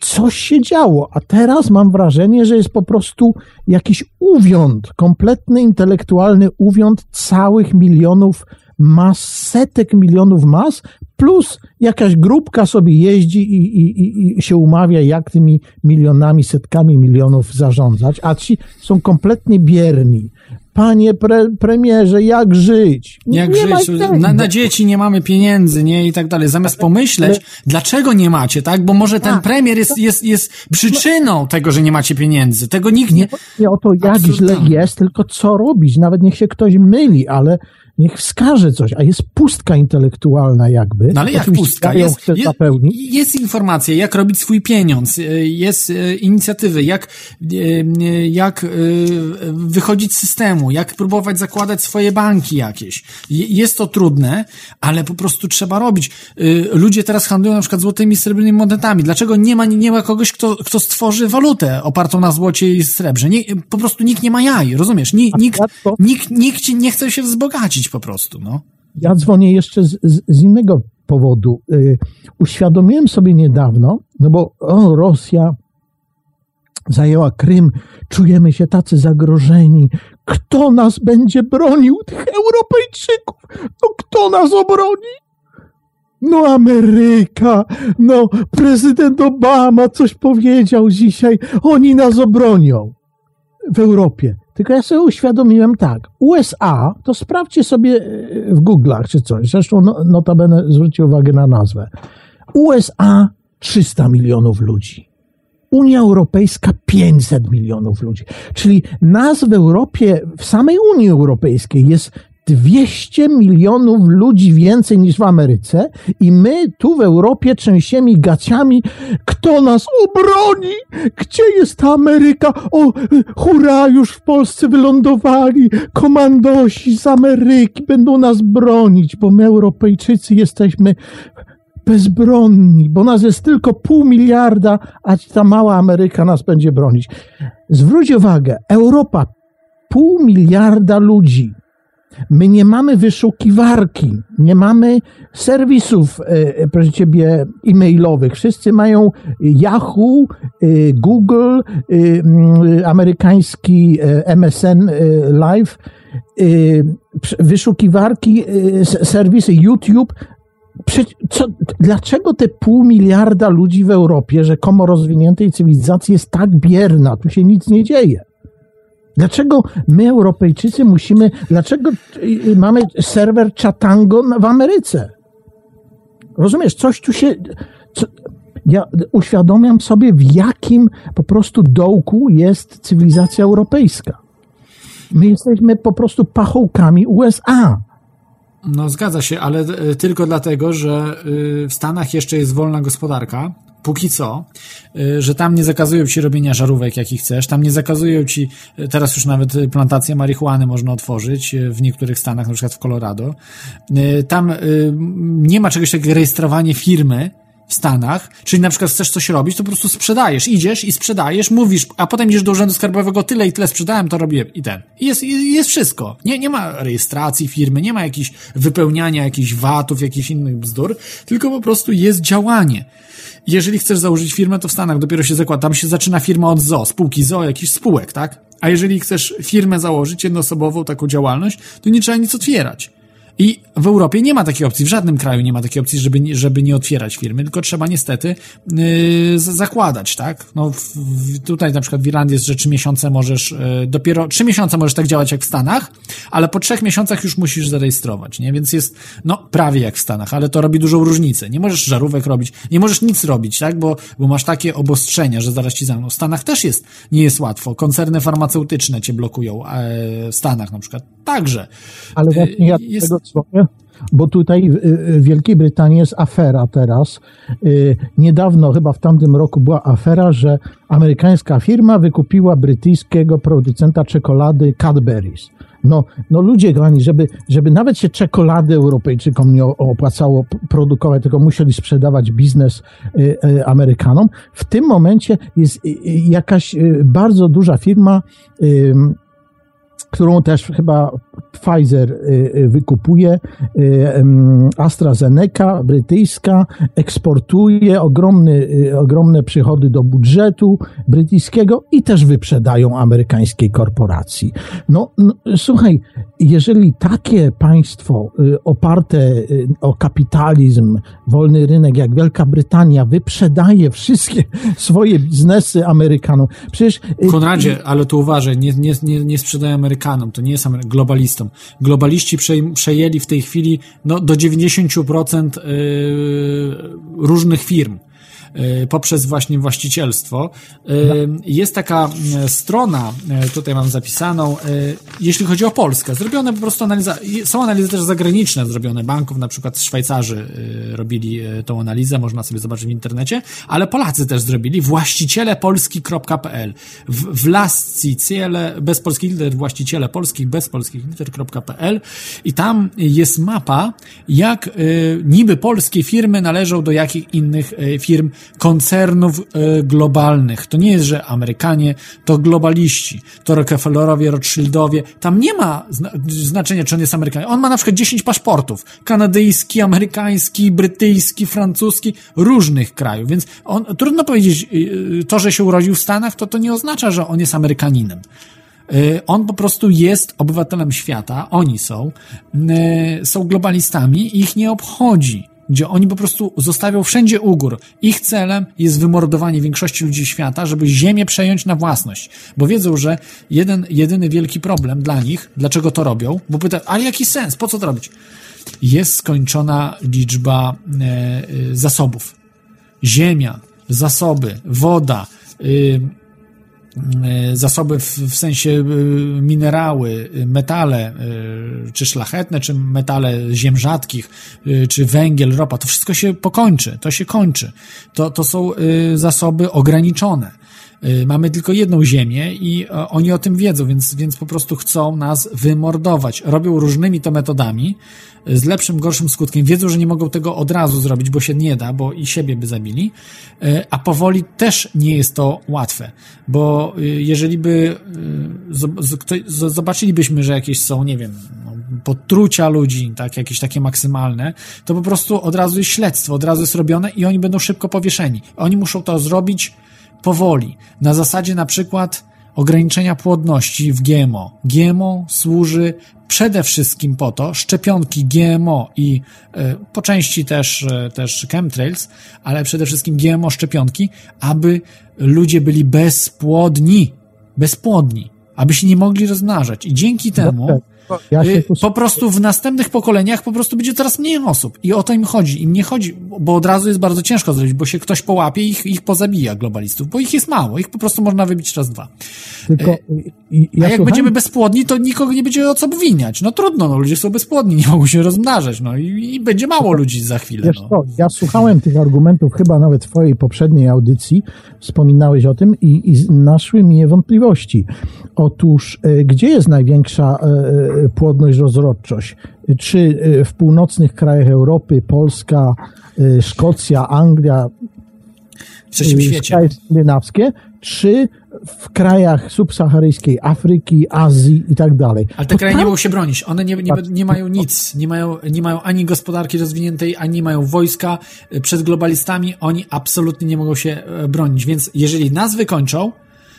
coś się działo, a teraz mam wrażenie, że jest po prostu jakiś uwiąd, kompletny intelektualny uwiąd całych milionów mas, setek milionów mas, plus jakaś grupka sobie jeździ i, i, i, i się umawia, jak tymi milionami, setkami milionów zarządzać, a ci są kompletnie bierni. Panie pre, premierze, jak żyć? Jak Nie żyć? Na, na dzieci nie mamy pieniędzy, nie? I tak dalej. Zamiast pomyśleć, dlaczego nie macie, tak? Bo może ten premier jest, jest, jest przyczyną tego, że nie macie pieniędzy. Tego nikt nie... nie o to, jak Absurdalne. źle jest, tylko co robić. Nawet niech się ktoś myli, ale niech wskaże coś, a jest pustka intelektualna jakby. No ale jak Oczywiście pustka? Jest, jest, zapełnić. jest informacja, jak robić swój pieniądz, y, jest y, inicjatywy, jak, y, jak wychodzić z systemu, jak próbować zakładać swoje banki jakieś. Je- Jest to trudne, ale po prostu trzeba robić. Ludzie teraz handlują na przykład złotymi, srebrnymi monetami. Dlaczego nie ma, nie ma kogoś, kto, kto stworzy walutę opartą na złocie i srebrze? Nie, po prostu nikt nie ma jaj, rozumiesz? Nikt, nikt, nikt, nikt nie chce się wzbogacić po prostu, no. Ja dzwonię jeszcze z, z, innego powodu. Y, uświadomiłem sobie niedawno, no bo o, Rosja zajęła Krym, czujemy się tacy zagrożeni, kto nas będzie bronił, tych Europejczyków? No kto nas obroni? No Ameryka, no prezydent Obama coś powiedział dzisiaj, oni nas obronią w Europie. Tylko ja sobie uświadomiłem tak, USA, to sprawdźcie sobie e, w Google'ach czy coś, zresztą no, notabene zwróćcie uwagę na nazwę. USA 300 milionów ludzi. Unia Europejska 500 milionów ludzi. Czyli nas w Europie, w samej Unii Europejskiej jest 200 milionów ludzi więcej niż w Ameryce i my tu w Europie trzęsiemy gaciami, kto nas obroni? Gdzie jest ta Ameryka? O, hurra, już w Polsce wylądowali komandosi z Ameryki, będą nas bronić, bo my Europejczycy jesteśmy bezbronni, bo nas jest tylko pół miliarda, a ta mała Ameryka nas będzie bronić. Zwróć uwagę, Europa, pół miliarda ludzi. My nie mamy wyszukiwarki, nie mamy serwisów, e, proszę ciebie, e-mailowych. Wszyscy mają Yahoo, e, Google, e, amerykański e, MSN e, Live, e, wyszukiwarki, e, serwisy YouTube. Co, dlaczego te pół miliarda ludzi w Europie, rzekomo rozwiniętej cywilizacji, jest tak bierna? Tu się nic nie dzieje. Dlaczego my, Europejczycy, musimy. Dlaczego y, mamy serwer Chatango w Ameryce? Rozumiesz, coś tu się. Co, ja uświadomiam sobie, w jakim po prostu dołku jest cywilizacja europejska. My jesteśmy po prostu pachołkami USA. No zgadza się, ale e, tylko dlatego, że y, w Stanach jeszcze jest wolna gospodarka, póki co, y, że tam nie zakazują ci robienia żarówek, jakich chcesz, tam nie zakazują ci, y, teraz już nawet y, plantację marihuany można otworzyć w niektórych stanach, na przykład w Colorado. Tam nie ma czegoś takiego jak rejestrowanie firmy, w Stanach, czyli na przykład chcesz coś robić, to po prostu sprzedajesz, idziesz i sprzedajesz, mówisz, a potem idziesz do urzędu skarbowego, tyle i tyle sprzedałem, to robię i ten. I jest, jest wszystko. Nie, nie ma rejestracji firmy, nie ma jakichś wypełniania jakichś VAT-ów, jakichś innych bzdur, tylko po prostu jest działanie. Jeżeli chcesz założyć firmę, to w Stanach dopiero się zakłada, tam się zaczyna firma od ZO, spółki ZO, jakichś spółek, tak? A jeżeli chcesz firmę założyć, jednoosobową taką działalność, to nie trzeba nic otwierać. I w Europie nie ma takiej opcji, w żadnym kraju nie ma takiej opcji, żeby, żeby nie otwierać firmy, tylko trzeba niestety yy, zakładać, tak? No, w, tutaj na przykład w Irlandii jest, że trzy miesiące możesz, yy, dopiero trzy miesiące możesz tak działać jak w Stanach, ale po trzech miesiącach już musisz zarejestrować, nie? Więc jest, no, prawie jak w Stanach, ale to robi dużą różnicę. Nie możesz żarówek robić, nie możesz nic robić, tak? Bo, bo masz takie obostrzenia, że zaraz ci zamkną. W Stanach też jest, nie jest łatwo. Koncerny farmaceutyczne cię blokują, e, w Stanach na przykład także. Ale właśnie ja do jest- tego bo tutaj w- w Wielkiej Brytanii jest afera teraz. Y, Niedawno, chyba w tamtym roku była afera, że amerykańska firma wykupiła brytyjskiego producenta czekolady Cadbury's. No, no ludzie kochani, żeby, żeby nawet się czekolady Europejczykom nie opłacało produkować, tylko musieli sprzedawać biznes y, y, Amerykanom. W tym momencie jest y, y, jakaś y, bardzo duża firma, y, którą też chyba Pfizer y, y, wykupuje, y, AstraZeneca brytyjska, eksportuje ogromny, ogromne przychody do budżetu brytyjskiego i też wyprzedają amerykańskiej korporacji. No, no słuchaj, jeżeli takie państwo oparte o kapitalizm, wolny rynek, jak Wielka Brytania, wyprzedaje wszystkie swoje biznesy Amerykanom, przecież... Konradzie, ale tu uważaj, nie, nie, nie, nie sprzedają Amerykanom, to nie jest Amery- globalistom. Globaliści przej, przejęli w tej chwili no, do 90% yy, różnych firm poprzez właśnie właścicielstwo. Yy, Jest taka yy, strona, tutaj mam zapisaną, jeśli chodzi o Polskę, zrobione po prostu analiza, są analizy też zagraniczne zrobione banków, na przykład Szwajcarzy robili tą analizę, można sobie zobaczyć w internecie, ale Polacy też zrobili, właścicielepolski.pl w, w lasci ciele, bez polskich liter, właściciele polskich, bez polskich liter.pl i tam jest mapa, jak niby polskie firmy należą do jakich innych firm, koncernów y, globalnych. To nie jest, że Amerykanie to globaliści, to Rockefellerowie, Rothschildowie. Tam nie ma zna znaczenia, czy on jest Amerykanin. On ma na przykład 10 paszportów. Kanadyjski, amerykański, brytyjski, francuski, różnych krajów. Więc on, trudno powiedzieć, y, to, że się urodził w Stanach, to to nie oznacza, że on jest Amerykaninem. Y, On po prostu jest obywatelem świata, oni są, są globalistami i ich nie obchodzi, gdzie oni po prostu zostawią wszędzie u gór. Ich celem jest wymordowanie większości ludzi świata, żeby ziemię przejąć na własność. Bo wiedzą, że jeden, jedyny wielki problem dla nich, dlaczego to robią, bo pytają, ale jaki sens, po co to robić? Jest skończona liczba e, e, zasobów. Ziemia, zasoby, woda, y, zasoby w, w sensie y, minerały, y, metale, y, czy szlachetne, czy metale ziem rzadkich, y, czy węgiel, ropa, to wszystko się pokończy, to się kończy. To, to są y, zasoby ograniczone. Y, Mamy tylko jedną ziemię i e, oni o tym wiedzą, więc, więc po prostu chcą nas wymordować. Robią różnymi to metodami, z lepszym, gorszym skutkiem. Wiedzą, że nie mogą tego od razu zrobić, bo się nie da, bo i siebie by zabili. Y, A powoli też nie jest to łatwe, bo y, jeżeli by zobaczylibyśmy, że jakieś są, nie wiem, no, potrucia ludzi, tak, jakieś takie maksymalne, to po prostu od razu jest śledztwo, od razu jest robione i oni będą szybko powieszeni. Oni muszą to zrobić powoli. Na zasadzie na przykład ograniczenia płodności w GMO. GMO służy przede wszystkim po to, szczepionki GMO i e, po części też, e, też chemtrails, ale przede wszystkim GMO szczepionki, aby ludzie byli bezpłodni. Bezpłodni. Aby się nie mogli rozmnażać. I dzięki temu Ja y, po prostu w następnych pokoleniach po prostu będzie coraz mniej osób. I o to im chodzi. Im nie chodzi, bo od razu jest bardzo ciężko zrobić, bo się ktoś połapie i ich, ich pozabija globalistów, bo ich jest mało. Ich po prostu można wybić raz, dwa. tylko... i- ja A jak słuchałem- będziemy bezpłodni, to nikogo nie będzie o co obwiniać. No trudno, no ludzie są bezpłodni, nie mogą się rozmnażać, no i, i będzie mało ludzi za chwilę. Wiesz No. co, ja słuchałem tych argumentów chyba nawet w twojej poprzedniej audycji, wspominałeś o tym i, i naszły mi wątpliwości. Otóż, e, gdzie jest największa płodność, rozrodczość? Czy e, w północnych krajach Europy, Polska, e, Szkocja, Anglia, W trzecim świecie. kraje skandynawskie, czy w krajach subsaharyjskiej Afryki, Azji i tak dalej? Ale te To kraje nie tam- mogą się bronić. One nie, nie, nie mają nic. Nie mają, nie mają ani gospodarki rozwiniętej, ani nie mają wojska y, przed globalistami. Oni absolutnie nie mogą się e, bronić. Więc jeżeli nas wykończą,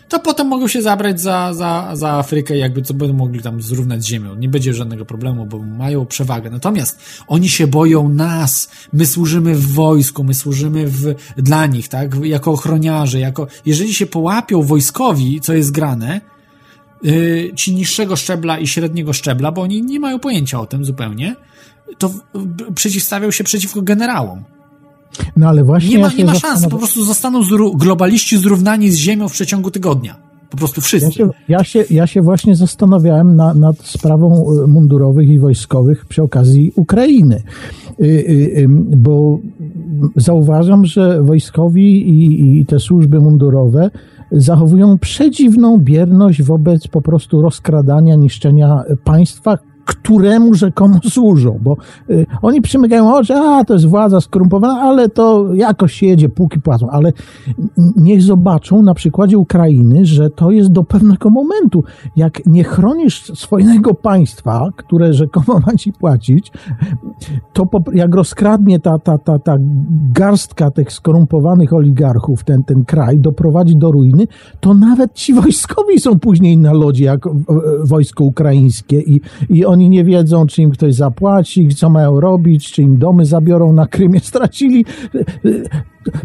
to potem mogą się zabrać za, za, za Afrykę, jakby co będą mogli tam zrównać z ziemią. Nie będzie żadnego problemu, bo mają przewagę. Natomiast oni się boją nas. My służymy w wojsku, my służymy w, dla nich, tak? Jako ochroniarze, jako, jeżeli się połapią wojskowi, co jest grane, y, ci niższego szczebla i średniego szczebla, bo oni nie mają pojęcia o tym zupełnie, to przeciwstawiał się przeciwko generałom. No ale właśnie Nie ma, ja nie ma szans, po prostu zostaną zru- globaliści zrównani z Ziemią w przeciągu tygodnia. Po prostu Ja wszyscy. się, ja, się, ja się właśnie zastanawiałem na, nad sprawą y, mundurowych i wojskowych przy okazji Ukrainy, Y, y, ym, bo zauważam, że wojskowi i, i te służby mundurowe zachowują przedziwną bierność wobec po prostu rozkradania, niszczenia państwa, któremu rzekomo służą, bo y, oni przymykają oczy, a to jest władza skorumpowana, ale to jakoś się jedzie, póki płacą, ale niech zobaczą na przykładzie Ukrainy, że to jest do pewnego momentu. Jak nie chronisz swojego państwa, które rzekomo ma ci płacić, to po, jak rozkradnie ta, ta, ta, ta garstka tych skorumpowanych oligarchów ten, ten kraj, doprowadzi do ruiny, to nawet ci wojskowi są później na lodzie, jak wojsko ukraińskie i, i oni nie wiedzą, czy im ktoś zapłaci, co mają robić, czy im domy zabiorą na Krymie. Stracili,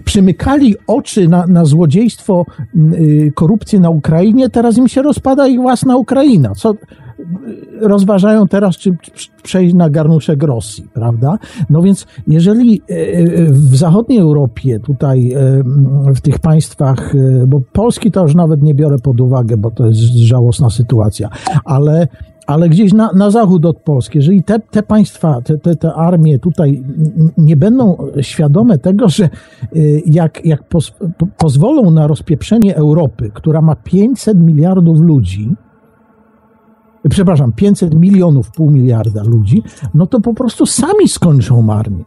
przymykali oczy na, na złodziejstwo, y, korupcję na Ukrainie, teraz im się rozpada ich własna Ukraina. Co, rozważają teraz, czy przejść na garnuszek Rosji, prawda? No więc jeżeli e, w zachodniej Europie, tutaj w tych państwach, bo Polski to już nawet nie biorę pod uwagę, bo to jest żałosna sytuacja, ale ale gdzieś na, na zachód od Polski, jeżeli te, te państwa, te, te, te armie tutaj nie będą świadome tego, że y, jak, jak poz, po, pozwolą na rozpieprzenie Europy, która ma 500 miliardów ludzi, przepraszam, 500 milionów, pół miliarda ludzi, no to po prostu sami skończą marnie.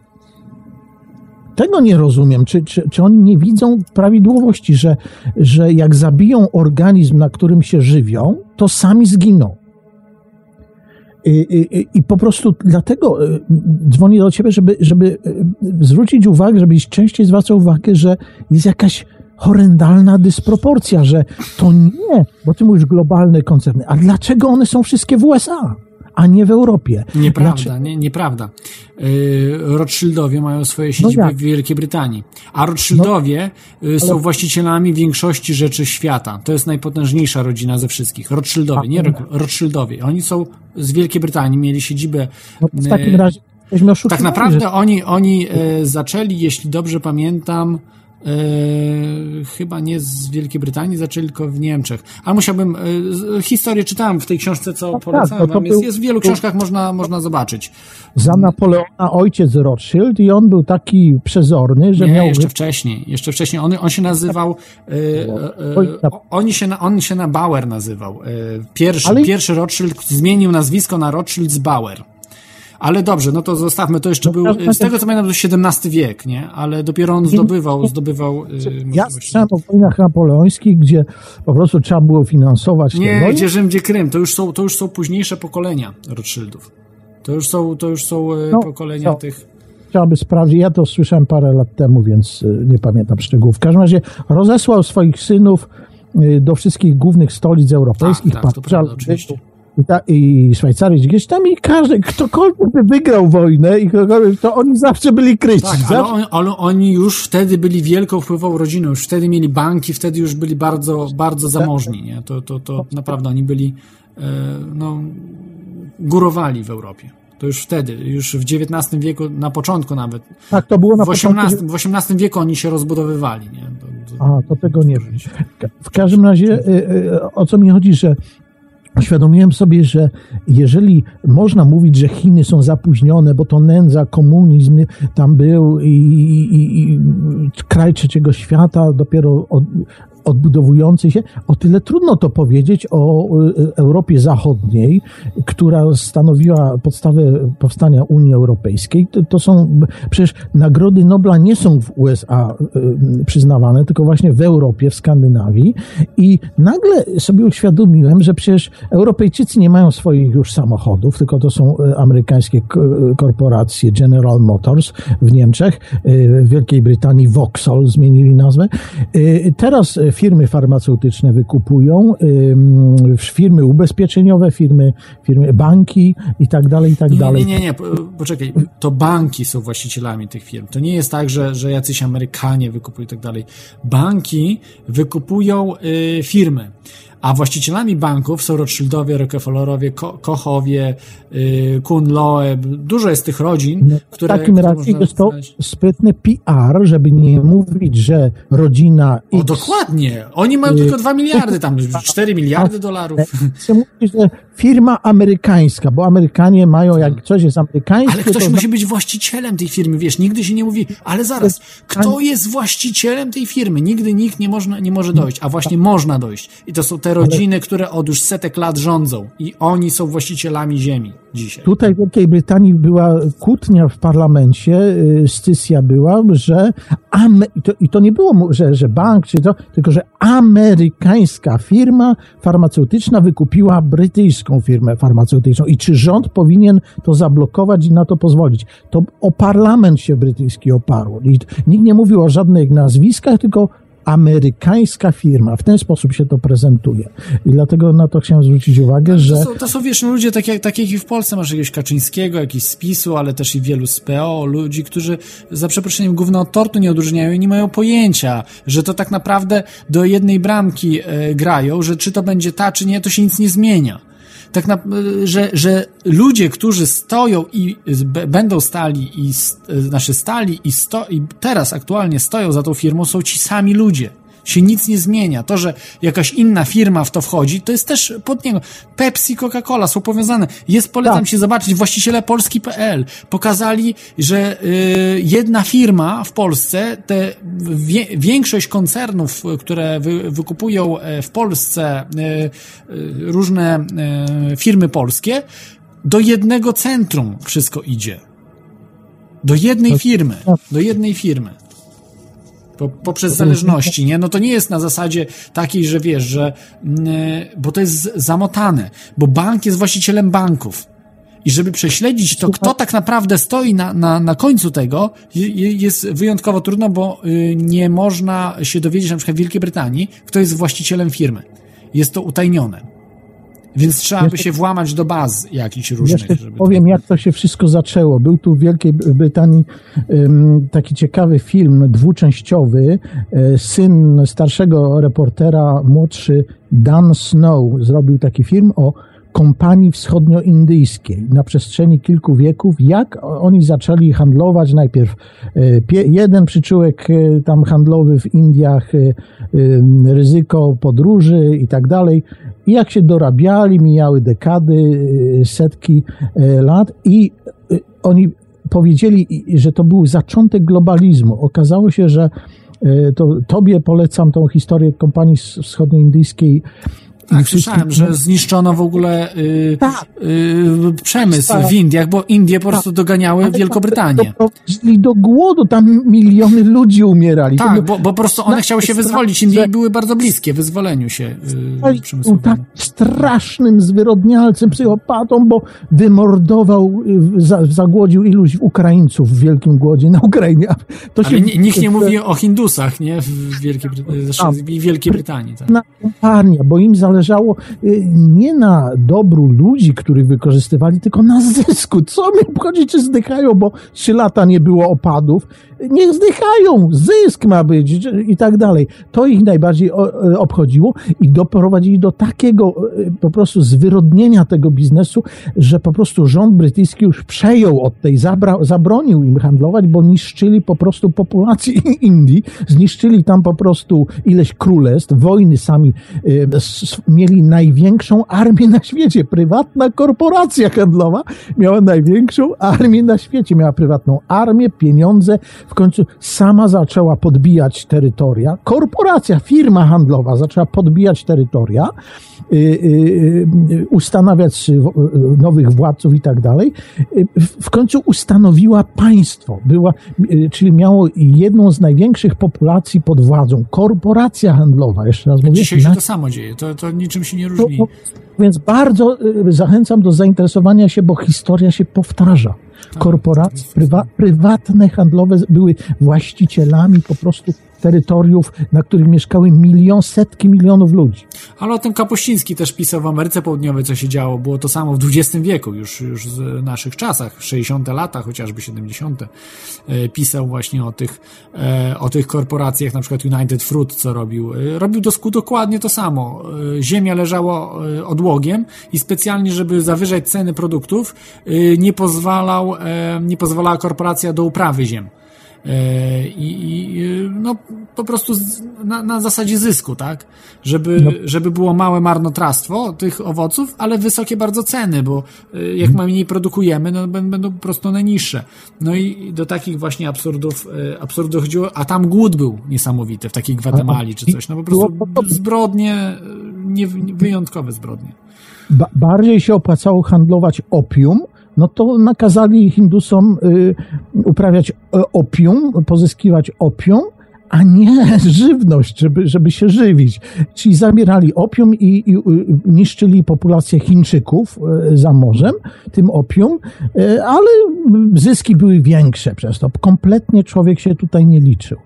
Tego nie rozumiem. Czy, czy, czy oni nie widzą prawidłowości, że, że jak zabiją organizm, na którym się żywią, to sami zginą. I, i, po prostu dlatego y, dzwonię do ciebie, żeby, żeby y, zwrócić uwagę, żebyś częściej zwracał uwagę, że jest jakaś horrendalna dysproporcja, że to nie, bo ty mówisz globalne koncerny, a dlaczego one są wszystkie w USA? A nie w Europie. Nieprawda, nie, nieprawda. Yy, Rothschildowie mają swoje siedziby No w Wielkiej Brytanii, a Rothschildowie y, są właścicielami większości rzeczy świata. To jest najpotężniejsza rodzina ze wszystkich. Rothschildowie, nie Ro- Rothschildowie. Oni są z Wielkiej Brytanii, mieli siedzibę. No, w y, takim razie jesteśmy tak naprawdę oni, oni e, zaczęli, jeśli dobrze pamiętam, e, chyba nie z Wielkiej Brytanii, zaczęli tylko w Niemczech. Ale musiałbym, z- historię czytałem w tej książce, co tak, polecałem no wam. Jest, był- jest w wielu książkach, można, można zobaczyć. za Napoleona ojciec Rothschild i on był taki przezorny, że Nie, miał... jeszcze wcześniej, jeszcze wcześniej. On, on się nazywał, e, oni się, on się na Bauer nazywał. Pierwszy, Ale- pierwszy Rothschild zmienił nazwisko na Rothschild z Bauer. Ale dobrze, no to zostawmy, to jeszcze No, był, z tego co pamiętam, to XVII wiek, nie? Ale dopiero on zdobywał, zdobywał e, Ja słyszałem o wojnach napoleońskich, gdzie po prostu trzeba było finansować Nie, gdzie Rzym, gdzie Krym, to już są, to już są późniejsze pokolenia Rothschildów. To już są, to już są e, No, pokolenia co? tych... Trzeba by sprawdzić. Ja to słyszałem parę lat temu, więc y, nie pamiętam szczegółów. W każdym razie rozesłał swoich synów y, do wszystkich głównych stolic europejskich, Tak, tak, Paryża. I, ta, i Szwajcarii, gdzieś tam i każdy, ktokolwiek by wygrał wojnę i to oni zawsze byli kryci. Tak, ale, zawsze, on, ale oni już wtedy byli wielką wpływową rodziną, już wtedy mieli banki, wtedy już byli bardzo, bardzo zamożni, nie? To, to, to naprawdę oni byli, e, no, górowali w Europie. To już wtedy, już w XIX wieku, na początku nawet. tak, to było na W początku. XVIII, w XVIII wieku oni się rozbudowywali, nie? To, to, A, to tego nie wiem. W każdym razie, y, y, o co mi chodzi, że Uświadomiłem sobie, że jeżeli można mówić, że Chiny są zapóźnione, bo to nędza, komunizm tam był i, i, i kraj trzeciego świata dopiero od, odbudowujący się, o tyle trudno to powiedzieć o y, Europie Zachodniej, która stanowiła podstawę powstania Unii Europejskiej. To, to są przecież nagrody Nobla nie są w USA y, przyznawane, tylko właśnie w Europie, w Skandynawii. I nagle sobie uświadomiłem, że przecież Europejczycy nie mają swoich już samochodów, tylko to są y, amerykańskie korporacje General Motors w Niemczech, w Wielkiej Brytanii Vauxhall zmienili nazwę. Teraz firmy farmaceutyczne wykupują, firmy ubezpieczeniowe, firmy, firmy banki i tak dalej, i tak Nie, dalej. nie, nie, nie, po- poczekaj. To banki są właścicielami tych firm. To nie jest tak, że, że jacyś Amerykanie wykupują i tak dalej. Banki wykupują y, firmy. A właścicielami banków są Rothschildowie, Rockefellerowie, Ko Kochowie, y, Kuhn Loeb. Dużo jest tych rodzin, No, które. w takim razie jest to znaleźć. sprytny PR, żeby nie mówić, że rodzina O, X dokładnie. Oni mają Y, tylko 2 miliardy, tam 4 miliardy dolarów. Chcę mówić, że firma amerykańska, bo Amerykanie mają, jak coś jest amerykańskie, Ale ktoś to musi być właścicielem tej firmy, wiesz, nigdy się nie mówi, ale zaraz, kto jest właścicielem tej firmy? Nigdy nikt nie, można, nie może dojść, a właśnie można dojść. I to są te rodziny, które od już setek lat rządzą i oni są właścicielami ziemi dzisiaj. Tutaj w Wielkiej Brytanii była kłótnia w parlamencie, y, stysja była, że Ame- i, to, i to nie było, że, że bank, czy to, tylko że amerykańska firma farmaceutyczna wykupiła brytyjską firmę farmaceutyczną. I czy rząd powinien to zablokować i na to pozwolić? To o parlament się brytyjski oparło. I nikt nie mówił o żadnych nazwiskach, tylko amerykańska firma. W ten sposób się to prezentuje. I dlatego na to chciałem zwrócić uwagę, że... To są, to są wiesz, ludzie tak jak, tak jak i w Polsce masz jakiegoś Kaczyńskiego, jakiś z PiSu, ale też i wielu z PO, ludzi, którzy za przeproszeniem gówno od tortu nie odróżniają i nie mają pojęcia, że to tak naprawdę do jednej bramki e, grają, że czy to będzie ta, czy nie, to się nic nie zmienia. Tak na, że, że ludzie, którzy stoją i b, będą stali i s- e, znaczy stali i, sto, i teraz aktualnie stoją za tą firmą, są ci sami ludzie się nic nie zmienia. To, że jakaś inna firma w to wchodzi, to jest też pod niego. Pepsi, Coca-Cola są powiązane. Jest, polecam Tak. się zobaczyć, właściciele Polski.pl pokazali, że y, jedna firma w Polsce, te wie, większość koncernów, które wy, wykupują e, w Polsce y, y, różne firmy polskie, do jednego centrum wszystko idzie. Do jednej firmy. Do jednej firmy. Po, poprzez zależności, nie? No to nie jest na zasadzie takiej, że wiesz, że, mm, bo to jest zamotane, bo bank jest właścicielem banków. I żeby prześledzić to, kto tak naprawdę stoi na, na, na końcu tego, je- je- jest wyjątkowo trudno, bo y, nie można się dowiedzieć, na przykład w Wielkiej Brytanii, kto jest właścicielem firmy. Jest to utajnione. Więc trzeba by się włamać do baz jakichś różnych. Jeszcze żeby powiem, jak to się wszystko zaczęło. Był tu w Wielkiej Brytanii taki ciekawy film dwuczęściowy. E, Syn starszego reportera, młodszy Dan Snow, zrobił taki film o kompanii wschodnioindyjskiej na przestrzeni kilku wieków, jak oni zaczęli handlować najpierw e, jeden przyczółek e, tam handlowy w Indiach, ryzyko podróży i tak dalej. I jak się dorabiali, mijały dekady, e, setki e, lat i e, oni powiedzieli, że to był zaczątek globalizmu. Okazało się, że to tobie polecam tą historię kompanii wschodnioindyjskiej. Tak, słyszałem, że zniszczono w ogóle y, Tak. y, przemysł Tak. w Indiach, bo Indie po prostu doganiały Wielką Brytanię. Doprowadzili do głodu, tam miliony ludzi umierali. Tak, bo, bo po prostu one chciały się wyzwolić. Indie były bardzo bliskie wyzwoleniu się y, był przemysłowemu. tak strasznym zwyrodnialcem, psychopatą, bo wymordował, y, za, zagłodził iluś Ukraińców w wielkim głodzie na Ukrainie. To Ale ni- nikt nie mówi o Hindusach, nie? W Wielkiej, Bry- znaczy w Wielkiej Brytanii. Tak. na kompania, bo im zależało y, nie na dobru ludzi, których wykorzystywali, tylko na zysku. Co mi obchodzi, czy zdychają, bo trzy lata nie było opadów. Niech zdychają, zysk ma być i tak dalej. To ich najbardziej e, obchodziło i doprowadzili do takiego e, po prostu zwyrodnienia tego biznesu, że po prostu rząd brytyjski już przejął od tej, zabra, zabronił im handlować, bo niszczyli po prostu populację Indii, zniszczyli tam po prostu ileś królestw, wojny sami e, mieli największą armię na świecie. Prywatna korporacja handlowa miała największą armię na świecie. Miała prywatną armię, pieniądze. W końcu sama zaczęła podbijać terytoria. Korporacja, firma handlowa zaczęła podbijać terytoria, y, y, y, ustanawiać w- nowych władców i tak dalej. W w końcu ustanowiła państwo. Była, czyli miało jedną z największych populacji pod władzą. Korporacja handlowa, jeszcze raz mówię. Dzisiaj się na to samo dzieje. To, to niczym się nie to, różni. to, więc bardzo zachęcam do zainteresowania się, bo historia się powtarza. Korporacje prywa, prywatne, handlowe były właścicielami po prostu terytoriów, na których mieszkały milion, setki milionów ludzi. Ale o tym Kapuściński też pisał w Ameryce Południowej, co się działo. Było to samo w XX wieku, już, już w naszych czasach, 60. lata, chociażby 70. e, Pisał właśnie o tych, e, o tych korporacjach, na przykład United Fruit, co robił. E, Robił dosku dokładnie to samo. Ziemia leżała odłogiem i specjalnie, żeby zawyżać ceny produktów, nie pozwalał, nie pozwalała korporacja do uprawy ziem. E, I, i e, no, po prostu z, na, na zasadzie zysku, tak? Żeby, No. żeby było małe marnotrawstwo tych owoców, ale wysokie bardzo ceny, bo e, jak Mhm. mniej produkujemy, no bę- będą po prostu one niższe. No i do takich właśnie absurdów, absurdów chodziło, a tam głód był niesamowity w takiej Gwatemali czy coś. No po prostu zbrodnie, nie, wyjątkowe zbrodnie. Ba- bardziej się opłacało handlować opium, no to nakazali Hindusom y, uprawiać e, opium, pozyskiwać opium, a nie żywność, żeby, żeby się żywić. Czyli zabierali opium i, i y, niszczyli populację Chińczyków y, za morzem, tym opium, y, ale zyski były większe przez to. Kompletnie człowiek się tutaj nie liczył.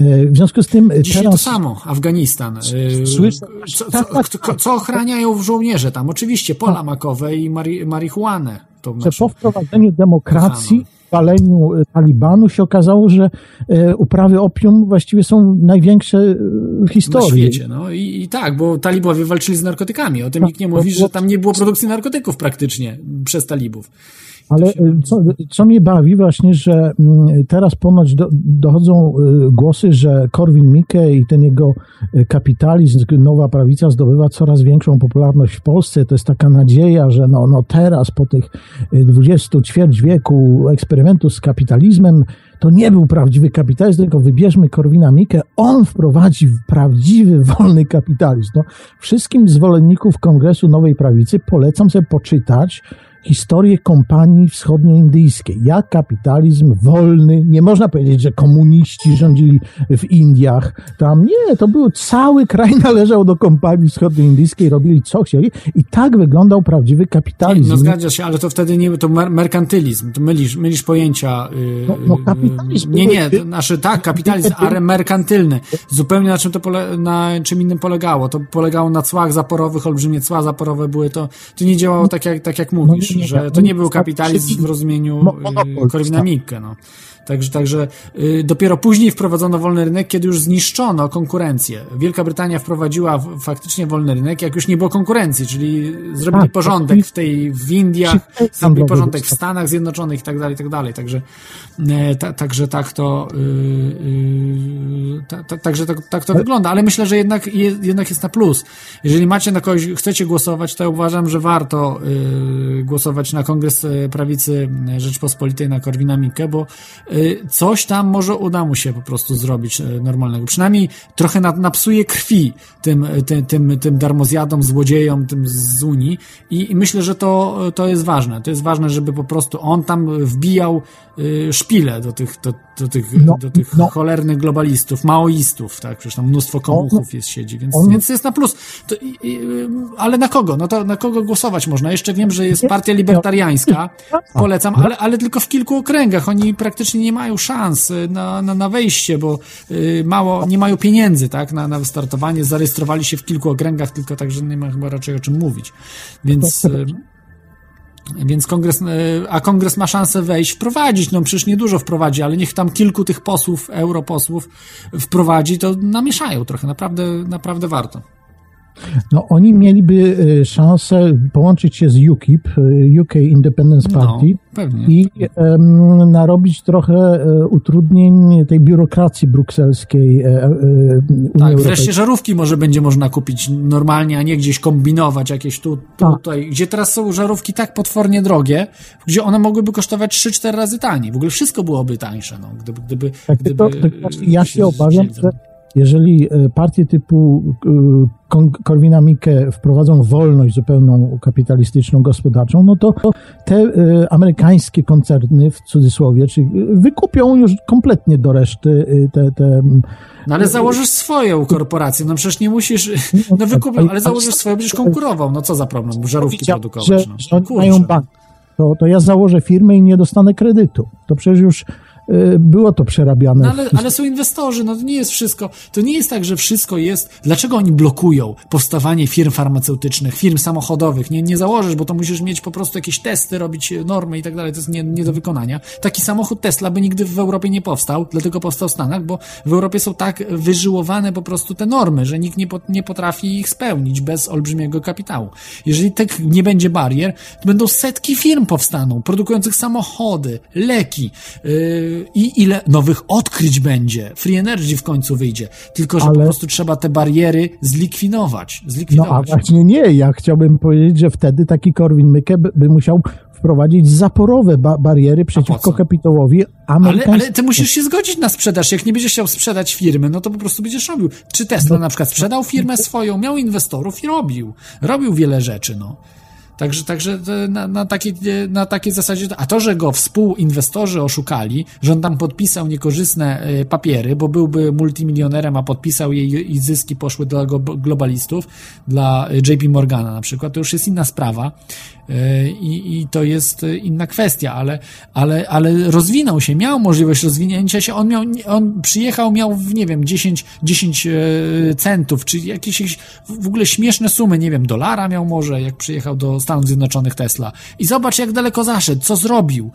Y, W związku z tym y, Dzisiaj teraz... to samo, Afganistan. Słyszę- Co, tak, co, tak, co, co ochraniają w żołnierze tam? Oczywiście pola makowe i mari, marihuanę. To że znaczy, po wprowadzeniu demokracji, paleniu e, Talibanu się okazało, że e, uprawy opium właściwie są największe e, w na historii. świecie. No i, i tak, bo talibowie walczyli z narkotykami. O tym Tak, nikt nie mówi, było- że tam nie było produkcji narkotyków praktycznie przez talibów. Ale e, co, co mnie bawi właśnie, że mm, teraz ponoć do, dochodzą e, głosy, że Korwin Mikke i ten jego e, kapitalizm, nowa prawica zdobywa coraz większą popularność w Polsce. To jest taka nadzieja, że no, no teraz po tych e, 20 ćwierć wieku eksperymentu z kapitalizmem to nie był prawdziwy kapitalizm, tylko wybierzmy Korwina Mikke, on wprowadzi prawdziwy, wolny kapitalizm. No, wszystkim zwolenników Kongresu Nowej Prawicy polecam sobie poczytać historię kompanii wschodnioindyjskiej. Jak kapitalizm wolny, nie można powiedzieć, że komuniści rządzili w Indiach. Tam nie, to był cały kraj należał do kompanii wschodnioindyjskiej, robili co chcieli i tak wyglądał prawdziwy kapitalizm. No zgadza się, ale to wtedy nie to mer- merkantylizm, to mylisz, mylisz pojęcia. Yy, No, no kapitalizm. Nie, nie, to znaczy tak, kapitalizm, ale merkantylny. Zupełnie na czym to pole, na czym innym polegało. To polegało na cłach zaporowych, olbrzymie cła zaporowe były, to, to nie działało tak jak, tak jak mówisz, nie, nie, że to nie był kapitalizm w rozumieniu yy, Korwina. Mikke, no. Także, także y, dopiero później wprowadzono wolny rynek, kiedy już zniszczono konkurencję. Wielka Brytania wprowadziła faktycznie wolny rynek, jak już nie było konkurencji, czyli zrobili Tak, porządek w tej w Indiach, zrobili porządek w. Stanach Zjednoczonych i tak dalej, i tak dalej. Także, e, ta, także tak to y, y, ta, ta, także tak, tak to wygląda, ale myślę, że jednak, je, jednak jest na plus. Jeżeli macie na kogoś, chcecie głosować, to ja uważam, że warto głosować na Kongres Prawicy Rzeczpospolitej, na Korwina Mikke, bo coś tam może uda mu się po prostu zrobić e, normalnego. Przynajmniej trochę na, napsuje krwi tym, tym, tym, tym darmozjadom, złodziejom, tym z Unii i, i myślę, że to, to jest ważne. To jest ważne, żeby po prostu on tam wbijał y, szpile do tych, do, do tych, No, do tych no. cholernych globalistów, maoistów, tak? Przecież tam mnóstwo komuchów jest siedzi, więc, on- więc jest na plus. To, i, i, ale na kogo? No to na kogo głosować można? Jeszcze wiem, że jest partia libertariańska, polecam, ale, ale tylko w kilku okręgach. Oni praktycznie nie mają szans y, na, na, na wejście, bo y, mało, nie mają pieniędzy, tak? Na, na wystartowanie. Zarejestrowali się w kilku okręgach, tylko także nie ma chyba raczej o czym mówić. Więc... więc kongres, e, a kongres ma szansę wejść, wprowadzić, no przecież niedużo wprowadzi, ale niech tam kilku tych posłów, europosłów wprowadzi, to namieszają trochę, naprawdę, naprawdę warto. No, oni mieliby e, szansę połączyć się z UKIP, e, UK Independence No, Party, pewnie. i em, narobić trochę e, utrudnień tej biurokracji brukselskiej e, e, Unii Tak, Europejskiej. wreszcie żarówki może będzie można kupić normalnie, a nie gdzieś kombinować jakieś tu, Tak. tutaj, gdzie teraz są żarówki tak potwornie drogie, gdzie one mogłyby kosztować 3-4 razy taniej. W ogóle wszystko byłoby tańsze, no, gdyby, gdyby, Tak, gdyby tylko, tylko ja się obawiam, że jeżeli e, partie typu e, Kon- Korwina Mikke wprowadzą wolność zupełną kapitalistyczną, gospodarczą, no to te e, amerykańskie koncerny, w cudzysłowie, czyli wykupią już kompletnie do reszty te, te No ale założysz swoją korporację, no przecież nie musisz, no wykupią, ale założysz swoją, będziesz konkurował, no co za problem, żarówki produkować, no. Kurczę. mają bank. To, to ja założę firmę i nie dostanę kredytu. To przecież już było to przerabiane. No ale, ale są inwestorzy, no to nie jest wszystko, to nie jest tak, że wszystko jest, dlaczego oni blokują powstawanie firm farmaceutycznych, firm samochodowych, nie, nie założysz, bo to musisz mieć po prostu jakieś testy, robić normy i tak dalej, to jest nie, nie do wykonania. Taki samochód Tesla by nigdy w Europie nie powstał, dlatego powstał w Stanach, bo w Europie są tak wyżyłowane po prostu te normy, że nikt nie, pot, nie potrafi ich spełnić bez olbrzymiego kapitału. Jeżeli tak nie będzie barier, to będą setki firm powstaną, produkujących samochody, leki yy, i ile nowych odkryć będzie. Free Energy w końcu wyjdzie. Tylko, że Ale- po prostu trzeba te bariery zlikwidować. No a Zlikwidować. właśnie nie, ja chciałbym powiedzieć, że wtedy taki Korwin Mikke by, by musiał wprowadzić zaporowe ba bariery przeciwko kapitałowi ale, amerykańskiemu. ale ty musisz się zgodzić na sprzedaż. Jak nie będziesz chciał sprzedać firmy, no to po prostu będziesz robił. Czy Tesla na przykład sprzedał firmę swoją, miał inwestorów i robił. Robił wiele rzeczy, no. Także, także to na, na, takiej, na takiej zasadzie, a to, że go współinwestorzy oszukali, że on tam podpisał niekorzystne e, papiery, bo byłby multimilionerem, a podpisał je i zyski poszły dla globalistów, dla e, JP Morgana na przykład, to już jest inna sprawa. e, i, i to jest e, inna kwestia, ale, ale, ale rozwinął się, miał możliwość rozwinięcia się, on miał, on przyjechał, miał, nie wiem, 10, 10 e, centów, czy jakieś w ogóle śmieszne sumy, nie wiem, dolara miał może, jak przyjechał do Stanów Zjednoczonych Tesla. I zobacz, jak daleko zaszedł, co zrobił.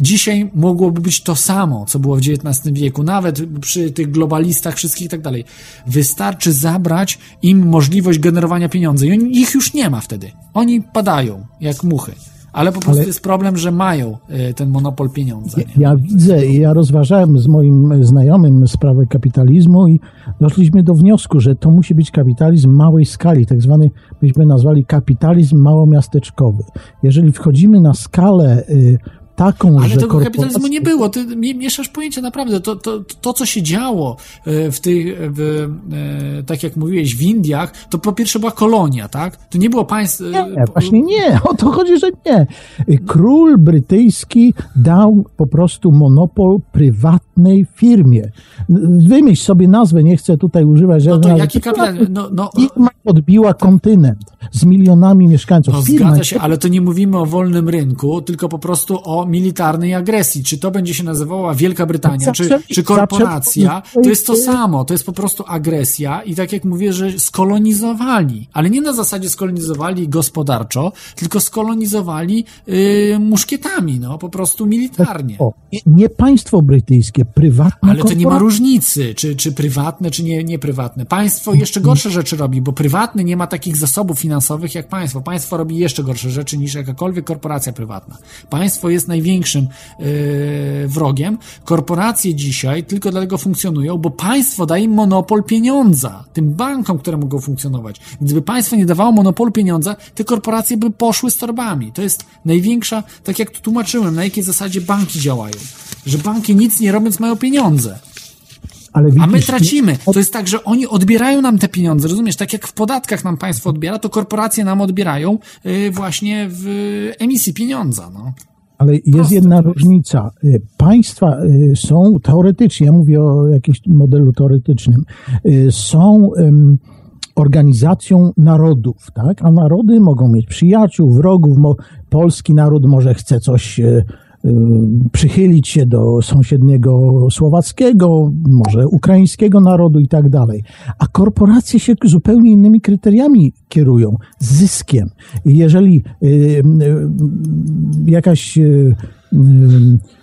Dzisiaj mogłoby być to samo, co było w XIX wieku, nawet przy tych globalistach wszystkich i tak dalej. Wystarczy zabrać im możliwość generowania pieniędzy i ich już nie ma wtedy. Oni padają, jak muchy. Ale po prostu Ale- jest problem, że mają e, ten monopol pieniądza. Nie? Ja widzę, ja rozważałem z moim znajomym sprawę kapitalizmu i doszliśmy do wniosku, że to musi być kapitalizm małej skali, tak zwany byśmy nazwali kapitalizm małomiasteczkowy. Jeżeli wchodzimy na skalę y, taką, Ale że tego korporacje- kapitalizmu nie było. Ty mi- mieszasz pojęcia, naprawdę. To, to, to co się działo e, w tych, w, e, tak jak mówiłeś, w Indiach, to po pierwsze była kolonia, tak? To nie było państwo... Nie, właśnie nie, o to chodzi, że nie. Król brytyjski dał po prostu monopol prywatnej firmie. Wymyśl sobie nazwę, nie chcę tutaj używać No to jaki kapitalizm? No, no, Firma odbiła kontynent z milionami mieszkańców. No Firma zgadza się, ale to nie mówimy o wolnym rynku, tylko po prostu o militarnej agresji. Czy to będzie się nazywała Wielka Brytania, czy, czy korporacja, to jest to samo. To jest po prostu agresja i tak jak mówię, że skolonizowali, ale nie na zasadzie skolonizowali gospodarczo, tylko skolonizowali yy, muszkietami, no po prostu militarnie. O, nie- nie państwo brytyjskie, prywatna Ale to nie ma różnicy, czy, czy prywatne, czy nie, nieprywatne. Państwo jeszcze gorsze rzeczy robi, bo prywatny nie ma takich zasobów finansowych jak państwo. Państwo robi jeszcze gorsze rzeczy niż jakakolwiek korporacja prywatna. Państwo jest największym yy, wrogiem. Korporacje dzisiaj tylko dlatego funkcjonują, bo państwo daje im monopol pieniądza, tym bankom, które mogą funkcjonować. Gdyby państwo nie dawało monopolu pieniądza, te korporacje by poszły z torbami. To jest największa, tak jak tu tłumaczyłem, na jakiej zasadzie banki działają. Że banki nic nie robiąc mają pieniądze. Ale A my widzisz, tracimy. To jest tak, że oni odbierają nam te pieniądze, rozumiesz? Tak jak w podatkach nam państwo odbiera, to korporacje nam odbierają y, właśnie w emisji pieniądza. No. Ale jest Proste jedna różnica. Y, Państwa y, są teoretycznie, ja mówię o jakimś modelu teoretycznym, y, są organizacją narodów, tak? A narody mogą mieć przyjaciół, wrogów. Polski naród może chce coś przychylić się do sąsiedniego słowackiego, może ukraińskiego narodu i tak dalej. A korporacje się zupełnie innymi kryteriami kierują. Zyskiem. Jeżeli y, y, jakaś y, y,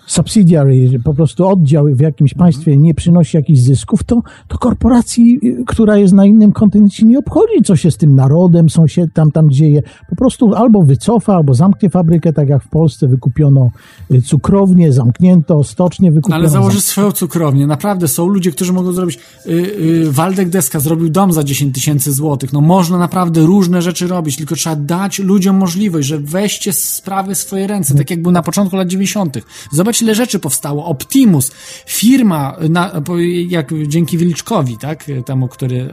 subsidiary, po prostu oddział w jakimś państwie nie przynosi jakichś zysków, to, to korporacji, która jest na innym kontynencie, nie obchodzi, co się z tym narodem sąsied tam, tam dzieje. Po prostu albo wycofa, albo zamknie fabrykę, tak jak w Polsce wykupiono y, cukrownię, zamknięto stocznie, No, wykupiono... ale założy swoją cukrownię. Naprawdę są ludzie, którzy mogą zrobić. Y, y, Waldek Deska zrobił dom za 10 tysięcy złotych. No można naprawdę różne rzeczy robić, tylko trzeba dać ludziom możliwość, że weźcie sprawy w swoje ręce, tak jak był na początku lat 90. Zobacz, ile rzeczy powstało. Optimus, firma, na, jak dzięki Wilczkowi, tak, temu, który y,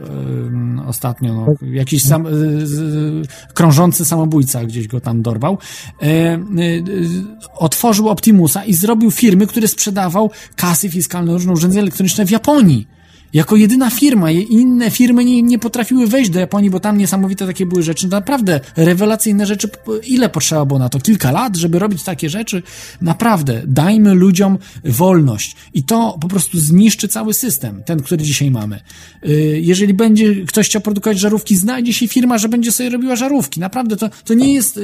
ostatnio, no, jakiś sam, y, z- krążący samobójca gdzieś go tam dorwał, y, y, y, otworzył Optimusa i zrobił firmy, który sprzedawał kasy fiskalne, różne urządzenia elektroniczne w Japonii. Jako jedyna firma. Inne firmy nie, nie potrafiły wejść do Japonii, bo tam niesamowite takie były rzeczy. Naprawdę rewelacyjne rzeczy. Ile potrzeba było na to? Kilka lat, żeby robić takie rzeczy? Naprawdę. Dajmy ludziom wolność. I to po prostu zniszczy cały system, ten, który dzisiaj mamy. Y, Jeżeli będzie ktoś chciał produkować żarówki, znajdzie się firma, że będzie sobie robiła żarówki. Naprawdę, to, to nie jest yy,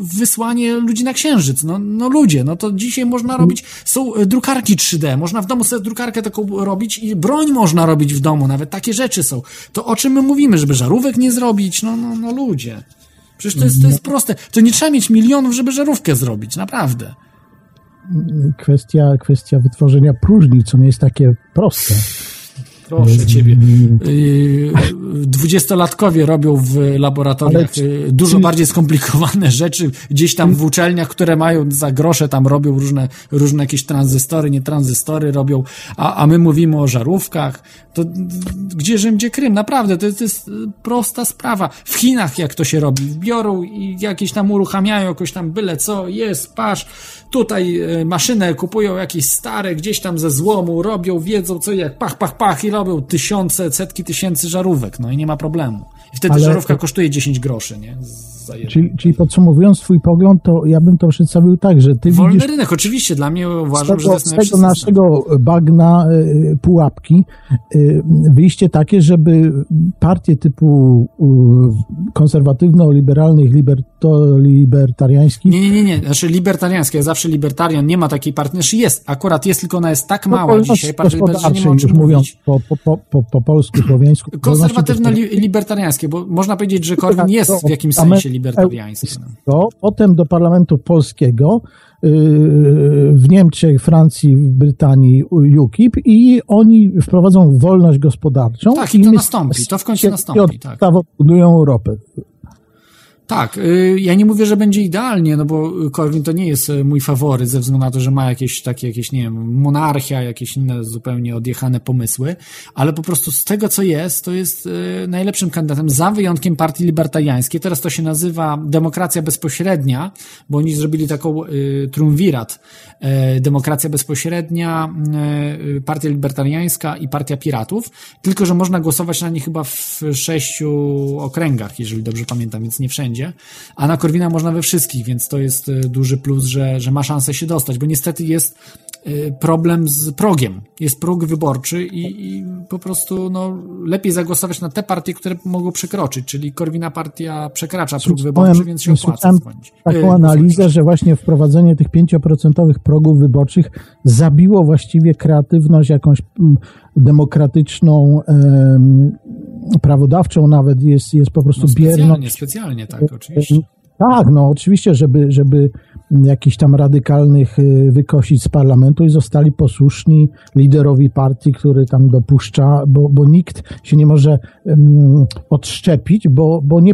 wysłanie ludzi na księżyc. No, no ludzie, no to dzisiaj można robić, są y, drukarki 3D, można w domu sobie drukarkę taką robić i broń można robić w domu, nawet takie rzeczy są. To o czym my mówimy, żeby żarówek nie zrobić? No, no, no ludzie. Przecież to jest, to jest proste. To nie trzeba mieć milionów, żeby żarówkę zrobić, naprawdę. Kwestia, kwestia wytworzenia próżni, co nie jest takie proste. Proszę ciebie. Yy, Dwudziestolatkowie robią w laboratoriach yy, dużo czyli- bardziej skomplikowane rzeczy. Gdzieś tam w uczelniach, które mają za grosze, tam robią różne, różne jakieś tranzystory, nie tranzystory robią, a, a my mówimy o żarówkach. To gdzie Rzym, gdzie Krym? Naprawdę, to, jest- to jest y, prosta sprawa. W Chinach jak to się robi? Biorą i jakieś tam uruchamiają, jakoś tam byle co, jest, pasz, tutaj y, maszynę kupują jakieś stare, gdzieś tam ze złomu, robią, wiedzą co jak, pach, pach, pach i robią tysiące, setki tysięcy żarówek, no i nie ma problemu. I wtedy Ale- żarówka kosztuje 10 groszy, nie? Czyli, czyli podsumowując swój pogląd, to ja bym to przedstawił tak, że ty Wolny widzisz rynek, oczywiście, dla mnie uważam, że to tego, jest z tego naszego bagna y, pułapki y, wyjście takie, żeby partie typu y, konserwatywno-liberalnych, liberto, libertariańskich Nie, nie, nie, nie. Znaczy libertariańskie, ja zawsze libertarian, nie ma takiej partii. Znaczy jest, akurat jest, tylko ona jest tak no, mała dzisiaj, nie gospodarczej, o już mówiąc po, po, po, po, po polsku, słowiańsku. wolności Konserwatywno-libertariańskie, bo można powiedzieć, że Korwin Tak, jest to w jakimś sensie libertariański. No. to, potem do parlamentu polskiego, yy, w Niemczech, Francji, w Brytanii UKIP i oni wprowadzą wolność gospodarczą. Tak, i to nastąpi, to w końcu nastąpi, tak. budują Europę. Tak, y, ja nie mówię, że będzie idealnie, no bo Korwin to nie jest y, mój faworyt ze względu na to, że ma jakieś takie, jakieś, nie wiem, monarchia, jakieś inne zupełnie odjechane pomysły, ale po prostu z tego, co jest, to jest y, najlepszym kandydatem, za wyjątkiem partii libertariańskiej. Teraz to się nazywa demokracja bezpośrednia, bo oni zrobili taką y. Y, demokracja bezpośrednia, y, partia libertariańska i partia piratów, tylko, że można głosować na nie chyba w sześciu okręgach, jeżeli dobrze pamiętam, więc nie wszędzie a na Korwina można we wszystkich, więc to jest e, duży plus, że, że ma szansę się dostać, bo niestety jest e, problem z progiem. Jest próg wyborczy i, i, po prostu no, lepiej zagłosować na te partie, które mogą przekroczyć, czyli Korwina partia przekracza próg wyborczy, więc się opłaca dzwonić. Taką analizę, że właśnie wprowadzenie tych 5% progów wyborczych zabiło właściwie kreatywność, jakąś demokratyczną, prawodawczą nawet jest, jest po prostu no specjalnie, bierną. Specjalnie, tak, oczywiście. Tak, no oczywiście, żeby, żeby jakichś tam radykalnych y, wykosić z parlamentu i zostali posłuszni liderowi partii, który tam dopuszcza, bo, bo nikt się nie może um, odszczepić, bo, bo nie,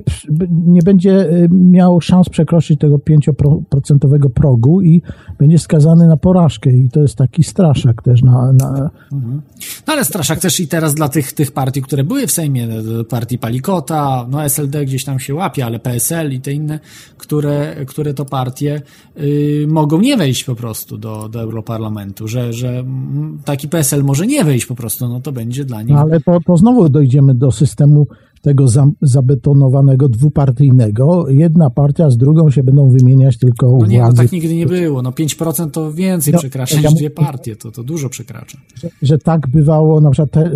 nie będzie y, miał szans przekroczyć tego 5% progu i będzie skazany na porażkę i to jest taki straszak też na... na... Mhm. No ale straszak też i teraz dla tych, tych partii, które były w Sejmie, partii Palikota, no SLD gdzieś tam się łapie, ale PSL i te inne, które, które to partie y, mogą nie wejść po prostu do, do Europarlamentu, że, że taki PSL może nie wejść po prostu, no to będzie dla nich... No, ale to, to znowu dojdziemy do systemu tego za, zabetonowanego dwupartyjnego. Jedna partia z drugą się będą wymieniać tylko No nie, no tak nigdy nie było. No 5% to więcej no, przekracza niż dwie partie, to, to dużo przekracza. Że, że tak bywało na przykład te,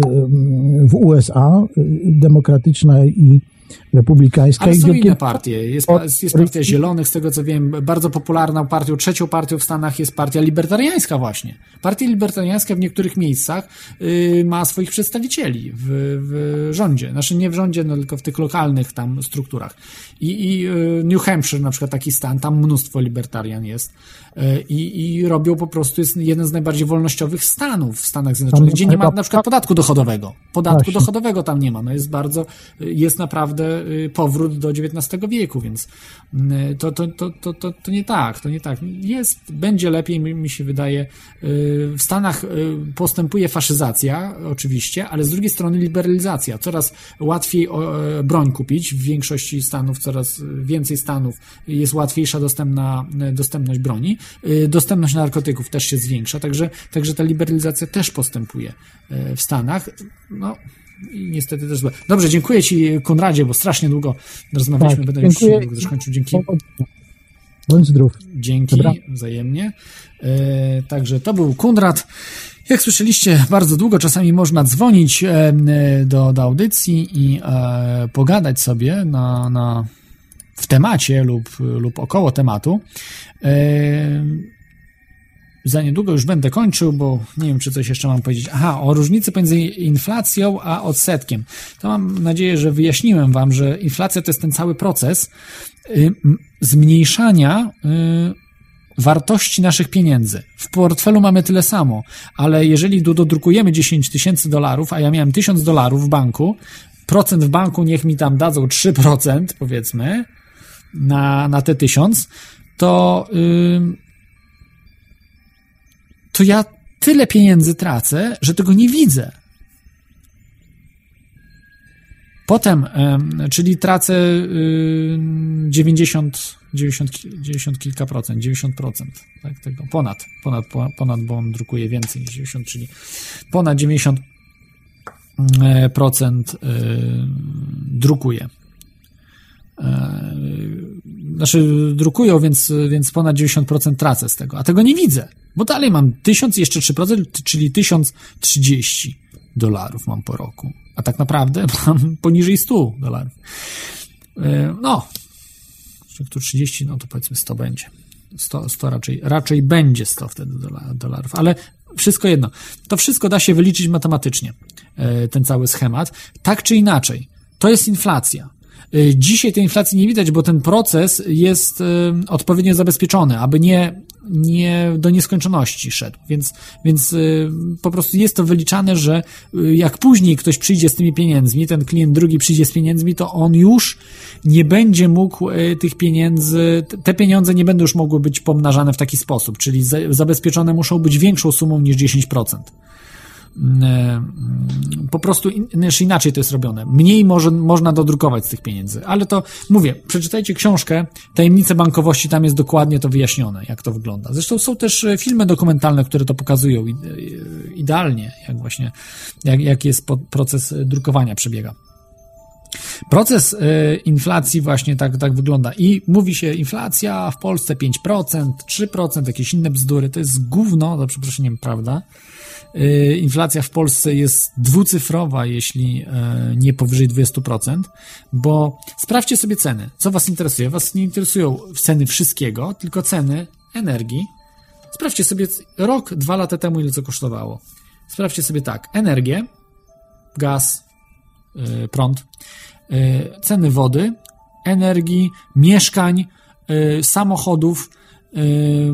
w USA, y, demokratyczna i republikańska. Ale są inne partie. Jest, jest partia Zielonych, z tego co wiem, bardzo popularną partią, trzecią partią w Stanach jest partia libertariańska właśnie. Partia libertariańska w niektórych miejscach y, ma swoich przedstawicieli w, w rządzie. Znaczy nie w rządzie, no, tylko w tych lokalnych tam strukturach. I, i y, New Hampshire na przykład taki stan, tam mnóstwo libertarian jest. Y, I, I robią po prostu, jest jeden z najbardziej wolnościowych stanów w Stanach Zjednoczonych, gdzie nie ma na przykład podatku dochodowego. Podatku dochodowego tam nie ma. No jest bardzo, jest naprawdę powrót do XIX wieku, więc to, to, to, to, to, to nie tak, to nie tak. Jest, będzie lepiej, mi się wydaje. W Stanach postępuje faszyzacja, oczywiście, ale z drugiej strony liberalizacja. Coraz łatwiej broń kupić. W większości stanów, coraz więcej stanów jest łatwiejsza dostępna, dostępność broni. Dostępność narkotyków też się zwiększa, także, także ta liberalizacja też postępuje w Stanach. No, i niestety też złe. Dobrze, dziękuję Ci, Konradzie, bo strasznie długo rozmawialiśmy. Tak, Będę dziękuję. już długo skończył. Dzięki. Bądź zdrów. Dzięki, Dobra. wzajemnie. E, także to był Konrad. Jak słyszeliście, bardzo długo czasami można dzwonić e, do, do audycji i e, pogadać sobie na, na, w temacie lub, lub około tematu. Za niedługo już będę kończył, bo nie wiem, czy coś jeszcze mam powiedzieć. Aha, o różnicy pomiędzy inflacją a odsetkiem. To mam nadzieję, że wyjaśniłem Wam, że inflacja to jest ten cały proces y, zmniejszania y, wartości naszych pieniędzy. W portfelu mamy tyle samo, ale jeżeli dodrukujemy 10 tysięcy dolarów, a ja miałem 1000 dolarów w banku, procent w banku niech mi tam dadzą 3%, powiedzmy, na, na te 1000, to. To ja tyle pieniędzy tracę, że tego nie widzę. Potem, czyli tracę 90, 90, 90 kilka procent, 90 procent, tak, tego, ponad, ponad, ponad, bo on drukuje więcej niż 90, czyli ponad 90 e, procent e, drukuje. Znaczy drukują, więc, więc ponad 90% tracę z tego, a tego nie widzę, bo dalej mam 1000 jeszcze 3%, czyli 1030 dolarów mam po roku, a tak naprawdę mam poniżej 100 dolarów. E, no, tu 30, no to powiedzmy 100 będzie. 100, 100 raczej, raczej będzie 100 wtedy dolarów, ale wszystko jedno. To wszystko da się wyliczyć matematycznie, e, ten cały schemat. Tak czy inaczej, to jest inflacja. Y, Dzisiaj tej inflacji nie widać, bo ten proces jest y, odpowiednio zabezpieczony, aby nie, nie do nieskończoności szedł. Więc, więc y, po prostu jest to wyliczane, że jak później ktoś przyjdzie z tymi pieniędzmi, ten klient drugi przyjdzie z pieniędzmi, to on już nie będzie mógł tych pieniędzy, te pieniądze nie będą już mogły być pomnażane w taki sposób, czyli za- zabezpieczone muszą być większą sumą niż 10% po prostu in, znaczy inaczej to jest robione. Mniej może, można dodrukować z tych pieniędzy, ale to mówię, przeczytajcie książkę Tajemnice bankowości, tam jest dokładnie to wyjaśnione, jak to wygląda. Zresztą są też e, filmy dokumentalne, które to pokazują e, idealnie, jak właśnie, jak, jak jest proces e, drukowania przebiega. Proces inflacji właśnie tak, tak wygląda. I mówi się inflacja w Polsce 5%, 3%, jakieś inne bzdury. To jest gówno, za przeproszeniem, prawda? E, Inflacja w Polsce jest dwucyfrowa, jeśli e, nie powyżej 20%, bo sprawdźcie sobie ceny. Co Was interesuje? Was nie interesują ceny wszystkiego, tylko ceny energii. Sprawdźcie sobie rok, dwa lata temu, ile co kosztowało. Sprawdźcie sobie tak, energię, gaz, y, prąd, y, ceny wody, energii, mieszkań, y, samochodów, y,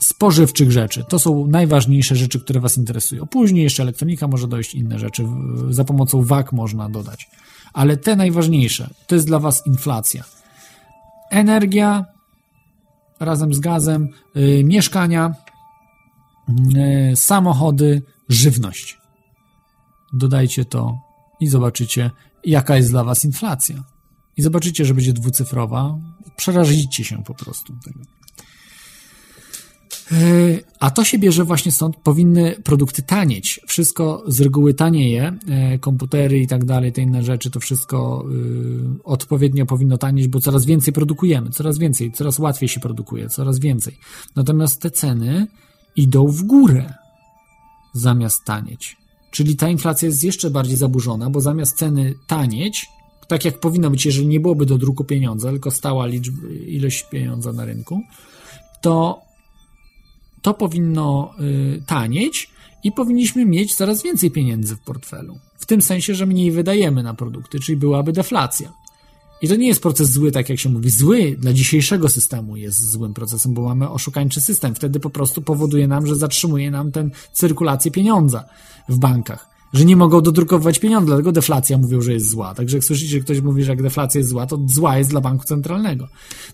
spożywczych rzeczy. To są najważniejsze rzeczy, które Was interesują. Później jeszcze elektronika może dojść, inne rzeczy. Za pomocą WAG można dodać. Ale te najważniejsze, to jest dla Was inflacja. Energia razem z gazem, y, mieszkania, y, samochody, żywność. Dodajcie to i zobaczycie, jaka jest dla Was inflacja. I zobaczycie, że będzie dwucyfrowa. Przerazicie się po prostu tego. Yy, A to się bierze właśnie stąd, powinny produkty tanieć. Wszystko z reguły tanieje, yy, komputery i tak dalej, te inne rzeczy, to wszystko yy, odpowiednio powinno tanieć, bo coraz więcej produkujemy, coraz więcej, coraz łatwiej się produkuje, coraz więcej. Natomiast te ceny idą w górę zamiast tanieć. Czyli ta inflacja jest jeszcze bardziej zaburzona, bo zamiast ceny tanieć, tak jak powinno być, jeżeli nie byłoby do druku pieniądza, tylko stała liczb, ilość pieniądza na rynku, to to powinno y, tanieć i powinniśmy mieć coraz więcej pieniędzy w portfelu. W tym sensie, że mniej wydajemy na produkty, czyli byłaby deflacja. I to nie jest proces zły, tak jak się mówi. Zły dla dzisiejszego systemu jest złym procesem, bo mamy oszukańczy system. Wtedy po prostu powoduje nam, że zatrzymuje nam tę cyrkulację pieniądza w bankach. Że nie mogą dodrukowywać pieniądze, dlatego deflacja mówią, że jest zła. Także jak słyszycie, że ktoś mówi, że jak deflacja jest zła, to zła jest dla banku centralnego.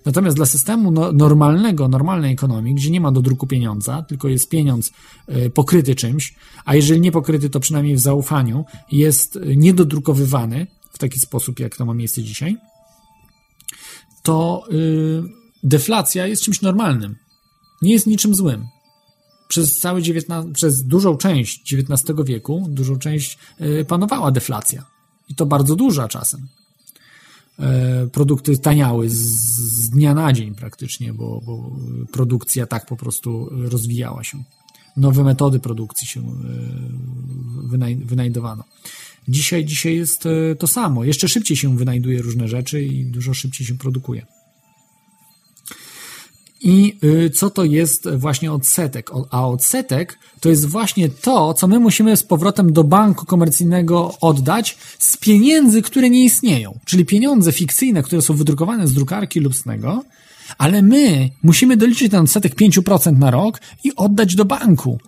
Natomiast dla systemu no, normalnego, normalnej ekonomii, gdzie nie ma dodruku pieniądza, tylko jest pieniądz y, pokryty czymś, a jeżeli nie pokryty, to przynajmniej w zaufaniu, jest y, niedodrukowywany w taki sposób, jak to ma miejsce dzisiaj, to y, deflacja jest czymś normalnym. Nie jest niczym złym. Przez cały przez dużą część XIX wieku, dużą część y, panowała deflacja. I to bardzo duża czasem. E, produkty taniały z, dnia na dzień praktycznie, bo, bo produkcja tak po prostu rozwijała się. Nowe metody produkcji się e, wynaj- wynajdowano. Dzisiaj, dzisiaj jest e, to samo. Jeszcze szybciej się wynajduje różne rzeczy i dużo szybciej się produkuje. I y, co to jest właśnie odsetek? A odsetek to jest właśnie to, co my musimy z powrotem do banku komercyjnego oddać z pieniędzy, które nie istnieją. Czyli pieniądze fikcyjne, które są wydrukowane z drukarki lub z tego, ale my musimy doliczyć ten odsetek 5% na rok i oddać do banku.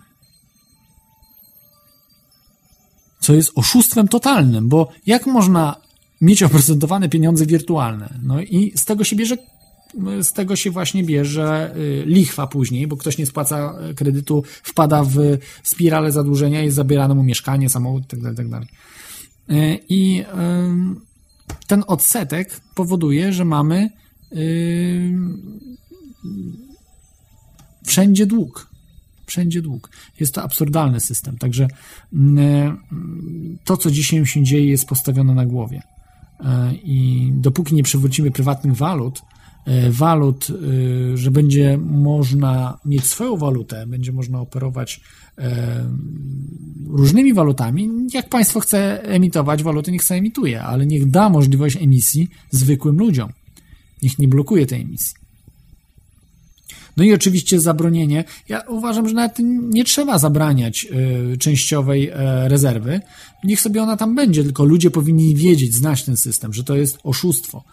Co jest oszustwem totalnym, bo jak można mieć oprocentowane pieniądze wirtualne? No i z tego się bierze z tego się właśnie bierze y, lichwa później, bo ktoś nie spłaca y, kredytu, wpada w spiralę zadłużenia, jest zabierane mu mieszkanie, samochód itd. itd. Y, I ym, ten odsetek powoduje, że mamy wszędzie dług. Wszędzie dług. Jest to absurdalny system. Także mm, to, co dzisiaj się dzieje, jest postawione na głowie. Y, I dopóki nie przywrócimy prywatnych walut, y, walut, y, że będzie można mieć swoją walutę, będzie można operować e, różnymi walutami. Jak państwo chce emitować waluty, niech chce emituje, ale niech da możliwość emisji zwykłym ludziom. Niech nie blokuje tej emisji. No i oczywiście zabronienie. Ja uważam, że nawet nie trzeba zabraniać częściowej rezerwy. Niech sobie ona tam będzie, tylko ludzie powinni wiedzieć, znać ten system, że to jest oszustwo.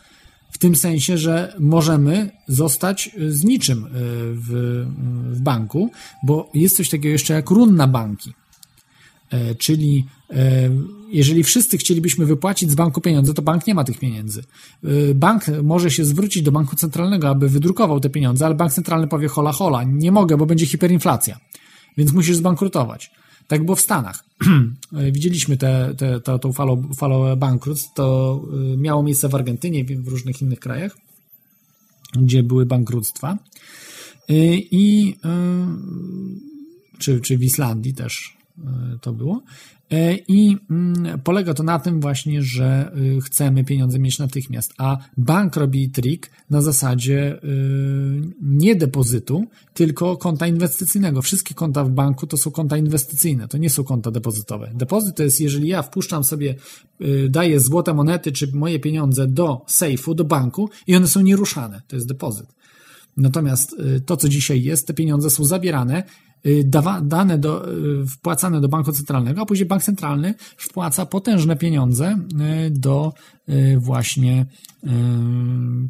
W tym sensie, że możemy zostać z niczym w, w banku, bo jest coś takiego jeszcze jak run na banki. E, czyli e, jeżeli wszyscy chcielibyśmy wypłacić z banku pieniądze, to bank nie ma tych pieniędzy. E, bank może się zwrócić do banku centralnego, aby wydrukował te pieniądze, ale bank centralny powie hola hola, nie mogę, bo będzie hiperinflacja, więc musisz zbankrutować. Tak było w Stanach. Widzieliśmy tę te, te, tą falę, falę bankructw. To miało miejsce w Argentynie w różnych innych krajach, gdzie były bankructwa. I, czy, czy w Islandii też to było. E, I mm, polega to na tym właśnie, że y, chcemy pieniądze mieć natychmiast, a bank robi trik na zasadzie y, nie depozytu, tylko konta inwestycyjnego. Wszystkie konta w banku to są konta inwestycyjne, to nie są konta depozytowe. Depozyt to jest, jeżeli ja wpuszczam sobie, y, daję złote monety czy moje pieniądze do sejfu, do banku i one są nieruszane, to jest depozyt. Natomiast to, co dzisiaj jest, te pieniądze są zabierane dawa, dane do, y, wpłacane do banku centralnego, a później bank centralny wpłaca potężne pieniądze y, do właśnie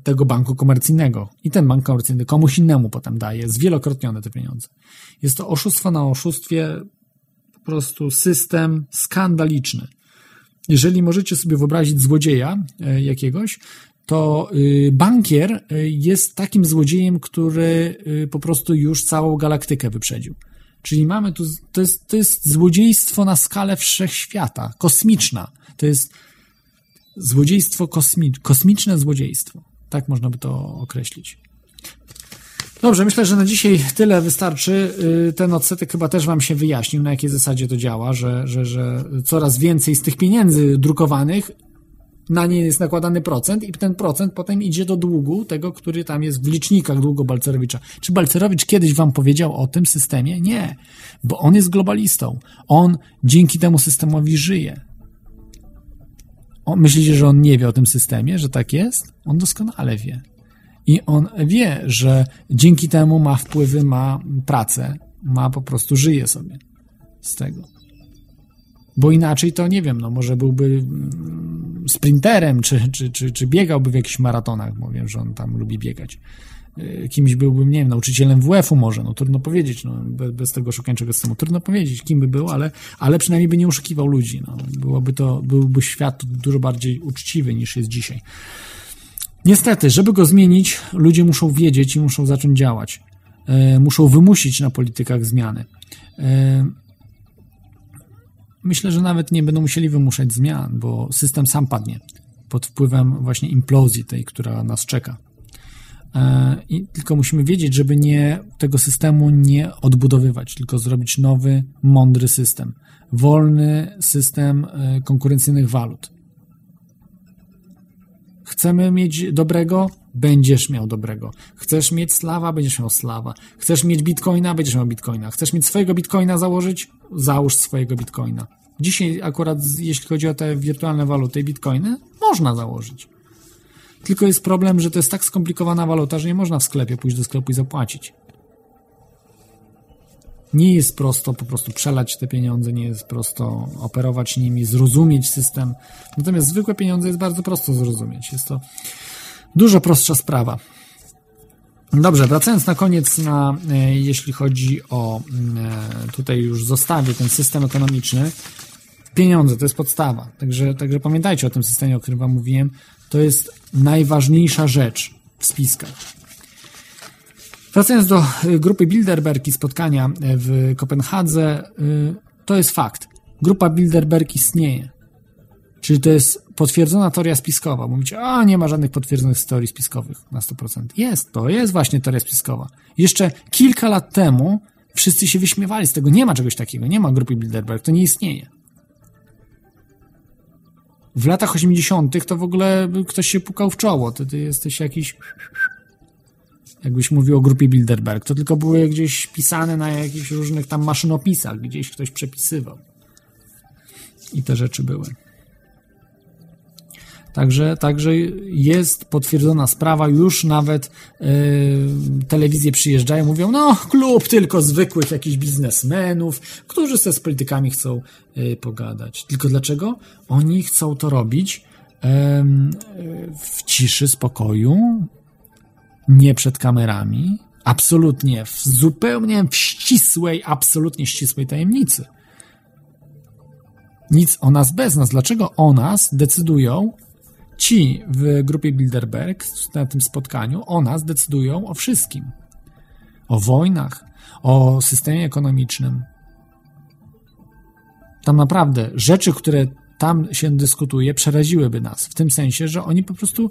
tego banku komercyjnego. I ten bank komercyjny komuś innemu potem daje zwielokrotnione te pieniądze. Jest to oszustwo na oszustwie, po prostu system skandaliczny. Jeżeli możecie sobie wyobrazić złodzieja jakiegoś, to y, bankier y, jest takim złodziejem, który y, po prostu już całą galaktykę wyprzedził. Czyli mamy tu, to jest, to jest złodziejstwo na skalę wszechświata, kosmiczna. To jest złodziejstwo kosmi, kosmiczne złodziejstwo. Tak można by to określić. Dobrze, myślę, że na dzisiaj tyle wystarczy. Ten odsetek chyba też Wam się wyjaśnił, na jakiej zasadzie to działa, że, że, że coraz więcej z tych pieniędzy drukowanych na nie jest nakładany procent i ten procent potem idzie do długu tego, który tam jest w licznikach długu Balcerowicza. Czy Balcerowicz kiedyś wam powiedział o tym systemie? Nie, bo on jest globalistą. On dzięki temu systemowi żyje. On, myślicie, że on nie wie o tym systemie, że tak jest? On doskonale wie. I on wie, że dzięki temu ma wpływy, ma pracę, ma po prostu żyje sobie z tego. Bo inaczej to nie wiem, no może byłby mm, sprinterem, czy, czy, czy, czy biegałby w jakichś maratonach, bo wiem, że on tam lubi biegać. Y, kimś byłbym, nie wiem, nauczycielem WF-u może, no trudno powiedzieć, no, bez, bez tego szukańczego systemu, trudno powiedzieć, kim by był, ale, ale przynajmniej by nie oszukiwał ludzi, no. Byłoby to, byłby świat dużo bardziej uczciwy niż jest dzisiaj. Niestety, żeby go zmienić, ludzie muszą wiedzieć i muszą zacząć działać. Y, muszą wymusić na politykach zmiany. Y, myślę, że nawet nie będą musieli wymuszać zmian, bo system sam padnie pod wpływem właśnie implozji tej, która nas czeka. E, I tylko musimy wiedzieć, żeby nie tego systemu nie odbudowywać, tylko zrobić nowy, mądry system. Wolny system e, konkurencyjnych walut. Chcemy mieć dobrego? Będziesz miał dobrego. Chcesz mieć slawa? Będziesz miał slawa. Chcesz mieć bitcoina? Będziesz miał bitcoina. Chcesz mieć swojego bitcoina założyć? Załóż swojego bitcoina. Dzisiaj akurat jeśli chodzi o te wirtualne waluty i bitcoiny, można założyć. Tylko jest problem, że to jest tak skomplikowana waluta, że nie można w sklepie pójść do sklepu i zapłacić. Nie jest prosto po prostu przelać te pieniądze, nie jest prosto operować nimi, zrozumieć system. Natomiast zwykłe pieniądze jest bardzo prosto zrozumieć. Jest to dużo prostsza sprawa. Dobrze, wracając na koniec na, e, jeśli chodzi o e, tutaj już zostawię ten system ekonomiczny, pieniądze to jest podstawa. Także, także pamiętajcie o tym systemie, o którym Wam mówiłem. To jest najważniejsza rzecz w spiskach. Wracając do y, grupy Bilderberg i spotkania w Kopenhadze, to jest fakt. Grupa Bilderberg istnieje. Czyli to jest potwierdzona teoria spiskowa. Mówicie, a nie ma żadnych potwierdzonych teorii spiskowych na 100%. Jest, to jest właśnie teoria spiskowa. Jeszcze kilka lat temu wszyscy się wyśmiewali z tego. Nie ma czegoś takiego, nie ma grupy Bilderberg, to nie istnieje w latach 80. to w ogóle ktoś się pukał w czoło. Ty, ty jesteś jakiś. Jakbyś mówił o grupie Bilderberg, to tylko były gdzieś pisane na jakichś różnych tam maszynopisach, gdzieś ktoś przepisywał. I te rzeczy były. Także, także jest potwierdzona sprawa, już nawet yy, telewizje przyjeżdżają, mówią, no klub tylko zwykłych jakichś biznesmenów, którzy se z politykami chcą yy, pogadać. Tylko dlaczego? Oni chcą to robić w ciszy, spokoju, nie przed kamerami, absolutnie, w zupełnie w ścisłej, absolutnie ścisłej tajemnicy. Nic o nas bez nas. Dlaczego o nas decydują ci w grupie Bilderberg na tym spotkaniu? O nas decydują o wszystkim. O wojnach, o systemie ekonomicznym. Tam naprawdę rzeczy, które tam się dyskutuje, przeraziłyby nas. W tym sensie, że oni po prostu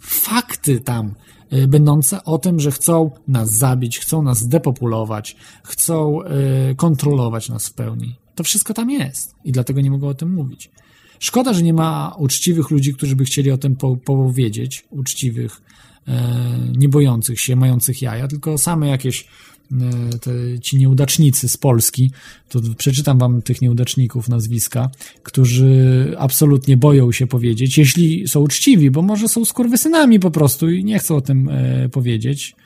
fakty tam y, będące o tym, że chcą nas zabić, chcą nas depopulować, chcą y, kontrolować nas w pełni. To wszystko tam jest i dlatego nie mogą o tym mówić. Szkoda, że nie ma uczciwych ludzi, którzy by chcieli o tym po powiedzieć, uczciwych, e, nie bojących się, mających jaja, tylko same jakieś e, te, ci nieudacznicy z Polski, to przeczytam wam tych nieudaczników nazwiska, którzy absolutnie boją się powiedzieć, jeśli są uczciwi, bo może są skurwysynami po prostu i nie chcą o tym e, powiedzieć.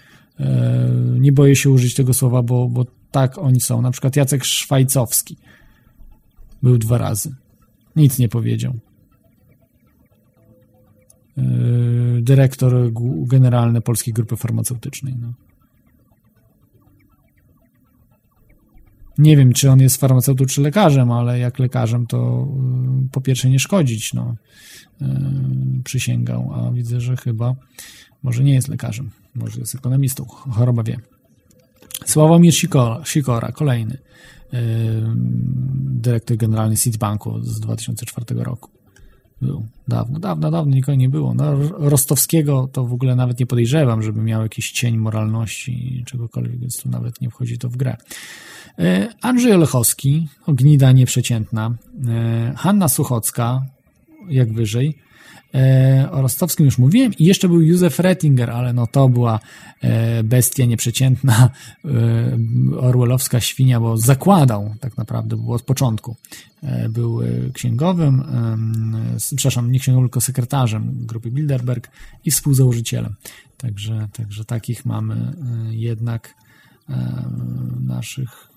E, nie boję się użyć tego słowa, bo, bo tak oni są. Na przykład Jacek Szwajcowski był dwa razy. Nic nie powiedział. E, dyrektor generalny Polskiej Grupy Farmaceutycznej. No. Nie wiem, czy on jest farmaceutą, czy lekarzem, ale jak lekarzem, to y, po pierwsze nie szkodzić, no. Y, przysięgał, a widzę, że chyba może nie jest lekarzem, może jest ekonomistą, choroba wie. Sławomir Sikora, Sikora kolejny dyrektor generalny Citibanku z 2004 roku. Był dawno, dawno, dawno nikogo nie było. No, Rostowskiego to w ogóle nawet nie podejrzewam, żeby miał jakiś cień moralności, czegokolwiek, więc tu nawet nie wchodzi to w grę. E, Andrzej Olechowski, gnida nieprzeciętna, e, Hanna Suchocka, jak wyżej, o Rostowskim już mówiłem i jeszcze był Józef Rettinger, ale no to była bestia nieprzeciętna, orwellowska świnia, bo zakładał tak naprawdę, było od początku. Był księgowym, przepraszam, nie księgowym, tylko sekretarzem grupy Bilderberg i współzałożycielem. Także, także takich mamy jednak naszych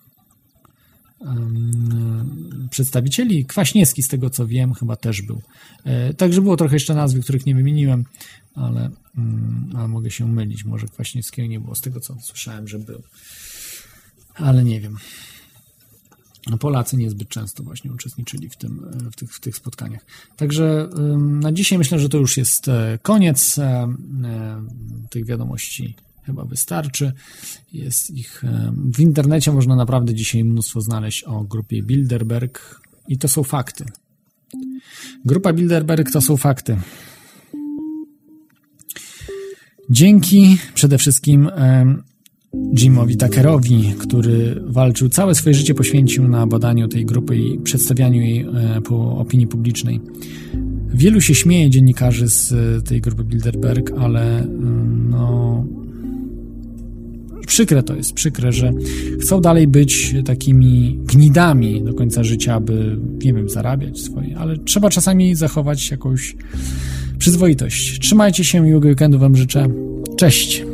przedstawicieli. Kwaśniewski, z tego co wiem, chyba też był. E, także było trochę jeszcze nazwy, których nie wymieniłem, ale, mm, ale mogę się mylić. Może Kwaśniewskiego nie było, z tego co słyszałem, że był. Ale nie wiem. No, Polacy niezbyt często właśnie uczestniczyli w, tym, e, w, tych, w tych spotkaniach. Także na dzisiaj myślę, że to już jest e, koniec tych wiadomości chyba wystarczy. Jest ich w internecie można naprawdę dzisiaj mnóstwo znaleźć o grupie Bilderberg i to są fakty. Grupa Bilderberg to są fakty. Dzięki przede wszystkim Jimowi Tuckerowi, który walczył, całe swoje życie poświęcił na badaniu tej grupy i przedstawianiu jej e, po opinii publicznej. Wielu się śmieje dziennikarzy z tej grupy Bilderberg, ale no, przykre to jest, przykre, że chcą dalej być takimi gnidami do końca życia, aby, nie wiem, zarabiać swoje, ale trzeba czasami zachować jakąś przyzwoitość. Trzymajcie się, miłego weekendu Wam życzę. Cześć!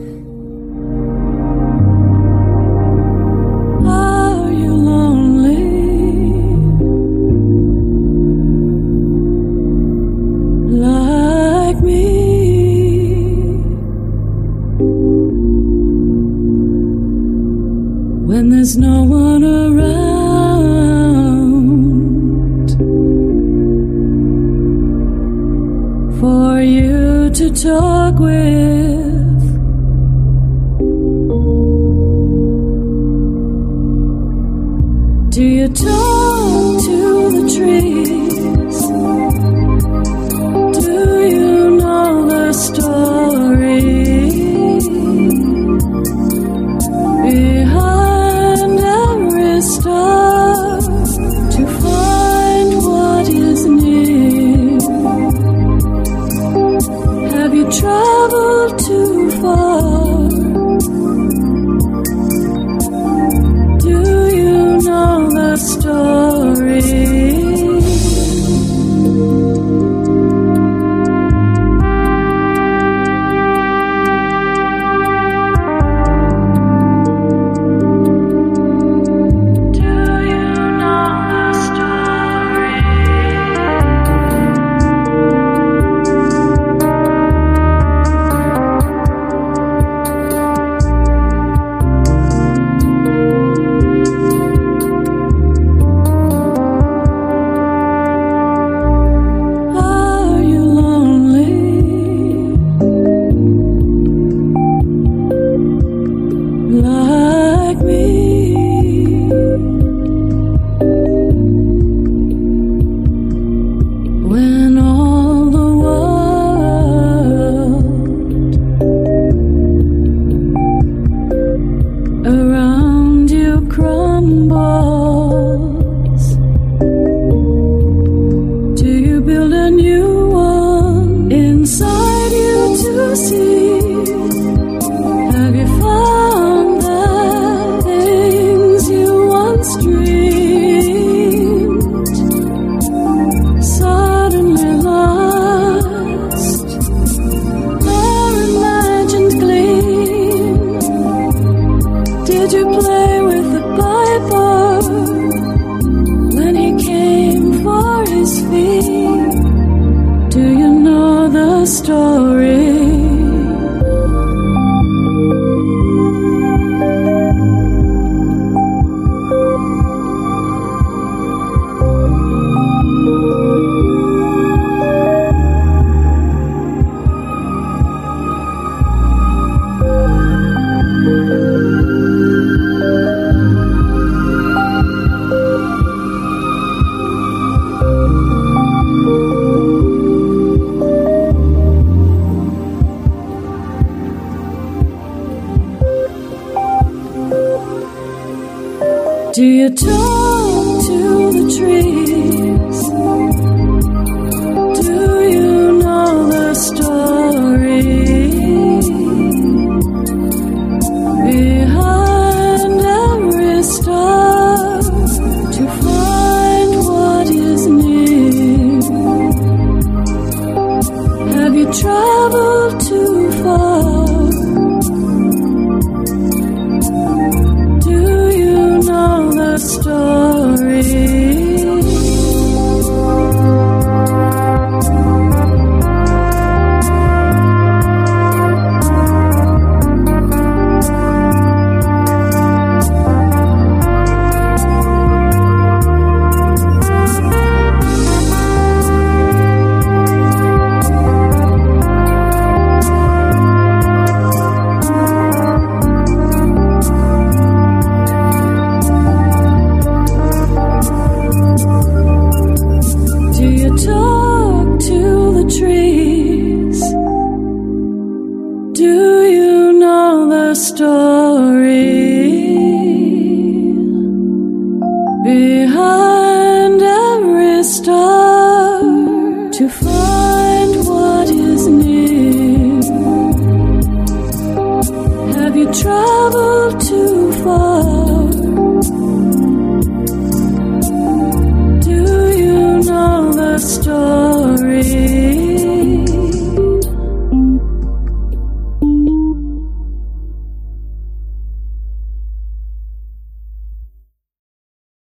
There's no one around for you to talk with. Do you talk to the trees?